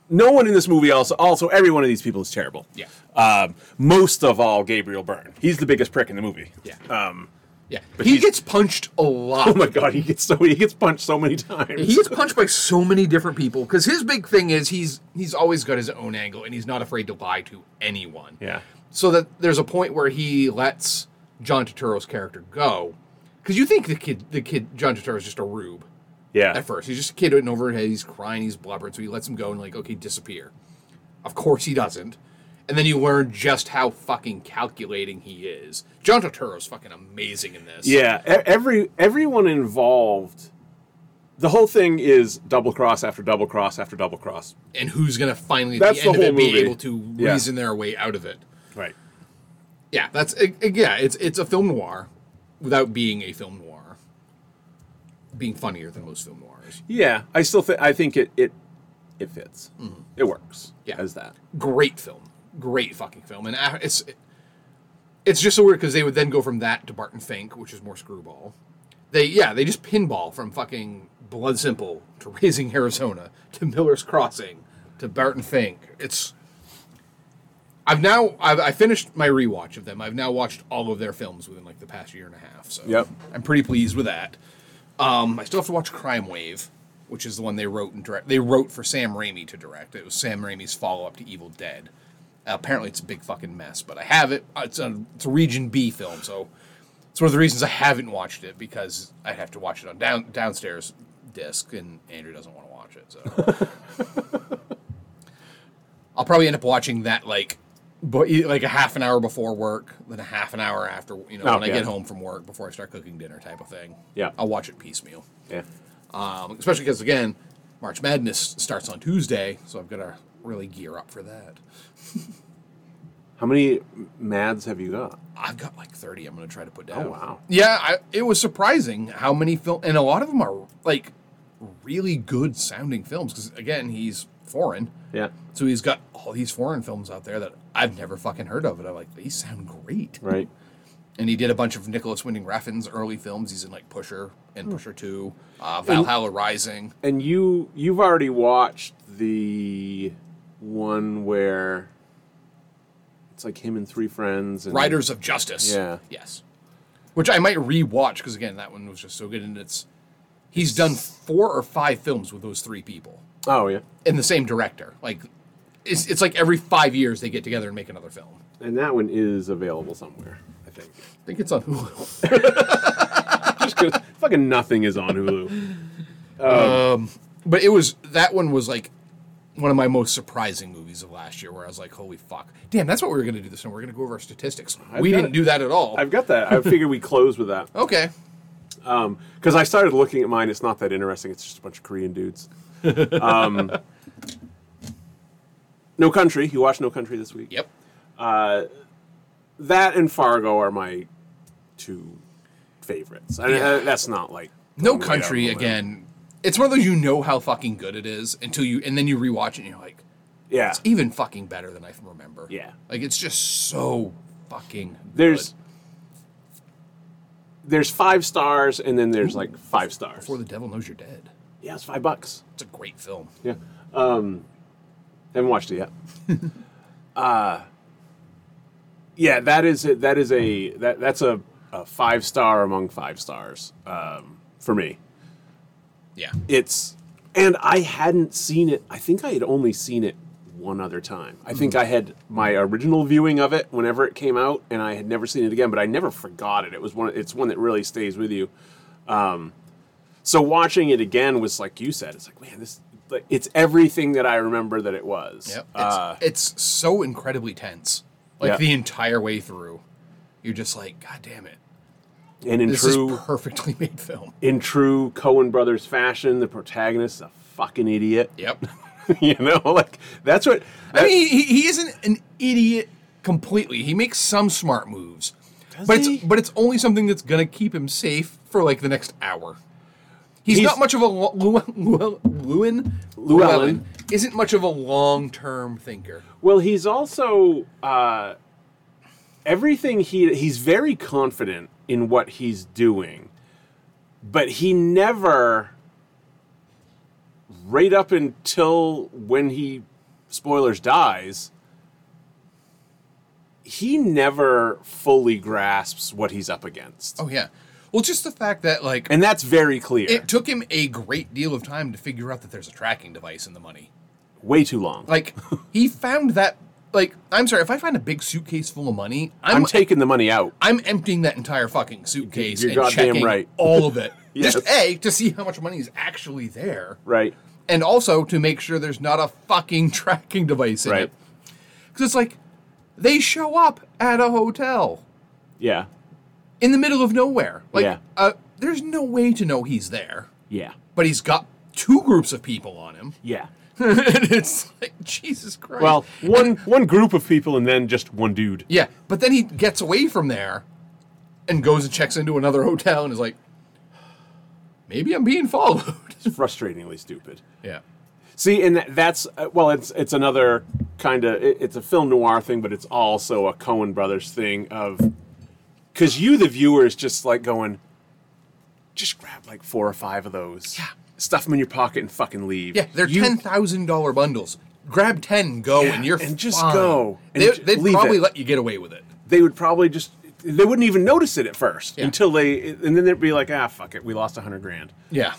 No one in this movie also also every one of these people is terrible. Yeah. Um, most of all, Gabriel Byrne. He's the biggest prick in the movie. Yeah. Um, Yeah. But he he's- gets punched a lot. oh my god, he gets so he gets punched so many times. He gets punched by so many different people because his big thing is he's he's always got his own angle and he's not afraid to lie to anyone. Yeah. So that there's a point where he lets John Turturro's character go because you think the kid the kid John Turturro is just a rube Yeah. at first. He's just a kid in over his head. He's crying. He's blubbering. So he lets him go and like okay disappear. Of course he doesn't. And then you learn just how fucking calculating he is. John Turturro's fucking amazing in this. Yeah, every everyone involved. The whole thing is double cross after double cross after double cross. and who's gonna finally at That's the end the of it whole be able to Yeah. reason their way out of it. Right. Yeah, that's it, it- yeah. It's it's a film noir without being a film noir, being funnier than most film noirs. Yeah, I still think I think it it it fits. Mm-hmm. It works. Yeah. as that. Great film, great fucking film, and it's it's just so weird because they would then go from that to Barton Fink, which is more screwball. They yeah they just pinball from fucking Blood Simple to Raising Arizona to Miller's Crossing to Barton Fink. It's I've now I've, I finished my rewatch of them. I've now watched all of their films within like the past year and a half. So Yep. I'm pretty pleased with that. Um, I still have to watch Crime Wave, which is the one they wrote and direct. They wrote for Sam Raimi to direct. It was Sam Raimi's follow up to Evil Dead. Apparently, it's a big fucking mess, but I have it. Uh, It's a it's a Region B film, so it's one of the reasons I haven't watched it because I have to watch it on down downstairs disc, and Andrew doesn't want to watch it. So I'll probably end up watching that like, but like a half an hour before work, then a half an hour after you know Oh, when I get home from work before I start cooking dinner type of thing. Yeah. I'll watch it piecemeal. Yeah. Um, especially because again, March Madness starts on Tuesday, so I've got to really gear up for that. How many Mads have you got? I've got like thirty. I'm going to try to put down. Oh, wow. Yeah, I, it was surprising how many film, and a lot of them are like really good sounding films. Because again, he's foreign, Yeah. so he's got all these foreign films out there that I've never fucking heard of, and I'm like, these sound great. Right. And he did a bunch of Nicolas Winding Refn's early films. He's in like Pusher Hmm. and Pusher Two, uh, Valhalla Rising. And you you've already watched the one where it's like him and three friends. And, Riders of Justice. Yeah. Yes. Which I might rewatch because again, that one was just so good, and it's he's done four or five films with those three people Oh yeah. and the same director. Like it's it's like every five years they get together and make another film. And that one is available somewhere. I think. I think it's on Hulu. Just 'cause fucking nothing is on Hulu. Um. but it was that one was like one of my most surprising movies of last year, where I was like, "Holy fuck, damn!" That's what we were going to do this time. We're going to go over our statistics. we didn't it. do that at all. I've got that. I figured we close with that okay. Um, because I started looking at mine. It's not that interesting. It's just a bunch of Korean dudes. Um, no Country. You watched No Country this week. Yep. Uh, that and Fargo are my two favorites. I, Yeah. I- that's not like No going way out of Country again. It's one of those you know how fucking good it is until you and then you rewatch it and you're like, Yeah. it's even fucking better than I can remember. Yeah. Like it's just so fucking good. There's there's five stars and then there's like five stars. Before the Devil Knows You're Dead. yeah, it's five bucks. It's a great film. Yeah. Um, haven't watched it yet. uh, yeah, that is a, that is a that that's a, a five star among five stars um, for me. Yeah. It's and I hadn't seen it. I think I had only seen it one other time. I think I had my original viewing of it whenever it came out, and I had never seen it again. But I never forgot it. It was one. It's one that really stays with you. Um, So watching it again was like you said, it's like man, this it's everything that I remember that it was. Yep. It's, Uh, it's so incredibly tense. Like Yeah. the entire way through. You're just like, God damn it. And in This true perfectly made film. in true Coen brothers fashion, the protagonist is a fucking idiot. Yep. you know, like that's what I mean, he, he isn't an idiot completely. He makes some smart moves. Does but he? it's but it's only something that's gonna keep him safe for like the next hour. He's, He's- not much of a Llew- Llew- Llewellyn. isn't much of a long term thinker. Well, he's also uh, everything he he's very confident in what he's doing, but he never, right up until when he spoilers dies, he never fully grasps what he's up against, Oh yeah. Well, just the fact that like and that's very clear. it took him a great deal of time to figure out that there's a tracking device in the money. Way too long. Like he found that. Like I'm sorry, if I find a big suitcase full of money, I'm, I'm taking the money out. I'm emptying that entire fucking suitcase You're and goddamn checking right. all of it. Yes. Just a to see how much money is actually there, Right. and also to make sure there's not a fucking tracking device in Right. it. Because it's like they show up at a hotel Yeah. in the middle of nowhere. Like, Yeah. uh, there's no way to know he's there, Yeah. but he's got two groups of people on him, Yeah. and it's like Jesus Christ. Well, one one group of people and then just one dude. Yeah, but then he gets away from there and goes and checks into another hotel and is like, maybe I'm being followed. It's frustratingly stupid. yeah. See, and that's uh, well, it's it's another kind of it, it's a film noir thing, but it's also a Coen brothers thing of because you, the viewer, is just like going, just grab like four or five of those, Yeah. Stuff them in your pocket and fucking leave. Yeah, they're You- ten thousand dollar bundles. Grab ten, go, Yeah, and you're and just fine. go, and They, they'd leave probably it. let you get away with it. They would probably just they wouldn't even notice it at first Yeah. until they and then they'd be like, ah, fuck it, we lost a hundred grand. Yeah,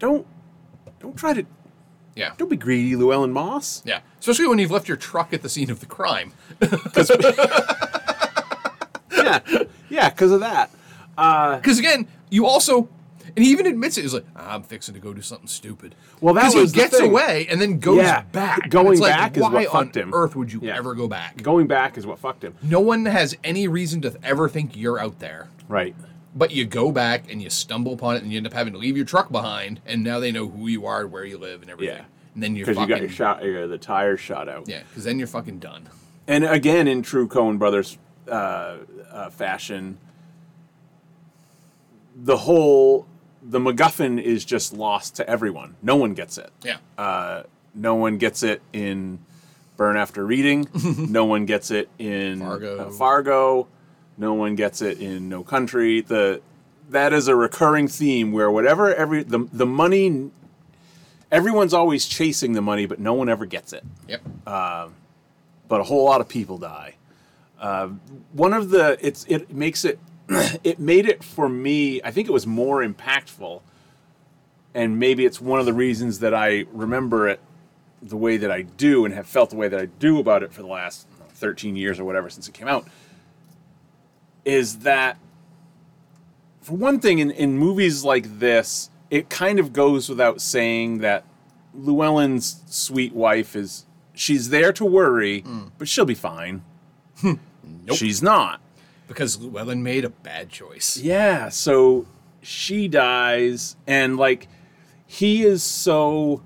Don't don't try to yeah, don't be greedy, Llewellyn Moss. yeah. Especially when you've left your truck at the scene of the crime. yeah, yeah, because of that. Because again, you also, and he even admits it. He's like, I'm fixing to go do something stupid. Well, that was he gets thing. away and then goes Yeah, back. Going it's like, back is what fucked him. Earth would you Yeah. ever go back? Going back is what fucked him. No one has any reason to ever think you're out there. Right. But you go back and you stumble upon it, and you end up having to leave your truck behind, and now they know who you are, where you live, and everything. Yeah. And then you're Because you fucking got your shot, your, the tires shot out. yeah, because then you're fucking done. And again, in true Coen Brothers uh, uh, fashion, the whole the MacGuffin is just lost to everyone. No one gets it. Yeah, Uh, no one gets it in Burn After Reading. no one gets it in Fargo. uh, Fargo. No one gets it in No Country. The that is a recurring theme where whatever every the the money, everyone's always chasing the money, but no one ever gets it. yep. But a whole lot of people die. Uh, one of the it's it makes it it made it for me. I think it was more impactful, and maybe it's one of the reasons that I remember it the way that I do and have felt the way that I do about it for the last 13 years or whatever since it came out. Is that for one thing in, in movies like this, it kind of goes without saying that Llewellyn's sweet wife is she's there to worry, mm. but she'll be fine. nope. She's not. Because Llewellyn made a bad choice. Yeah, so she dies, and like he is so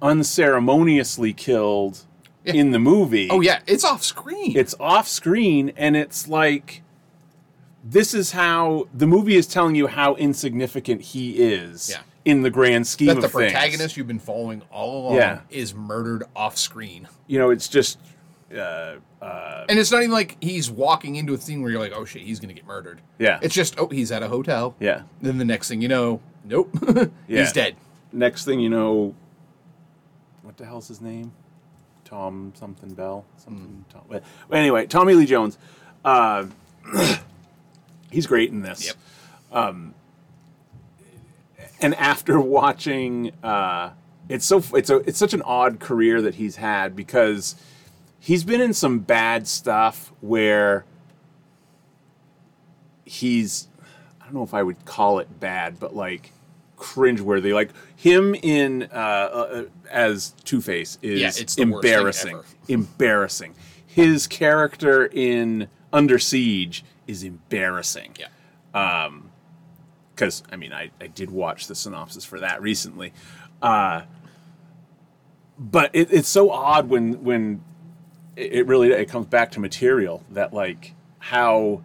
unceremoniously killed Yeah. in the movie. Oh yeah, it's off screen. It's off screen, and it's like this is how the movie is telling you how insignificant he is Yeah. in the grand scheme that of the things. protagonist you've been following all along Yeah. is murdered off screen. You know, it's just uh, And it's not even like he's walking into a scene where you're like, oh shit, he's gonna get murdered. Yeah. It's just, oh, he's at a hotel. yeah. Then the next thing you know, nope, Yeah. he's dead. Next thing you know, what the hell's his name? Tom something Bell something. Tom. Well, anyway, Tommy Lee Jones. Uh, he's great in this. Yep. and after watching uh, it's so it's a it's such an odd career that he's had because he's been in some bad stuff where he's I don't know if I would call it bad, but like cringeworthy. Like him in uh, uh, as Two Face is Yeah, it's the worst thing embarrassing. Embarrassing. His character in Under Siege is embarrassing. Yeah. Because I mean, I, I did watch the synopsis for that recently, uh, but it, it's so odd when when it, it really it comes back to material that like how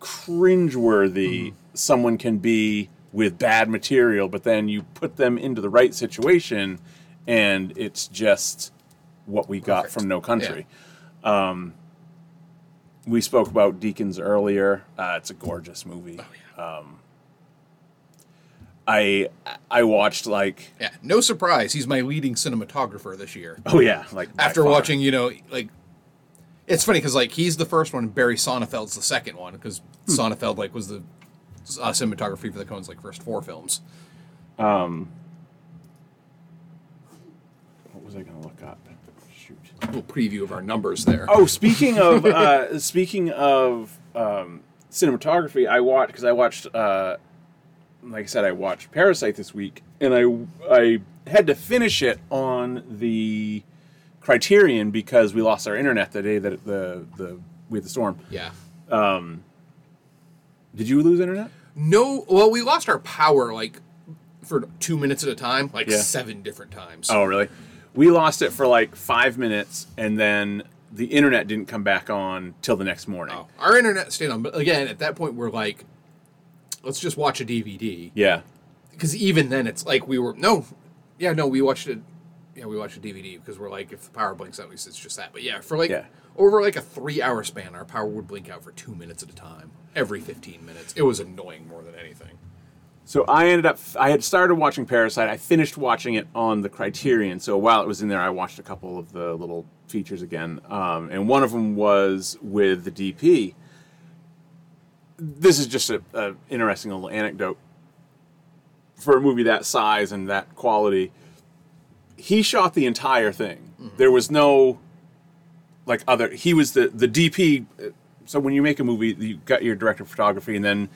cringeworthy someone can be with bad material, but then you put them into the right situation, and it's just what we got Perfect. from No Country. Um, we spoke about Deakins earlier. Uh, it's a gorgeous movie. Um, I I watched like Yeah. No surprise, he's my leading cinematographer this year. oh yeah like After far. watching, you know, like it's funny because like he's the first one, and Barry Sonnenfeld's the second one because Hmm. Sonnefeld like was the uh, cinematography for the Coens like first four films. Um, what was I going to look up? Shoot. A little preview of our numbers there. Oh, speaking of uh, speaking of um, cinematography, I watched because I watched, uh, like I said, I watched Parasite this week, and I I had to finish it on the Criterion because we lost our internet the day that the the we had the storm. Yeah. Um, Did you lose internet? No, well, we lost our power like for two minutes at a time, like Yeah. seven different times. Oh, really? We lost it for like five minutes, and then the internet didn't come back on till the next morning. Oh, Our internet stayed on, but again, at that point, we're like, let's just watch a DVD. Yeah. Because even then, it's like we were no, yeah, no, we watched it. Yeah, we watched a DVD because we're like, if the power blinks out, at least it's just that. But yeah, for like Yeah. over like a three-hour span, our power would blink out for two minutes at a time, every fifteen minutes. It was annoying more than anything. So I ended up. I had started watching Parasite. I finished watching it on the Criterion. So while it was in there, I watched a couple of the little features again, um, and one of them was with the DP. This is just a, a interesting little anecdote for a movie that size and that quality. He shot the entire thing. There was no like other. He was the the DP. So when you make a movie, you got your director of photography, and then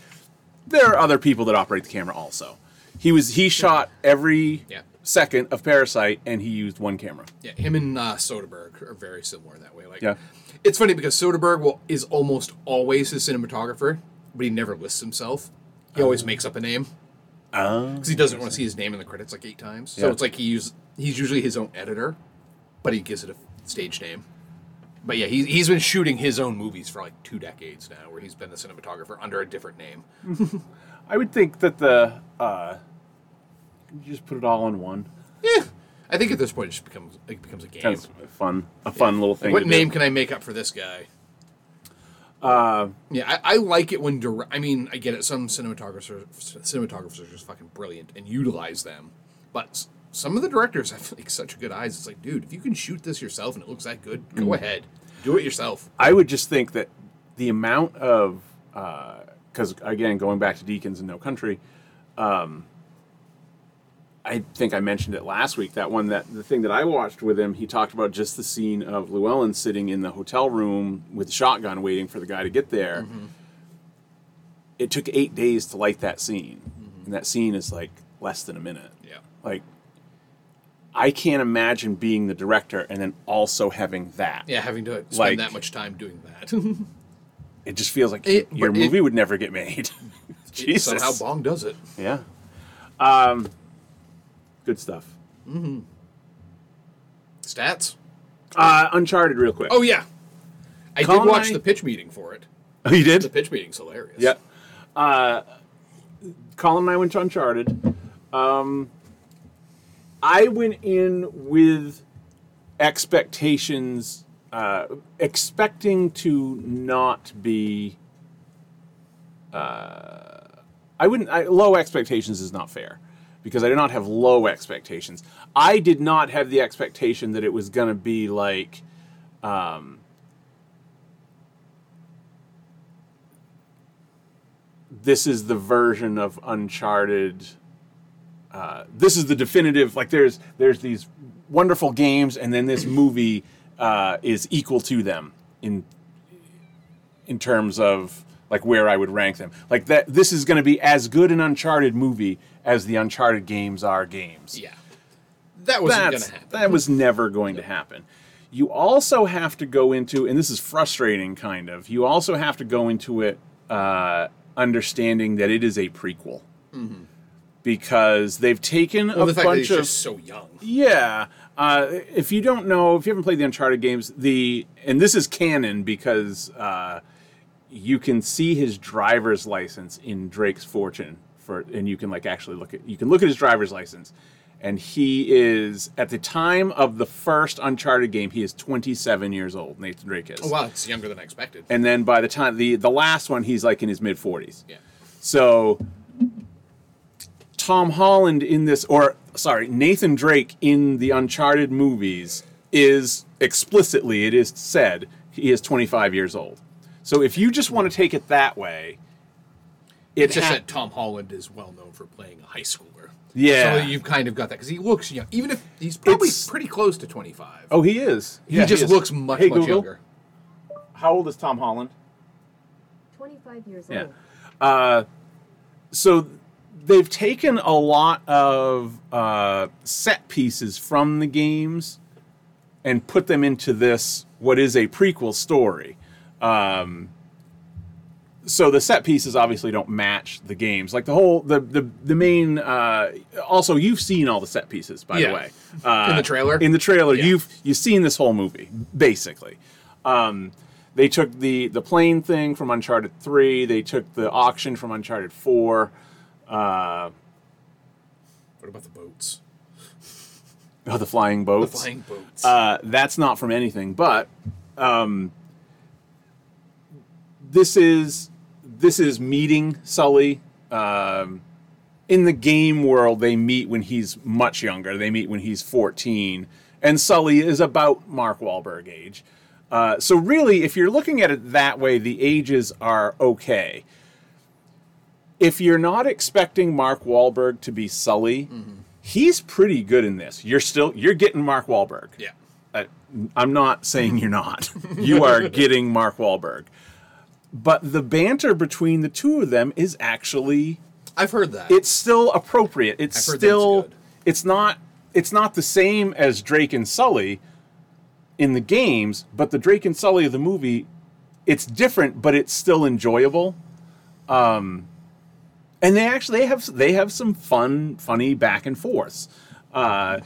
there are other people that operate the camera also. He was he shot every Yeah. second of Parasite, and he used one camera. Yeah, him and uh, Soderbergh are very similar that way. Like, Yeah. it's funny because Soderbergh will, is almost always his cinematographer, but he never lists himself. He always makes up a name because he doesn't want to see his name in the credits like eight times. So Yeah. it's like he use he's usually his own editor, but he gives it a stage name. But yeah, he's he's been shooting his own movies for like two decades now, where he's been the cinematographer under a different name. I would think that the uh, you just put it all in one. Yeah, I think at this point it just becomes it becomes a game. Fun, a fun little thing. What to do. name can I make up for this guy? Uh, yeah, I, I like it when dire- I mean, I get it. Some cinematographers, cinematographers are just fucking brilliant and utilize them, but some of the directors have like such good eyes. It's like, dude, if you can shoot this yourself and it looks that good, go ahead, do it yourself. I would just think that the amount of because again, going back to Deakins and No Country, um, I think I mentioned it last week. That one, that the thing that I watched with him, he talked about just the scene of Llewellyn sitting in the hotel room with the shotgun, waiting for the guy to get there. It took eight days to light that scene, and that scene is like less than a minute. Yeah, Like, I can't imagine being the director and then also having that. yeah, having to spend Like- that much time doing that. It just feels like It- your but it- movie would never get made. Jesus. Somehow Bong does it. Yeah. Um, good stuff. Stats. Uh, Uncharted, real quick. Oh yeah, I Colin did watch I- the pitch meeting for it. Oh, you did? The pitch meeting's hilarious. Yeah. Uh, Colin and I went to Uncharted. Um, I went in with expectations, uh, expecting to not be. Uh, I wouldn't. I, low expectations is not fair because I did not have low expectations. I did not have the expectation that it was going to be like. Um, this is the version of Uncharted. Uh, this is the definitive. Like there's there's these wonderful games, and then this movie uh, is equal to them in in terms of like where I would rank them. Like that, this is going to be as good an Uncharted movie as the Uncharted games are games. Yeah. That wasn't going to happen. that was never going to happen. You also have to go into, and this is frustrating, kind of. You also have to go into it uh, understanding that it is a prequel because they've taken Mm-hmm. well, a the bunch of just so young. yeah. Uh, if you don't know, if you haven't played the Uncharted games, the and this is canon because uh, you can see his driver's license in Drake's Fortune for, and you can like actually look at you can look at his driver's license, and he is at the time of the first Uncharted game, he is 27 years old. Nathan Drake is. Oh, wow, it's younger than I expected. And then by the time the the last one, he's like in his mid 40s. yeah. So Tom Holland in this, or sorry, Nathan Drake in the Uncharted movies is explicitly, it is said, he is 25 years old. So if you just want to take it that way, It's just ha- that Tom Holland is well known for playing a high schooler. Yeah. So you've kind of got that because he looks young. Even if he's probably It's- pretty close to 25. oh, he is. he Yeah, just is. looks much, Hey, much Google, younger. How old is Tom Holland? 25 years Yeah. old. so they've taken a lot of uh, set pieces from the games and put them into this what is a prequel story. Um, so the set pieces obviously don't match the games. Like the whole the the the main. Uh, also, you've seen all the set pieces, by Yeah. the way, uh, In the trailer? In the trailer, Yeah. you've you've seen this whole movie basically. Um, they took the the plane thing from Uncharted Three. They took the auction from Uncharted Four. Uh, What about the boats? oh, the flying boats. The flying boats. Uh, that's not from anything, but um, this is this is meeting Sully. Um, in the game world, they meet when he's much younger. They meet when he's 14, and Sully is about Mark Wahlberg age. Uh, so really, if you're looking at it that way, the ages are okay. If you're not expecting Mark Wahlberg to be Sully, he's pretty good in this. You're still you're getting Mark Wahlberg. yeah. Uh, I'm not saying you're not. You are getting Mark Wahlberg. But the banter between the two of them is actually I've heard that. it's still appropriate. It's I've heard still good. it's not it's not the same as Drake and Sully in the games, but the Drake and Sully of the movie it's different, but it's still enjoyable. Um and they actually they have they have some fun funny back and forths. Uh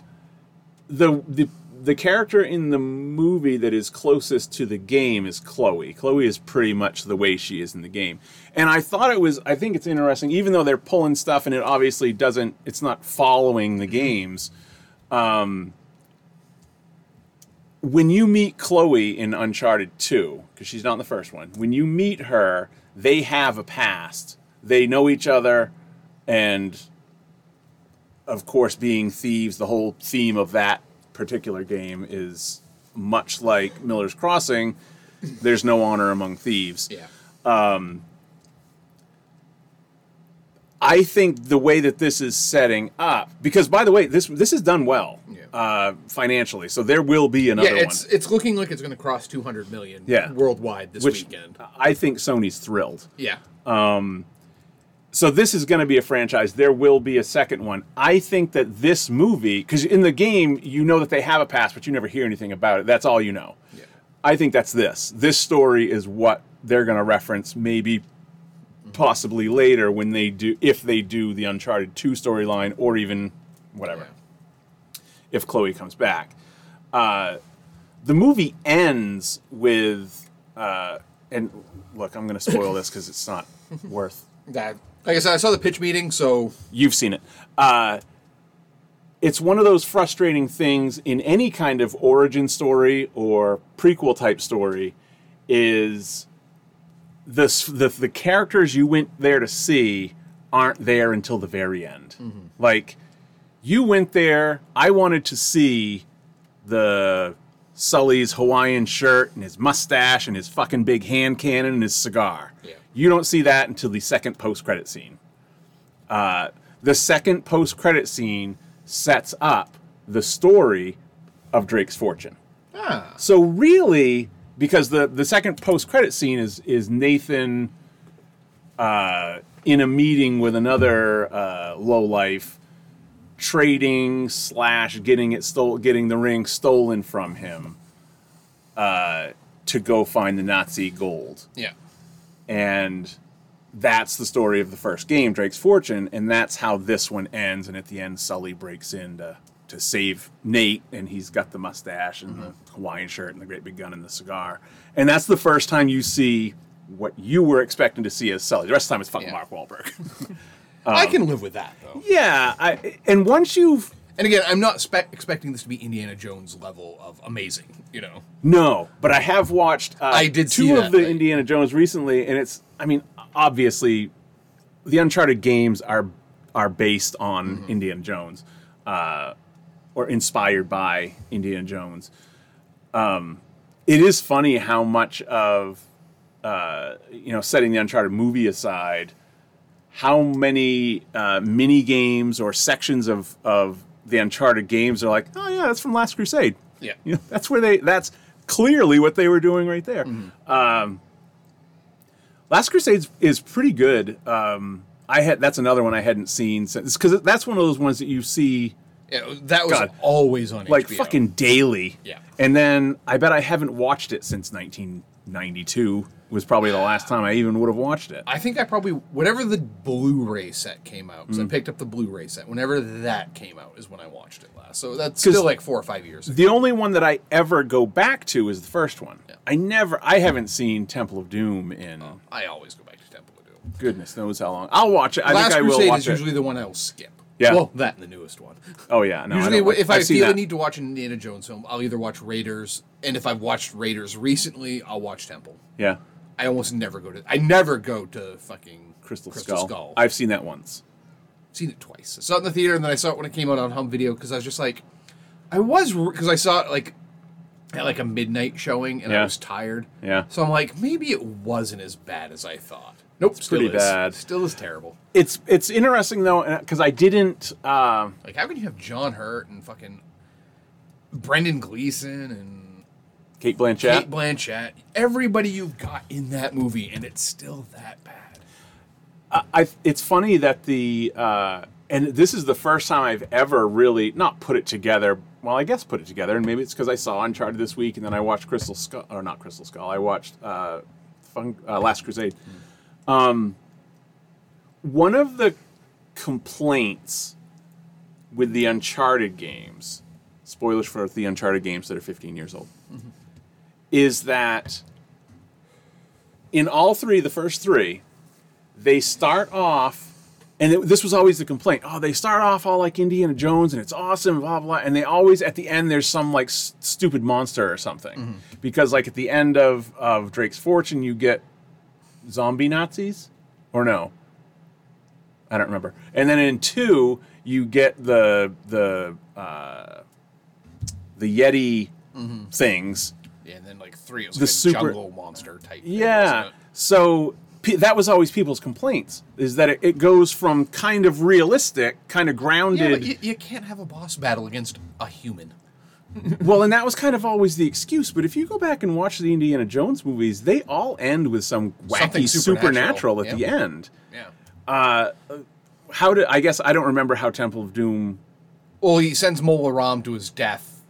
the the the character in the movie that is closest to the game is Chloe. Chloe is pretty much the way she is in the game. And I thought it was I think it's interesting even though they're pulling stuff and it obviously doesn't it's not following the games. Um when you meet Chloe in Uncharted 2, because she's not in the first one, when you meet her, they have a past. They know each other, and of course, being thieves, the whole theme of that particular game is much like Miller's Crossing. There's no honor among thieves. yeah. I think the way that this is setting up, because by the way, this this is done well Yeah. uh, financially, so there will be another Yeah, it's one. it's looking like it's going to cross 200 million Yeah. worldwide this which weekend. I think Sony's thrilled. Yeah. So this is going to be a franchise. There will be a second one. I think that this movie, because in the game you know that they have a past, but you never hear anything about it. That's all you know. Yeah. I think that's this. This story is what they're going to reference, maybe, possibly later when they do, if they do the Uncharted Two storyline, or even whatever. If Chloe comes back, uh, the movie ends with, uh, and look, I'm going to spoil this because it's not worth That like I said, I saw the pitch meeting, so You've seen it. Uh, it's one of those frustrating things in any kind of origin story or prequel type story is the, the the characters you went there to see aren't there until the very end. Like you went there, I wanted to see the Sully's Hawaiian shirt and his mustache and his fucking big hand cannon and his cigar. Yeah. You don't see that until the second post credit scene. Uh, the second post credit scene sets up the story of Drake's fortune. ah, So really, because the the second post credit scene is is Nathan uh, in a meeting with another uh, low life, trading slash getting it stole, getting the ring stolen from him uh, to go find the Nazi gold Yeah. And that's the story of the first game, Drake's Fortune, and that's how this one ends. And at the end, Sully breaks in to, to save Nate, and he's got the mustache and the mm-hmm. Hawaiian shirt and the great big gun and the cigar. And that's the first time you see what you were expecting to see as Sully. The rest of the time, it's fucking Yeah. Mark Wahlberg. I can um, live with that though. yeah, I, and once you've And again, I'm not spe- expecting this to be Indiana Jones level of amazing. You know. No, but I have watched. Uh, I did two of the. Indiana Jones recently, and it's. I mean, obviously, the Uncharted games are are based on Mm-hmm. Indiana Jones, uh, or inspired by Indiana Jones. Um, it is funny how much of, uh, you know, setting the Uncharted movie aside, how many uh, mini games or sections of of the Uncharted games are like, oh yeah, that's from Last Crusade. Yeah. You know, that's where they. That's clearly what they were doing right there. Mm-hmm. Um, Last Crusade is pretty good. Um, I had that's another one I hadn't seen since because that's one of those ones that you see Yeah, that was God. always on like HBO. fucking daily. Yeah. And then I bet I haven't watched it since 1992. Was probably the last time I even would have watched it. I think I probably whatever the Blu-ray set came out because I hmm. picked up the Blu-ray set. Whenever that came out is when I watched it last. So that's still like four or five years. ago. The only one that I ever go back to is the first one. Yeah. I never, I haven't seen Temple of Doom in oh, I always go back to Temple of Doom. goodness knows how long. I'll watch it. I Last think I will Crusade watch is it. usually the one I'll skip. Yeah. Well, that and the newest one. oh yeah, no. I Usually, don't if I seen feel I need to watch an Indiana Jones film, I'll either watch Raiders, and if I've watched Raiders recently, I'll watch Temple. yeah, I almost never go to. I never go to fucking Crystal, Crystal Skull. Skull. I've seen that once. seen it twice. I saw it in the theater, and then I saw it when it came out on home video because I was just like, I was because I saw it like at like a midnight showing, and Yeah. I was tired. Yeah. So I'm like, maybe it wasn't as bad as I thought. Nope, still pretty is. bad. Still is terrible. It's it's interesting though because I didn't. Uh, Like, how can you have John Hurt and fucking Brendan Gleeson and Cate Blanchett. Cate Blanchett, everybody you've got in that movie, and it's still that bad. I, it's funny that the uh, and this is the first time I've ever really not put it together. Well, I guess put it together, and maybe it's because I saw Uncharted this week, and then I watched Crystal Skull, or not Crystal Skull. I watched uh, Fun, uh, Last Crusade. Um, one of the complaints with the Uncharted games, spoilers for the Uncharted games that are 15 years old, is that in all three, the first three, they start off, and it, this was always the complaint. Oh, they start off all like Indiana Jones, and it's awesome, blah blah. And they always at the end there's some like s- stupid monster or something, because like at the end of of Drake's Fortune, you get zombie Nazis, or no, I don't remember. And then in two, you get the the uh, the Yeti things. Yeah, and then like three, was The like a super- jungle monster type. Yeah. wasn't? So pe- that was always people's complaints is that it, it goes from kind of realistic, kind of Yeah, grounded. but you, you can't have a boss battle against a human. well, and that was kind of always the excuse. But if you go back and watch the Indiana Jones movies, they all end with some wacky Something supernatural, supernatural, at the end. Yeah. Uh, how did I guess I don't remember how Temple of Doom. Well, he sends Mola Ram to his death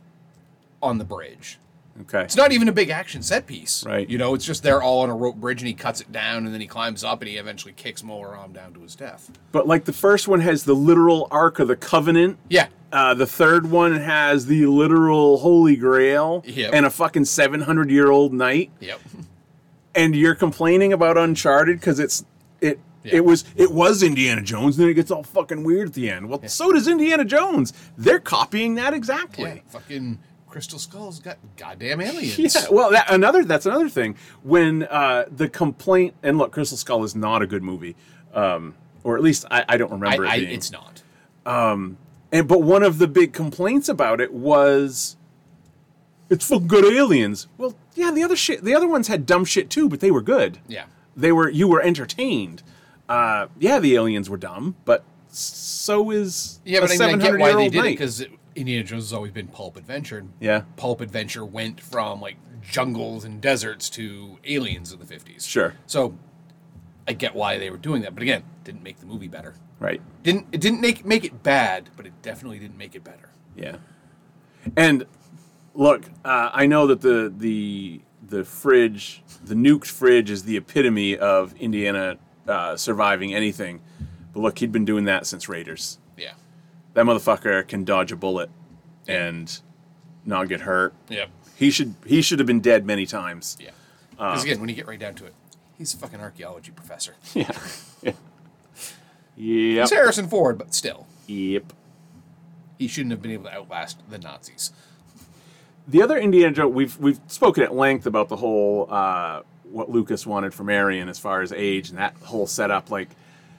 on the bridge. Okay. It's not even a big action set piece. Right. You know, it's just they're all on a rope bridge and he cuts it down and then he climbs up and he eventually kicks Mola Ram down to his death. But like the first one has the literal Ark of the Covenant. Yeah. Uh, the third one has the literal Holy Grail Yep. and a fucking 700 year old knight. Yep. and you're complaining about Uncharted because it's it Yeah. it was it was Indiana Jones, and then it gets all fucking weird at the end. Well, so does Indiana Jones. They're copying that Yeah. exactly. Fucking Crystal Skull's got goddamn aliens. Yeah, well, that, another that's another thing. When uh, the complaint and look, Crystal Skull is not a good movie, um, or at least I, I don't remember I, it being. it's not. And but one of the big complaints about it was it's fucking good aliens. Well, yeah, the other shit, the other ones had dumb shit too, but they were good. Yeah. they were you were entertained. Uh, yeah, the aliens were dumb, but so is Yeah, but I, mean, I get why they 700-year-old did it because Indiana Jones has always been pulp adventure. and Yeah. pulp adventure went from like jungles and deserts to aliens in the fifties. Sure. So I get why they were doing that, but again, didn't make the movie better. Right. Didn't it didn't make make it bad, but it definitely didn't make it better. Yeah. And look, uh, I know that the the the fridge, the nuked fridge, is the epitome of Indiana uh, surviving anything. But look, he'd been doing that since Raiders. That motherfucker can dodge a bullet and not get hurt. Yep. He should he should have been dead many times. Yeah. Because again, when you get right down to it, he's a fucking archaeology professor. Yeah. yeah. Yep. It's Harrison Ford, but still, Yep. he shouldn't have been able to outlast the Nazis. The other Indiana Jones, we've we've spoken at length about the whole uh, what Lucas wanted from Marion as far as age and that whole setup. Like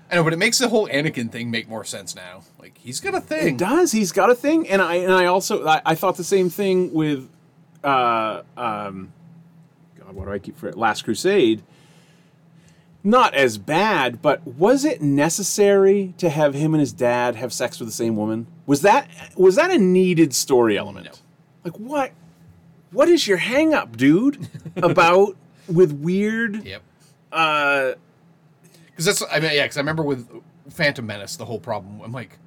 I know, but it makes the whole Anakin thing make more sense now. Like he's got a thing. it does, he's got a thing, and I and I also I, I thought the same thing with, uh, um, God, what do I keep for it? Last Crusade? Not as bad, but was it necessary to have him and his dad have sex with the same woman? Was that was that a needed story element? No. Like what? What is your hang up, dude? about with weird Yep. uh Because that's I mean yeah. Because I remember with Phantom Menace, the whole problem. I'm like,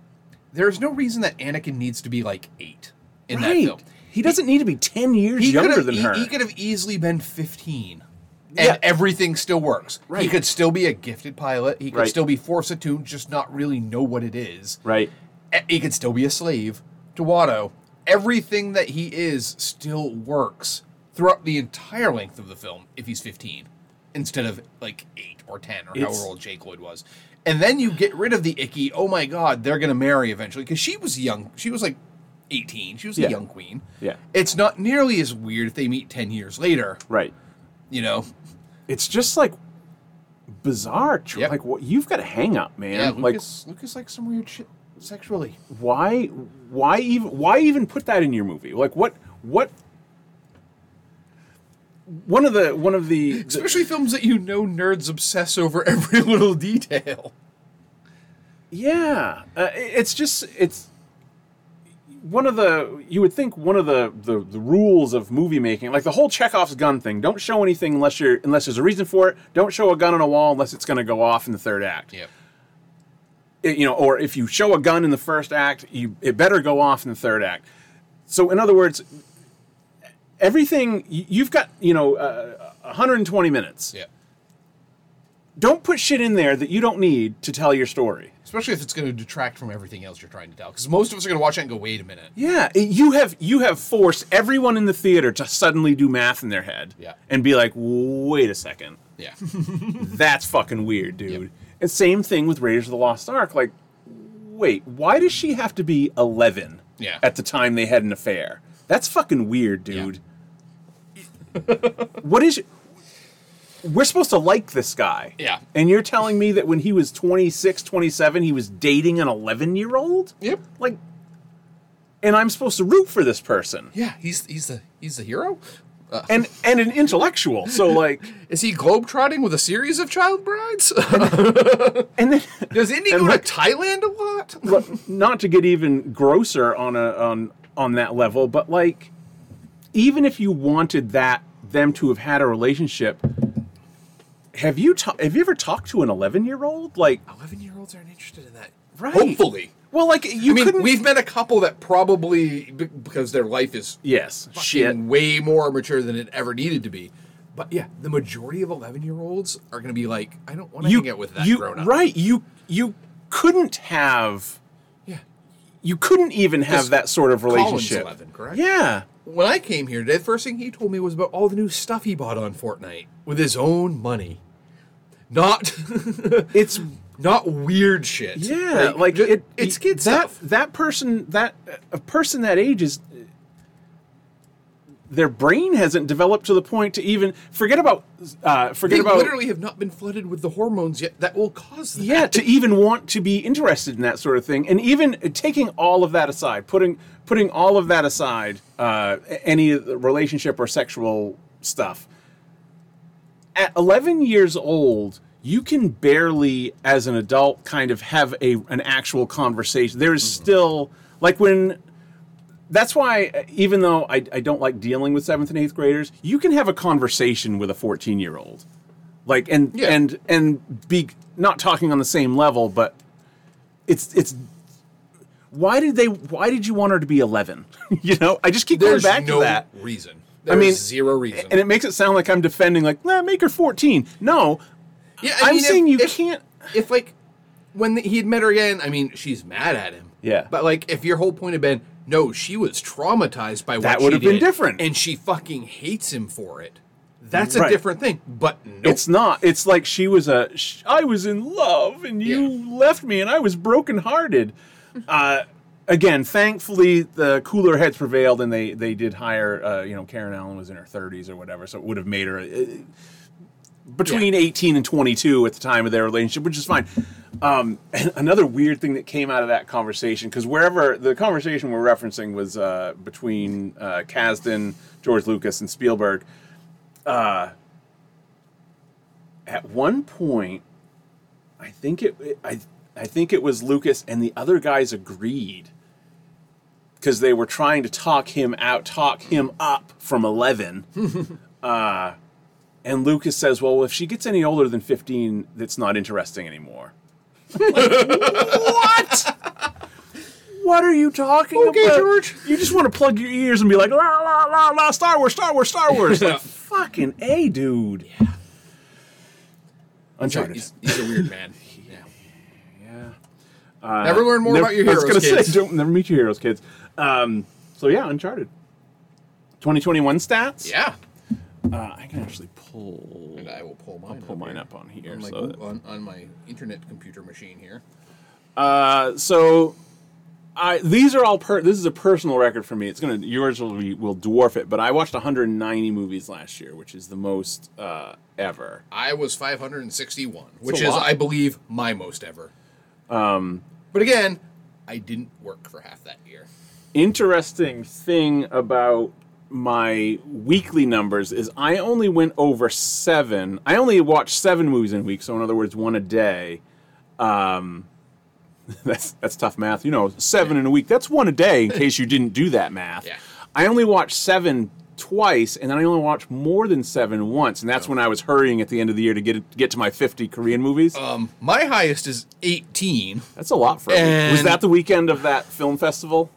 there's no reason that Anakin needs to be like eight in that right. film. He doesn't need to be ten years He younger could've- than he, her. He could have easily been 15. And Yeah. everything still works. He Right. could still be a gifted pilot. He could Right. still be force attuned, just not really know what it is. right. He could still be a slave to Watto. Everything that he is still works throughout the entire length of the film if he's 15 instead of like 8 or 10 or It's- however old Jake Lloyd was. And then you get rid of the icky, oh my god, they're going to marry eventually because she was young. She was like 18. She was Yeah. a young queen. Yeah. It's not nearly as weird if they meet 10 years later, Right. you know? It's just like bizarre. Yep. Like what you've got a hang up, man. Yeah, like Lucas, Lucas likes some weird shit sexually. why why even why even put that in your movie? Like what what one of the one of the, the Especially films that you know nerds obsess over every little detail. Yeah, uh, it's just it's one of the you would think one of the, the the rules of movie making, like the whole Chekhov's gun thing. Don't show anything unless you're unless there's a reason for it. Don't show a gun on a wall unless it's going to go off in the third act. Yep. It- you know, or if you show a gun in the first act, you it better go off in the third act. So, in other words, everything you've got, you know, uh, 120 minutes. Yep. Don't put shit in there that you don't need to tell your story. Especially if it's going to detract from everything else you're trying to tell. Because most of us are going to watch it and go, wait a minute. Yeah, you have you have forced everyone in the theater to suddenly do math in their head. Yeah. And be like, wait a second, Yeah. that's fucking weird, dude. Yep. And same thing with Raiders of the Lost Ark. Like, wait, why does she have to be eleven? Yeah. At the time they had an affair, that's fucking weird, dude. What is? We're supposed to like this guy. Yeah. And you're telling me that when he was 26, 27, he was dating an 11 year old? Yep. Like, and I'm supposed to root for this person. Yeah, he's he's the he's the hero. Uh, And and an intellectual. So like is he globetrotting with a series of child brides? and then Does Indy go look- to Thailand a lot? not to get even grosser on a on on that level, but like even if you wanted that them to have had a relationship, have you ta- have you ever talked to an 11 year old? Like Eleven year olds aren't interested in that. Right. Hopefully. well, like you I mean, couldn't. we've met a couple that probably because their life is yes, shit. way more mature than it ever needed to be. But yeah, the majority of eleven year olds are going to be like, I don't want to You hang out with that you grown up. right? You you couldn't have. Yeah. You couldn't even have that sort of Colin's relationship. 11, correct? Yeah. When I came here today, the first thing he told me was about all the new stuff he bought on Fortnite with his own money. Not, It's not weird shit. yeah, like, ju- it, it's it- kid that, stuff. That person, that a person that age is, their brain hasn't developed to the point to even forget about, uh, forget They about, literally have not been flooded with the hormones yet that will cause that. yeah, to even want to be interested in that sort of thing, and even taking all of that aside, putting putting all of that aside, uh, any relationship or sexual stuff. At 11 years old, you can barely, as an adult, kind of have a an actual conversation. There's still like when. That's why, even though I, I don't like dealing with seventh and eighth graders, you can have a conversation with a 14 year old. like and Yeah. and and be not talking on the same level, but it's it's why did they why did you want her to be 11 you know i just keep There's going back no to that reason. I mean, zero reason. and it makes it sound like i'm defending like nah, make her 14 no yeah, i'm mean, if- saying you if, can't If like when he had met her again, I mean, she's mad at him. Yeah. But like, if your whole point had been no, she was traumatized by what That would have been different. and she fucking hates him for it. That's a Right. different thing. But nope. it's not it's like she was a sh- i was in love and you Yeah. left me and i was brokenhearted uh again thankfully the cooler heads prevailed and they they did hire uh, you know karen allen was in her 30s or whatever so it would have made her uh, between 18 and 22 at the time of their relationship which is fine. Um, another weird thing that came out of that conversation because wherever the conversation we're referencing was uh, between uh, kasdan george lucas and spielberg at one point, I think it, I, I think it was Lucas and the other guys agreed because they were trying to talk him out, talk him up from eleven. uh, and Lucas says, "Well, if she gets any older than fifteen, that's not interesting anymore." what? What are you talking Okay, about? George. You just want to plug your ears and be like, la la la la, Star Wars, Star Wars, Star Wars. Like, fucking a dude. Yeah. Uncharted. he's, he's a weird man. Yeah. Yeah. Never learn more Never- about your I was heroes, gonna kids. say, don't never meet your heroes, kids. Um, so yeah, Uncharted. 2021 stats. yeah. Uh, I can actually pull. And I will pull mine. pull up mine here. up on here. On my, so, Goo- on, on my internet computer machine here. uh, so I these are all per. This is a personal record for me. It's gonna yours will be, will dwarf it, but I watched 190 movies last year, which is the most uh, ever. I was 561, which is, lot. I believe, my most ever. Um, but again, I didn't work for half that year. interesting thing about my weekly numbers is I only went over seven. I only watched seven movies in a week, so in other words, one a day. Um, that's that's tough math. You know, seven in a week. That's one a day. In case you didn't do that math. Yeah. I only watched seven twice, and then I only watched more than seven once, and that's when I was hurrying at the end of the year to get get to my fifty Korean movies. Um, my highest is 18, that's a lot for week. Was that the weekend of that film festival?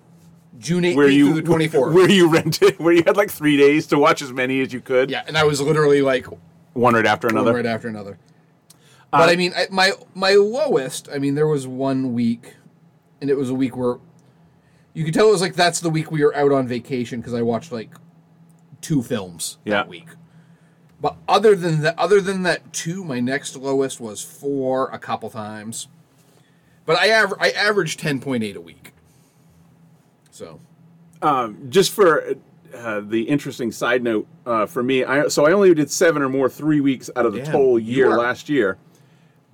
June 18th where you through the 24th. where you rented where you had like three days to watch as many as you could yeah, and I was literally like one right after another Uh, right after another. But I mean, I, my my lowest. I mean, there was one week, and it was a week where you could tell it was like that's the week we were out on vacation because I watched like two films Yeah. that week. But other than that, other than that two, my next lowest was four a couple times. But I aver- I averaged ten point eight a week. So just for uh, the interesting side note uh, for me I, so i only did seven or more three weeks out of the Damn, total year last year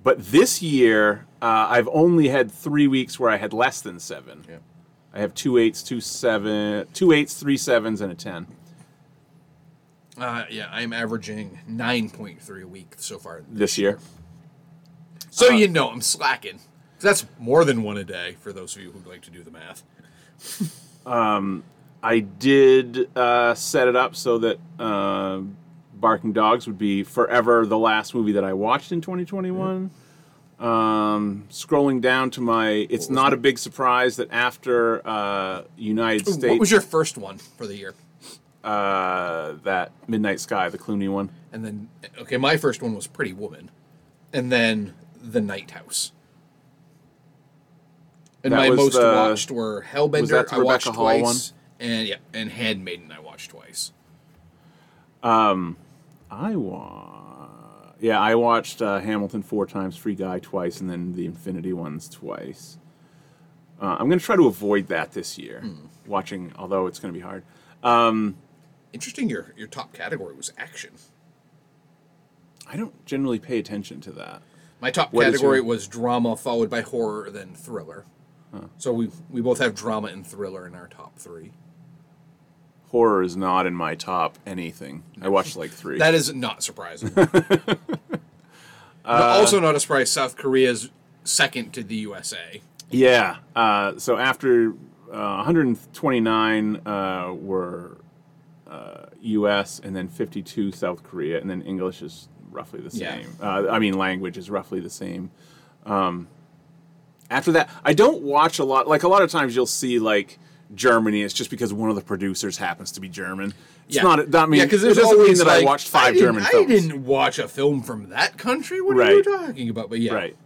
but this year uh, i've only had three weeks where i had less than seven Yeah. i have two eights two seven two eights three sevens and a ten uh, yeah, I'm averaging nine point three a week so far. this year So you know I'm slacking. That's more than one a day for those of you who like to do the math. I did uh, set it up so that uh, Barking Dogs would be forever the last movie that I watched in 2021. Um, scrolling down to my, it's not a big surprise that after uh, United Ooh, States, What was your first one for the year? Uh, that Midnight Sky, the Clooney one. And then, okay, my first one was Pretty Woman, and then The Night House. And That my most the- watched were Hellbender. was that the I watched Hall twice, and yeah, and Handmaiden. I watched twice. Um, I wa yeah, I watched uh, Hamilton four times, Free Guy twice, and then the Infinity ones twice. Uh, I'm going to try to avoid that this year. Watching, although it's going to be hard. Interesting. Your your top category was action. I don't generally pay attention to that. My top What category your- was drama, followed by horror, then thriller. So we we both have drama and thriller in our top three. Horror is not in my top anything. I watched like three. That is not surprising. But also not a surprise. South Korea's second to the USA. yeah. Uh, so after uh, 129 uh, were uh, U.S. and then 52 South Korea, and then English is roughly the Yeah. same. Uh, I mean, language is roughly the same. Um, after that, I don't watch a lot. Like a lot of times, you'll see like Germany. It's just because one of the producers happens to be German. It's Yeah. not. I mean, yeah, because it there's doesn't mean that like, I watched five didn't- German I films. didn't watch a film from that country. What are you talking about? But yeah, Right.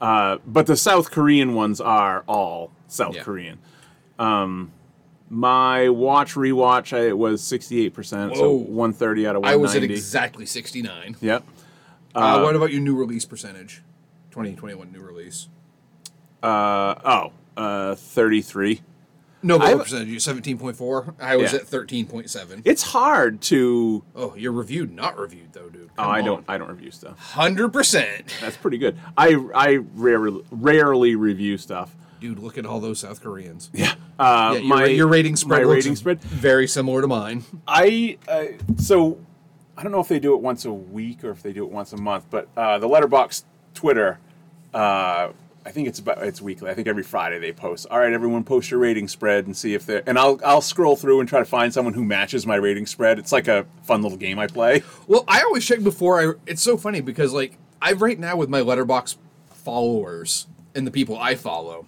Uh, but the South Korean ones are all South Yeah. Korean. Um, my watch rewatch I, it was sixty eight percent, so one thirty out of one I was at exactly 69. Yep. Uh, what about your new release percentage? 2021 new release. Uh, oh, uh, thirty three. No, but what percentage? You 17.4. I was Yeah. at 13.7. It's hard to. Oh, you're reviewed, not reviewed though, dude. Oh, I don't. I don't review stuff. Hundred percent, That's pretty good. I I rarely rarely review stuff. dude. Look at all those South Koreans. Yeah. Uh, Yeah, your, my your rating spread. My rating spread. very similar to mine. I uh, so I don't know if they do it once a week or if they do it once a month, but uh, the Letterboxd Twitter, uh, I think it's about it's weekly. I think every Friday they post. All right, everyone, post your rating spread and see if they are and I'll I'll scroll through and try to find someone who matches my rating spread. It's like a fun little game I play. Well, I always check before I. It's so funny because like I right now with my Letterboxd followers and the people I follow,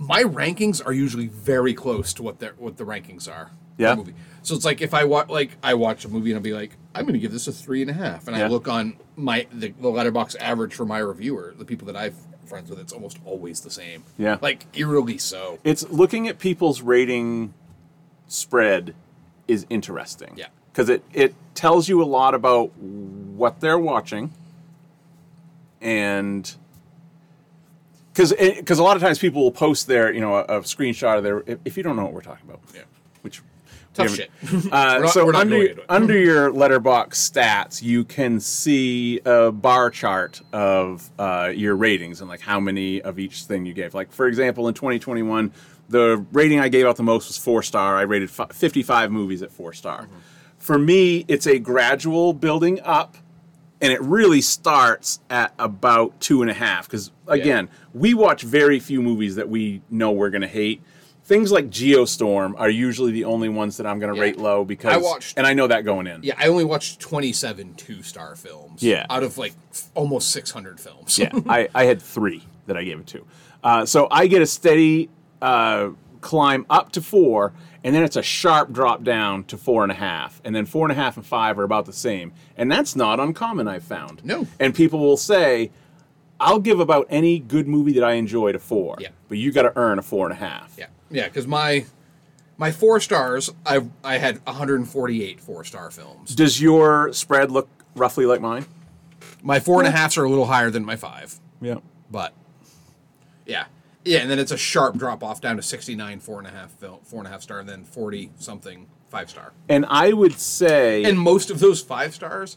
my rankings are usually very close to what their what the rankings are. Yeah. movie. So it's like if I watch like I watch a movie and I'll be like I'm going to give this a three and a half, and I look on my the, the Letterboxd average for my reviewer, the people that I've friends with, it's almost always the same. Yeah. like eerily so. It's looking at people's rating spread is interesting. Yeah. Because it, it tells you a lot about what they're watching and because because a lot of times people will post their you know a, a screenshot of their if, if you don't know what we're talking about Yeah. which Tough shit. uh, not- so under going into it. under your Letterboxd stats you can see a bar chart of uh, your ratings and like how many of each thing you gave like for example in 2021 the rating i gave out the most was four star i rated fi- 55 movies at four star Mm-hmm. for me it's a gradual building up and it really starts at about two and a half because again we watch very few movies that we know we're going to hate things like geostorm are usually the only ones that i'm going to Yeah. rate low because I watched- and i know that going in Yeah, I only watched 27 two star films. Yeah. out of like f- almost 600 films. yeah I, I had three that i gave it to uh, so i get a steady uh, climb up to four and then it's a sharp drop down to four and a half. And then four and a half and five are about the same. And that's not uncommon i've found. No. and people will say i'll give about any good movie that i enjoyed a four Yeah. but you got to earn a four and a half. Yeah, yeah, because my my four stars, I I had 148 four star films. does your spread look roughly like mine? My four and a halfs are a little higher than my five, yeah. But yeah, yeah, and then it's a sharp drop off down to 69 four and a half film, four and a half star, and then 40 something five star. and i would say And most of those five stars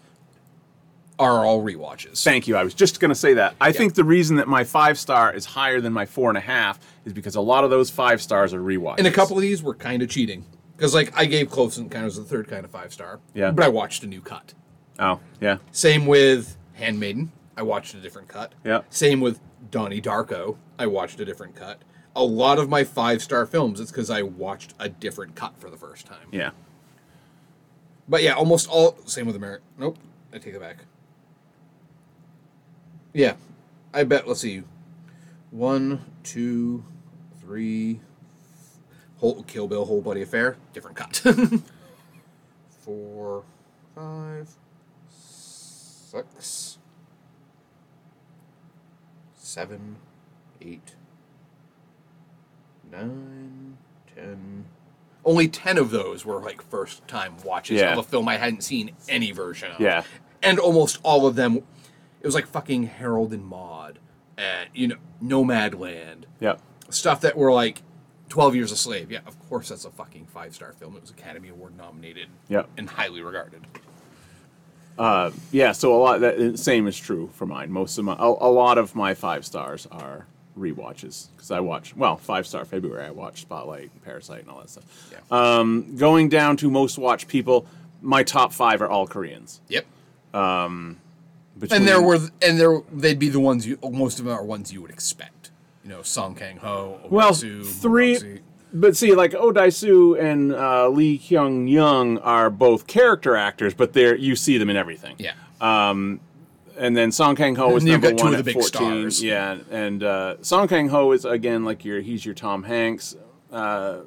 are all rewatches. Thank you. I was just going to say that. I think the reason that my five star is higher than my four and a half is because a lot of those five stars are rewatches. And a couple of these were kind of cheating because like I gave Close Encounters the third kind of five star. Yeah. but I watched a new cut. Oh, yeah. Same with Handmaiden. I watched a different cut. Yeah. Same with Donnie Darko. I watched a different cut. A lot of my five star films, it's because I watched a different cut for the first time. Yeah. But yeah, almost all. Same with American. Nope, I take it back. Yeah, I bet. Let's see. One, two, three. Whole Kill Bill, Whole Bloody Affair, different cut. Four, five, six, seven, eight, nine, ten. Only ten of those were like first time watches Yeah. of a film I hadn't seen any version of. Yeah. And almost all of them, it was like fucking Harold and Maude, and you know Nomadland, Yeah. stuff that were like 12 Years a Slave. Yeah, of course that's a fucking five star film. It was Academy Award nominated Yep. and highly regarded. Yeah. So a lot, that same is true for mine. Most of my, a, a lot of my five stars are rewatches because I watch, well, five star February, I watched Spotlight, and Parasite, and all that stuff. Yeah. Um, going down to most watched people, my top five are all Koreans. Yep. Between, And there were and there they'd be the ones you most of them are ones you would expect. You know, Song Kang Ho, Well, Ogasu, three. Momoxi. But see, like Oh Dal-su and uh, Lee Kyung Young are both character actors, but they're you see them in everything. Yeah. and then Song Kang Ho is number one of the at big 14. stars. Yeah, and uh, Song Kang Ho is again like your he's your Tom Hanks. Uh,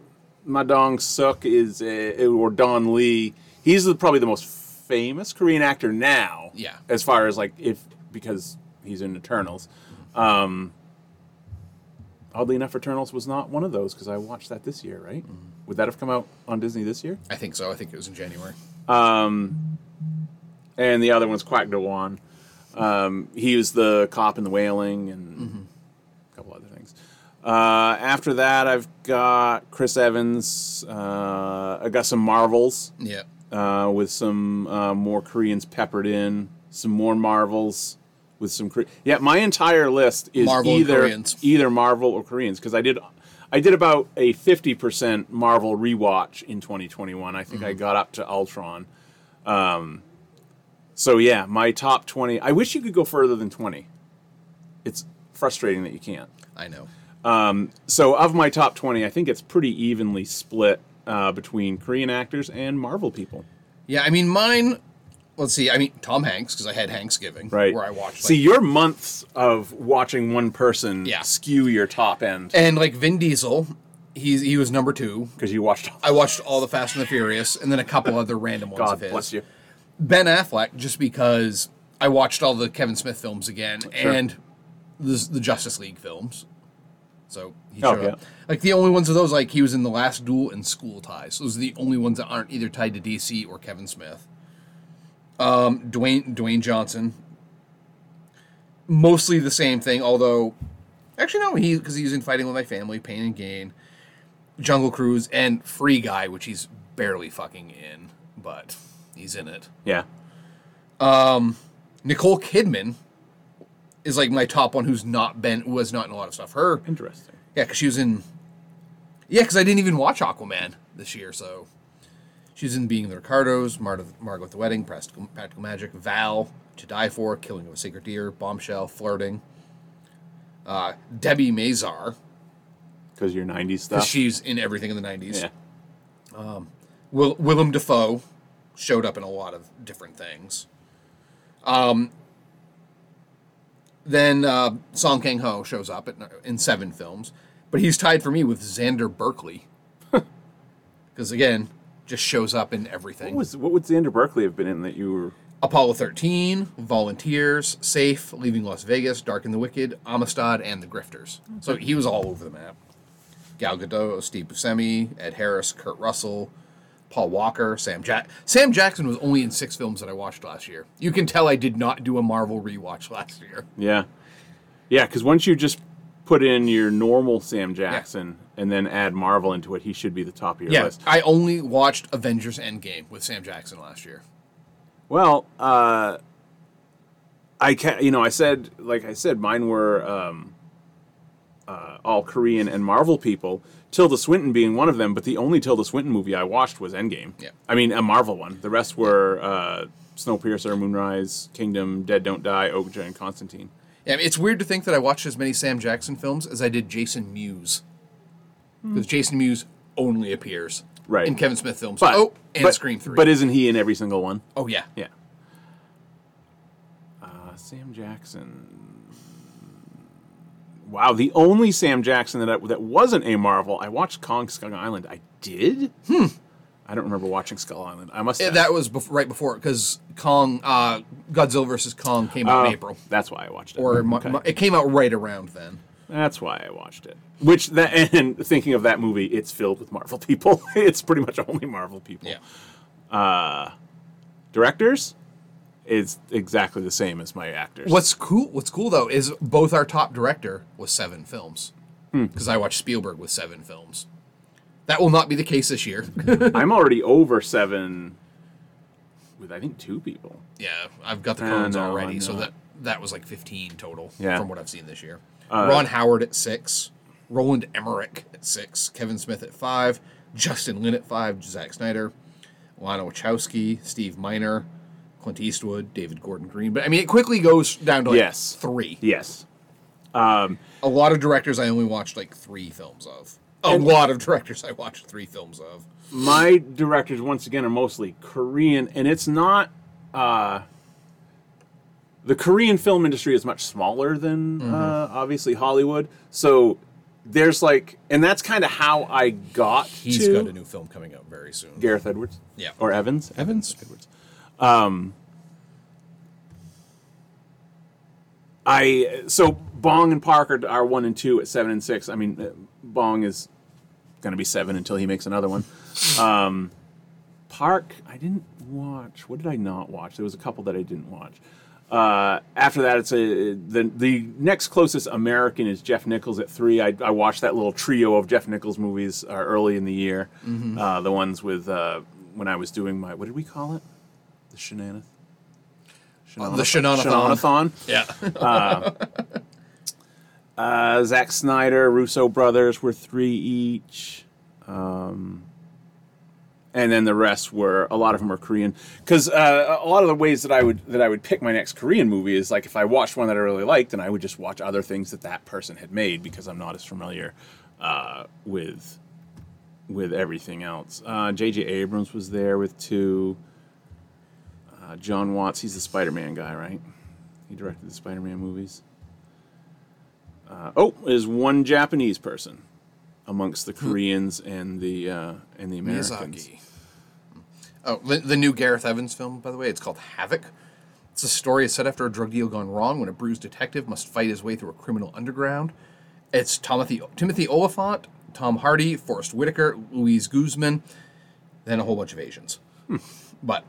Ma Dong Suk is uh, or Don Lee. He's the, probably the most famous Korean actor now. Yeah. as far as like if because he's in Eternals. Um, oddly enough, Eternals was not one of those because I watched that this year. Right? Mm-hmm. Would that have come out on Disney this year? I think so. I think it was in January. and the other one's Kwak Do-won. Um, he was the cop in The Wailing and a couple other things. Uh, after that, I've got Chris Evans. Uh, I got some Marvels Yeah. uh, with some uh, more Koreans peppered in. Some more Marvels with some. Yeah, my entire list is Marvel either either Marvel or Koreans because I did. I did about a 50% Marvel rewatch in 2021. I think I mm-hmm. got up to Ultron. Um, so yeah, my top twenty. I wish you could go further than twenty. It's frustrating that you can't. I know. Um, so of my top twenty, I think it's pretty evenly split uh, between Korean actors and Marvel people. Yeah, I mean mine. Let's see. I mean Tom Hanks because I had Hanksgiving, Right. Where I watched. See, your months of watching one person Yeah. skew your top end and like Vin Diesel, he's he was number two. because you watched. I watched all the Fast and the Furious, and then a couple other random ones God of his. bless you. Ben Affleck, just because I watched all the Kevin Smith films again Sure. and the, the Justice League films. So he Oh, showed yeah. up. Like the only ones of those, like he was in the Last Duel and School Ties. Those are the only ones that aren't either tied to DC or Kevin Smith. Um, Dwayne Dwayne Johnson, mostly the same thing. Although, actually no, he because he's in Fighting with My Family, Pain and Gain, Jungle Cruise, and Free Guy, which he's barely fucking in, but he's in it. Yeah. Nicole Kidman is like my top one who's not been who has not in a lot of stuff. Her Interesting. yeah, because she was in yeah, because I didn't even watch Aquaman this year, so she was in Being the Ricardos, Mar- Margot at the Wedding, Practical, Practical Magic, Val, To Die For, Killing of a Sacred Deer, Bombshell, Flirting. Uh, Debbie Mazar, Because your '90s stuff. she's in everything in the '90s. yeah. Will, Willem Dafoe showed up in a lot of different things. Um, then uh, Song Kang Ho shows up in, in seven films, but he's tied for me with Xander Berkeley. Because again, just shows up in everything. What was what would Xander Berkeley have been in that you were? Apollo 13, Volunteers, Safe, Leaving Las Vegas, Dark and the Wicked, Amistad, and The Grifters. So he was all over the map. Gal Gadot, Steve Buscemi, Ed Harris, Kurt Russell, Paul Walker, Sam Jack. Sam Jackson was only in six films that I watched last year. You can tell I did not do a Marvel rewatch last year. Yeah. Yeah, because once you just put in your normal Sam Jackson and then add Marvel into it, he should be the top of your Yeah, list. I only watched Avengers Endgame with Sam Jackson last year. Well, uh, I can you know I said like I said mine were um, uh, all Korean and Marvel people. Tilda Swinton being one of them, but the only Tilda Swinton movie I watched was Endgame. Yeah. I mean a Marvel one. The rest were uh, Snowpiercer, Moonrise, Kingdom, Dead Don't Die, Okja, and Constantine. Yeah, I mean, it's weird to think that I watched as many Sam Jackson films as I did Jason Mewes. Because Jason Mewes only appears Right. in Kevin Smith films. But oh, and but, Scream 3. But isn't he in every single one? oh, yeah. Yeah. Uh, Sam Jackson. Wow, the only Sam Jackson that I, that wasn't a Marvel. I watched Kong Skull Island. I did. Hmm. I don't remember watching Skull Island. I must. Yeah, have. that was bef- right before because Kong, uh, Godzilla versus Kong came out Oh, in April, That's why I watched it. or Okay. Mo- it came out right around then. That's why I watched it. Which that and thinking of that movie, it's filled with Marvel people. it's pretty much only Marvel people. Yeah. Directors is exactly the same as my actors. What's cool? What's cool though is both our top director was seven films Hmm. because I watched Spielberg with seven films. That will not be the case this year. I'm already over seven with I think two people. yeah, I've got the Uh, no, already, so that that was like fifteen total Yeah. Uh, from what I've seen this year. Ron Howard at six, Roland Emmerich at six, Kevin Smith at five, Justin Lin at five, Zack Snyder, Lana Wachowski, Steve Miner, Clint Eastwood, David Gordon Green. But I mean, it quickly goes down to like Yes. three. Yes. A lot of directors I only watched like three films of. A lot of directors I watched three films of. my directors once again are mostly Korean, and it's not. Uh, the Korean film industry is much smaller than Mm-hmm. uh, obviously Hollywood. So there's like, and that's kind of how I got He's to got a new film coming out very soon. Gareth Edwards. Yeah. Or Evans. Evans? Edwards. Um, I so Bong and Parker are one and two at seven and six. I mean, uh, Bong is going to be seven until he makes another one. Um, Park, I didn't watch. What did I not watch? There was a couple that I didn't watch. Uh, after that, it's a the the next closest American is Jeff Nichols at three. I, I watched that little trio of Jeff Nichols movies uh, early in the year. Uh, the ones with uh, when I was doing my what did we call it? The shenanigans. the Shenanathon. Shenanathon. Yeah. Uh, Zack Snyder, Russo brothers were three each. Um, and then the rest were a lot of them were Korean. Because uh, a lot of the ways that I would that I would pick my next Korean movie is like if I watched one that I really liked, then I would just watch other things that that person had made because I'm not as familiar uh, with with everything else. Uh, J.J. Abrams was there with two. Uh, John Watts, he's the Spider-Man guy, right? He directed the Spider-Man movies. Uh, oh, there's one Japanese person amongst the Koreans and the uh, and the Americans. Miyazaki. Oh, the, the new Gareth Evans film, by the way, it's called Havoc. It's a story set after a drug deal gone wrong when a bruised detective must fight his way through a criminal underground. It's Timothy, Timothy Olyphant, Tom Hardy, Forest Whitaker, Luis Guzmán, then a whole bunch of Asians. But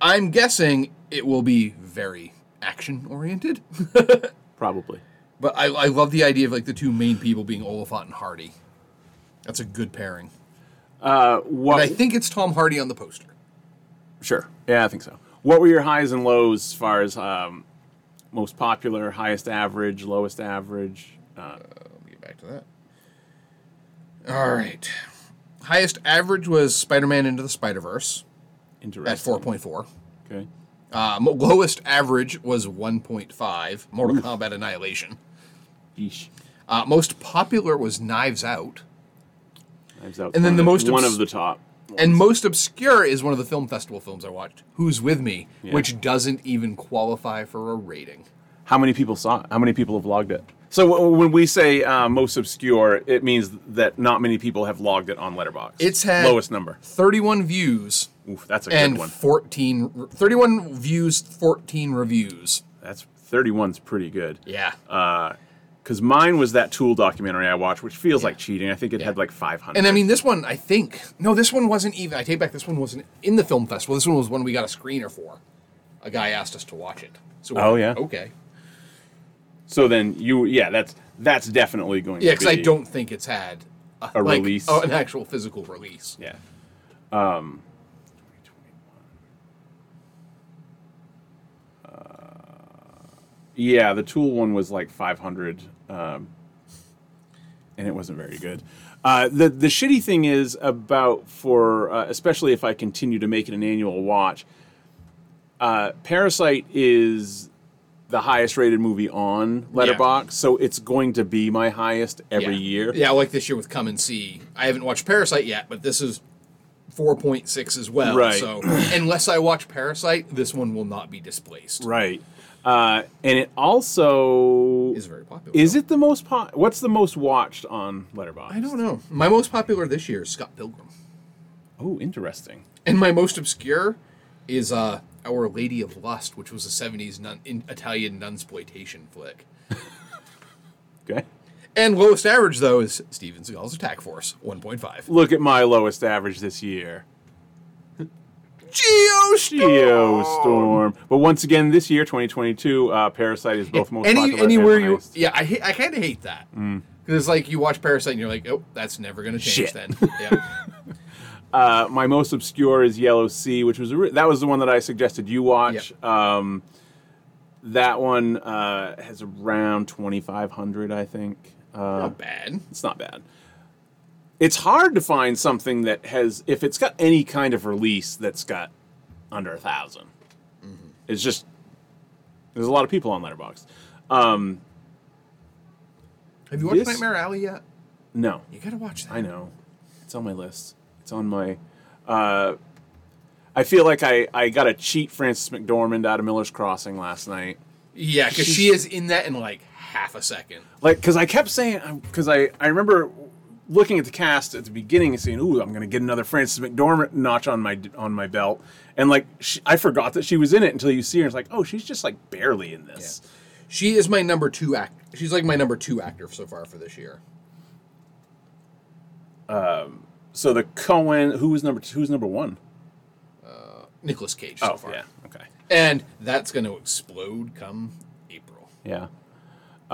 I'm guessing it will be very action oriented. Probably. But I, I love the idea of like the two main people being Olyphant and Hardy. That's a good pairing. Uh, what? And I think it's Tom Hardy on the poster. Sure. Yeah, I think so. What were your highs and lows as far as um, most popular, highest average, lowest average? Uh, Let me get back to that. All right. Highest average was Spider Man Into the Spider Verse at 4.4. Okay. Um, lowest average was 1.5, Mortal Kombat Annihilation. Yeesh. Uh, most popular was Knives Out. Knives Out's And then the most one obs- of the top. And most obscure is one of the film festival films I watched, Who's With Me, Yeah. which doesn't even qualify for a rating. How many people saw it? How many people have logged it? So w- when we say uh, most obscure, it means that not many people have logged it on Letterboxd. It's had lowest number. 31 views Oof, that's a and good one. 14 31 views, 14 reviews. That's 31's pretty good. Yeah. Uh, Because mine was that Tool documentary I watched, which feels like cheating. I think it had like 500. And I mean, this one, I think, no, this one wasn't even. I take back, this one wasn't in the film festival. This one was one we got a screener for. A guy asked us to watch it. So we're Oh, yeah? okay, so then you, yeah, that's that's definitely going. To be. Yeah, because I don't think it's had a, A like, release. oh, an actual physical release. Yeah. Um, yeah, the Tool one was like 500, um, and it wasn't very good. Uh, the the shitty thing is about for uh, especially if I continue to make it an annual watch. Uh, Parasite is the highest rated movie on Letterboxd, so it's going to be my highest every yeah. year. Yeah, like this year with Come and See. I haven't watched Parasite yet, but this is 4.6 as well. Right. So unless I watch Parasite, this one will not be displaced. Right. Uh, and it also Is very popular. Is it the most po- What's the most watched on Letterboxd? I don't know. My most popular this year is Scott Pilgrim. Oh, interesting. And my most obscure is uh, Our Lady of Lust, which was a 70s nun- in Italian nunsploitation flick. Okay. And lowest average, though, is Steven Seagal's Attack Force, 1.5. Look at my lowest average this year. Geostorm! Geostorm. But once again, this year, 2022, uh, Parasite is both most Any, popular. anywhere you, yeah, I, ha- I kind of hate that because it's like you watch Parasite and you're like, oh, that's never gonna change. Shit. Then, yeah, Uh, my most obscure is Yellow Sea, which was a re- that was the one that I suggested you watch. Um, that one uh, has around 2,500, I think. Uh, not bad. it's not bad. It's hard to find something that has, if it's got any kind of release that's got under a 1000 It's just there's a lot of people on Letterboxd. Um, Have you watched This- Nightmare Alley yet? no, You gotta watch that. I know. It's on my list. It's on my. Uh, I feel like I, I got a cheat Frances McDormand out of Miller's Crossing last night. Yeah, because she is in that in like half a second. Like, because I kept saying, because I, I remember looking at the cast at the beginning and saying, "Ooh, I'm going to get another Frances McDormand notch on my on my belt," and like she, I forgot that she was in it until you see her. It's like, oh, she's just like barely in this. She is my number two act. She's like my number two actor so far for this year. Um. So the Coen, who was number two, who's number one? Nicolas Cage so Oh, far. yeah, okay, And that's going to explode come April. yeah.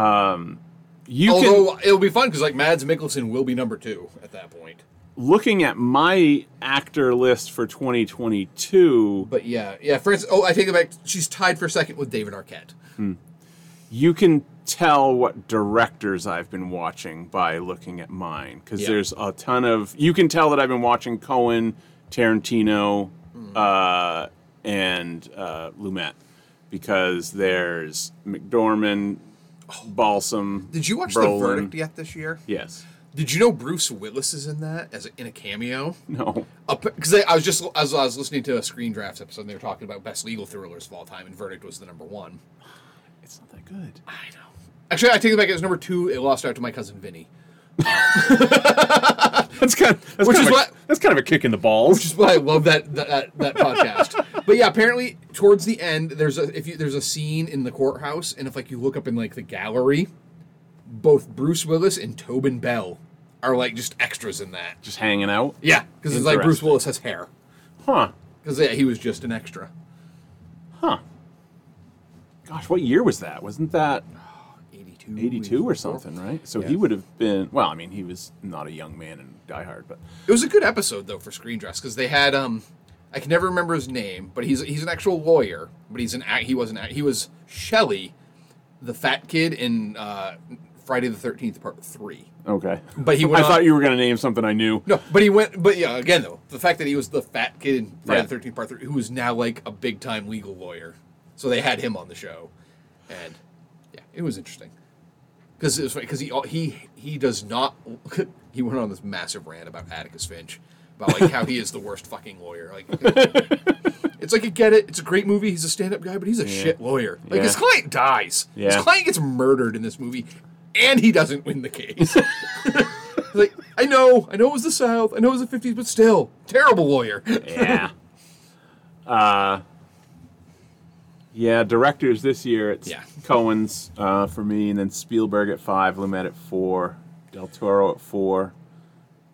Um, you Although can it'll be fun because like Mads Mikkelsen will be number two at that point. looking at my actor list for 2022. But yeah, yeah. For instance, oh, I take it back. She's tied for second with David Arquette. you can tell what directors I've been watching by looking at mine because Yeah. there's a ton of. You can tell that I've been watching Coen, Tarantino, Hmm. uh, and uh, Lumet because there's McDormand, Balsam. Did you watch Brolin. The Verdict yet this year? Yes. Did you know Bruce Willis is in that as a, in a cameo? No. Because I was just as I was listening to a Screen Drafts episode, and they were talking about best legal thrillers of all time, and Verdict was the number one. It's not that good. I know. Actually, I take it back. It was number two. It lost out to my cousin Vinny. That's kind of that's Which kind is of a, what- that's kind of a kick in the balls. which is why I love that that, that, that podcast. But yeah, apparently towards the end, there's a if you there's a scene in the courthouse, and if like you look up in like the gallery, both Bruce Willis and Tobin Bell are like just extras in that. Just hanging out. Yeah, because it's like Bruce Willis has hair. Huh. Because yeah, he was just an extra. Huh. Gosh, what year was that? Wasn't that 82, 82 or 84. something, right? So Yeah. he would have been, well, I mean, he was not a young man in Die Hard, but It was a good episode though for Screen Drafts because they had um, I can never remember his name, but he's he's an actual lawyer, but he's an act. He was an. He was Shelley, the fat kid in uh, Friday the Thirteenth Part Three. okay. But he I on- thought you were going to name something I knew. No, but he went. But yeah, again though, the fact that he was the fat kid in Friday Yeah. the Thirteenth Part Three, who is now like a big time legal lawyer, so they had him on the show, and yeah, it was interesting because it was because he he he does not. he went on this massive rant about Atticus Finch about like how he is the worst fucking lawyer. Like, it's like you get it. It's a great movie. He's a stand up guy, but he's a shit lawyer. Like his client dies. His client gets murdered in this movie, and he doesn't win the case. like I know, I know it was the South, I know it was the fifties, but still, terrible lawyer. Yeah. uh, yeah, directors this year, it's Yeah. Coen's uh, for me, and then Spielberg at five, Lumet at four, Del Toro at four,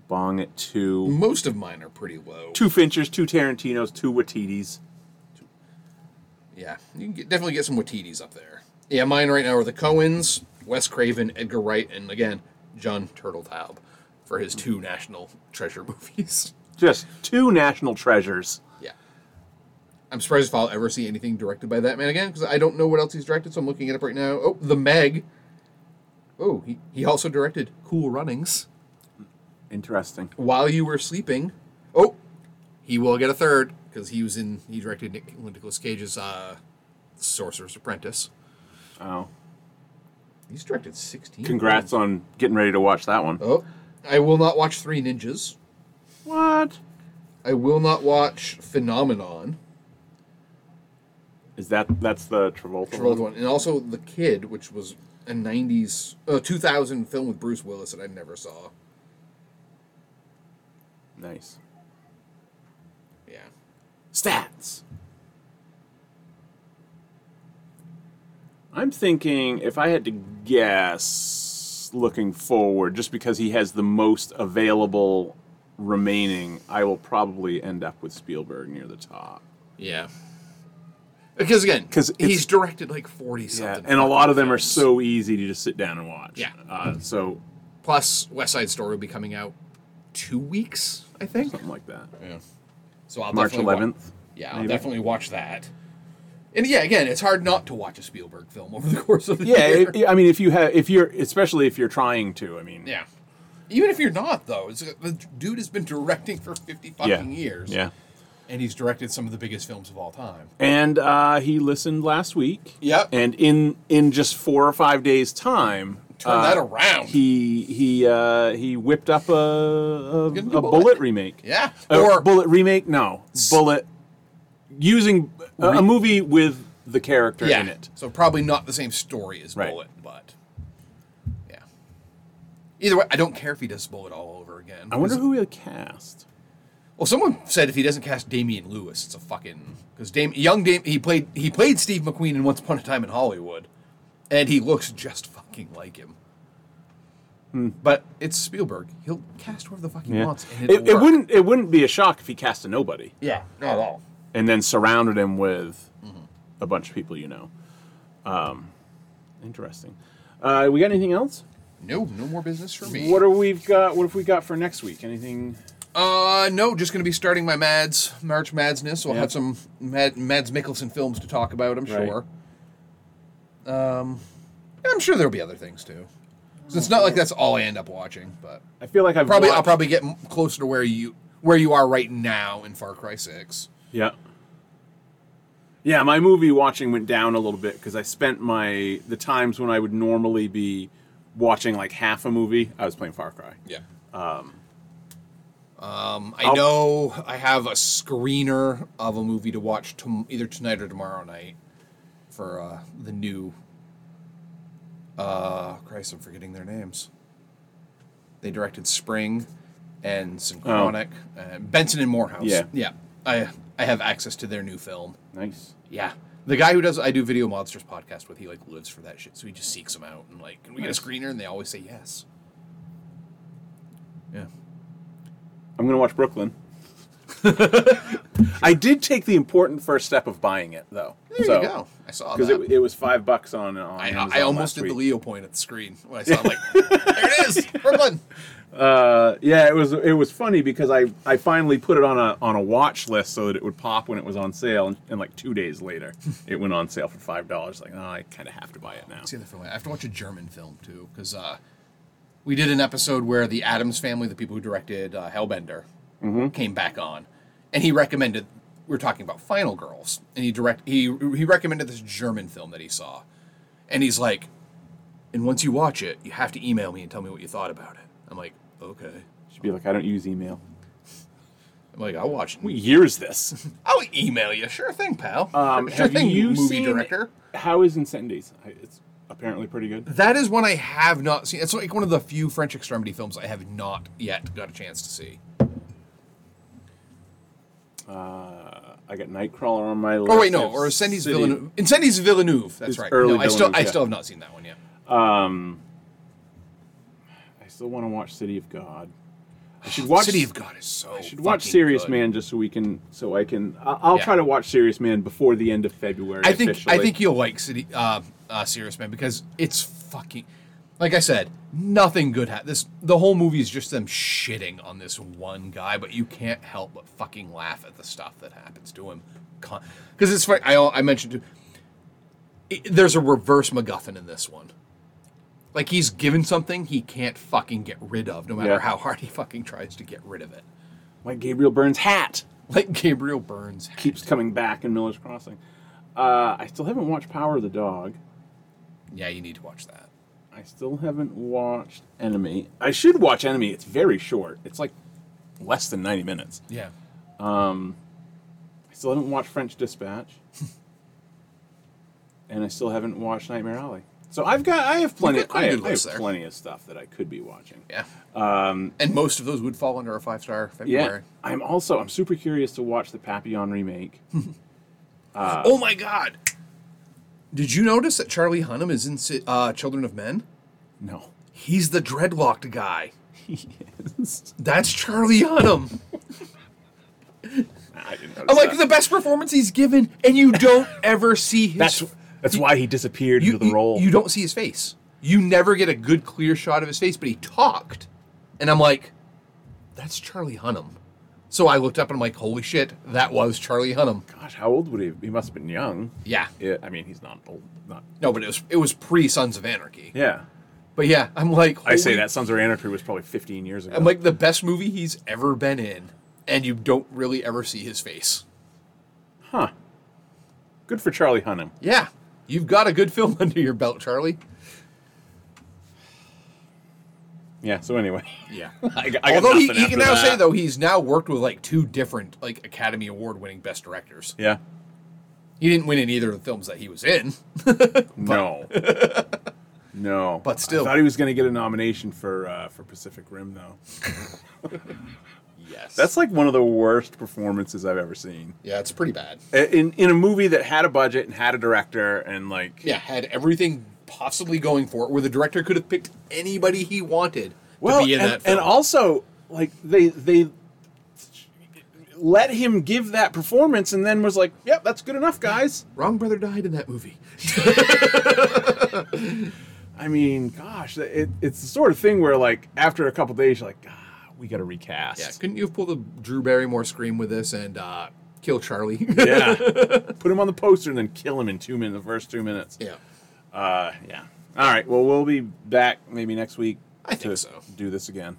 Bong at two, Most of mine are pretty low. two Finchers, two Tarantinos, two Waititis. Yeah, you can get, definitely get some Waititis up there. Yeah, mine right now are the Coens, Wes Craven, Edgar Wright, and again Jon Turteltaub for his two National Treasure movies. Just two national treasures. I'm surprised if I'll ever see anything directed by that man again because I don't know what else he's directed. So I'm looking it up right now. Oh, The Meg. Oh, he, he also directed Cool Runnings. Interesting. While You Were Sleeping. Oh, he will get a third because he was in. He directed Nick, Nicolas Cage's uh, Sorcerer's Apprentice. Oh, He's directed 16. congrats on getting ready to watch that one. Oh, I will not watch Three Ninjas. What? I will not watch Phenomenon. Is that that's the Travolta, Travolta one? one, and also The Kid, which was a '90s, uh, 2000 film with Bruce Willis that I never saw. Nice. Yeah, Stats. I'm thinking if I had to guess looking forward, just because he has the most available remaining, I will probably end up with Spielberg near the top. yeah. Because again, 'Cause it's- he's directed like 40 Yeah, something. and a lot of them are so easy to just sit down and watch. Yeah. Uh, so Plus, West Side Story will be coming out two weeks, I think. something like that. Yeah. So I'll March definitely 11th. yeah, I'll maybe? definitely watch that. And yeah, again, it's hard not to watch a Spielberg film over the course of the Yeah, year. it- I mean, if you have, if you're, especially if you're trying to, I mean, Yeah. Even if you're not, though, it's, the dude has been directing for 50 fucking years. yeah. And he's directed some of the biggest films of all time. And uh, he listened last week. Yep. And in in just four or five days' time, Turn uh, that around. He he uh, he whipped up a a, a Bullitt. Bullitt remake. yeah. Uh, or Bullitt remake? No, Bullitt using a, a movie with the character yeah. in it. So probably not the same story as Right. Bullitt, but yeah. Either way, I don't care if he does Bullitt all over again. I wonder who he'll cast. Well, someone said if he doesn't cast Damian Lewis, it's a fucking because Dame young Dame he played he played Steve McQueen in Once Upon a Time in Hollywood, and he looks just fucking like him. But it's Spielberg; he'll cast whoever the fuck he Yeah. wants, and It, it'll it work. wouldn't it wouldn't be a shock if he cast a nobody Yeah, not at all. and then surrounded him with Mm-hmm. a bunch of people you know. Um, interesting. Uh, we got anything else? No, no more business for me. What are we've got? What have we got for next week? Anything? Uh, no, just going to be starting my Mads March Madsness. So I'll Yeah. have some Mad, Mads Mikkelsen films to talk about. I'm Right. sure. Um, I'm sure there'll be other things too. So it's not like that's all I end up watching, but I feel like I've probably I'll probably get closer to where you where you are right now in Far Cry Six. Yeah. Yeah, my movie watching went down a little bit because I spent my the times when I would normally be watching like half a movie, I was playing Far Cry. Yeah. Um, I I'll- know I have a screener of a movie to watch tom- either tonight or tomorrow night for uh, the new. Uh, Christ, I'm forgetting their names. They directed Spring and Synchronic, uh, Benson and Moorhead. Yeah. yeah. I I have access to their new film. Nice. Yeah. The guy who does I do Video Monsters podcast with, he like lives for that shit. So he just seeks them out and like, can we Nice. get a screener? And they always say yes. Yeah. I'm gonna watch Brooklyn. I did take the important first step of buying it though. There you go. I saw Because that. it, it was five bucks on. on I, I almost did the. Leo point at the screen when I saw it, like there it is, Brooklyn. Uh, yeah, it was it was funny because I, I finally put it on a on a watch list so that it would pop when it was on sale, and, and like two days later, it went on sale for five dollars. Like, oh, I kind of have to buy it now. See the film. I have to watch a German film too because uh, we did an episode where the Adams family, the people who directed uh, Hellbender, came back on, and he recommended. We were talking about Final Girls, and he direct he he recommended this German film that he saw, and he's like, and once you watch it, you have to email me and tell me what you thought about it. I'm like, okay. Should be like, I don't use email. I'm like, I'll watch. What year is this? I'll email you. Sure thing, pal. Um, sure have thing, you movie seen director. How is Incendies? It's apparently pretty good. That is one I have not seen. It's like one of the few French extremity films I have not yet got a chance to see. Uh, I got Nightcrawler on my list. Oh wait, no, or Incendies City- Villeneuve. Incendies Villeneuve. That's It's right. early no, I still, I still have not seen that one yet. Um, I still want to watch City of God. I should watch City of God is so. I should watch fucking Serious good. Man just so we can, so I can. I- I'll Yeah. try to watch Serious Man before the end of February. I think I think you'll like City uh, uh, Serious Man because it's fucking. Like I said, nothing good. Ha- this the whole movie is just them shitting on this one guy, but you can't help but fucking laugh at the stuff that happens to him. Because it's funny. I I mentioned too. it- there's a reverse MacGuffin in this one. Like he's given something he can't fucking get rid of, no matter Yeah. how hard he fucking tries to get rid of it. like Gabriel Burns' hat Like Gabriel Burns keeps coming back in Miller's Crossing. Uh, I still haven't watched Power of the Dog. Yeah, you need to watch that. I still haven't watched Enemy. I should watch Enemy. It's very short. It's like less than ninety minutes. Yeah. I still haven't watched French Dispatch, and I still haven't watched Nightmare Alley. So I've got I have plenty quite have, I have plenty of stuff that I could be watching. Yeah. Um, and most of those would fall under a five star Yeah, I'm also I'm super curious to watch the Papillon remake. oh my god! Did you notice that Charlie Hunnam is in uh, Children of Men? No, He's the dreadlocked guy. yes. That's Charlie Hunnam. I didn't notice I like that. the best performance he's given, and you don't ever see his. That's that's why he disappeared you, into the you- role. You don't see his face. You never get a good clear shot of his face, but he talked, and I'm like, that's Charlie Hunnam. So I looked up and I'm like, holy shit, that was Charlie Hunnam. Gosh, how old would he? Be? He must have been young. Yeah. Yeah, I mean he's not old. Not No, but it was it was pre Sons of Anarchy. yeah. But yeah, I'm like, I say that Sons of Anarchy was probably 15 years ago. I'm like the best movie he's ever been in, and you don't really ever see his face. huh? Good for Charlie Hunnam. Yeah, you've got a good film under your belt, Charlie. Yeah. So anyway, Yeah. I, got- I got Although he, he can now that. say though he's now worked with like two different like Academy Award winning best directors. Yeah. He didn't win in either of the films that he was in. No. no. But still. I thought he was going to get a nomination for uh, for Pacific Rim though. Yes. That's like one of the worst performances I've ever seen. yeah, it's pretty bad. In in a movie that had a budget and had a director and like Yeah, had everything possibly going for it, where the director could have picked anybody he wanted well, to be in and, that film. and also like they they let him give that performance and then was like, "Yep, that's good enough, guys." Wrong brother died in that movie. I mean, gosh, it, it's the sort of thing where like after a couple days, you're like, "Ah, we got to recast." Yeah, couldn't you have pulled a Drew Barrymore scream with this and uh, kill Charlie? yeah. Put him on the poster and then kill him in two minutes, the first two minutes. yeah. Uh, yeah. All right. Well, we'll be back maybe next week. I think so. Do this again.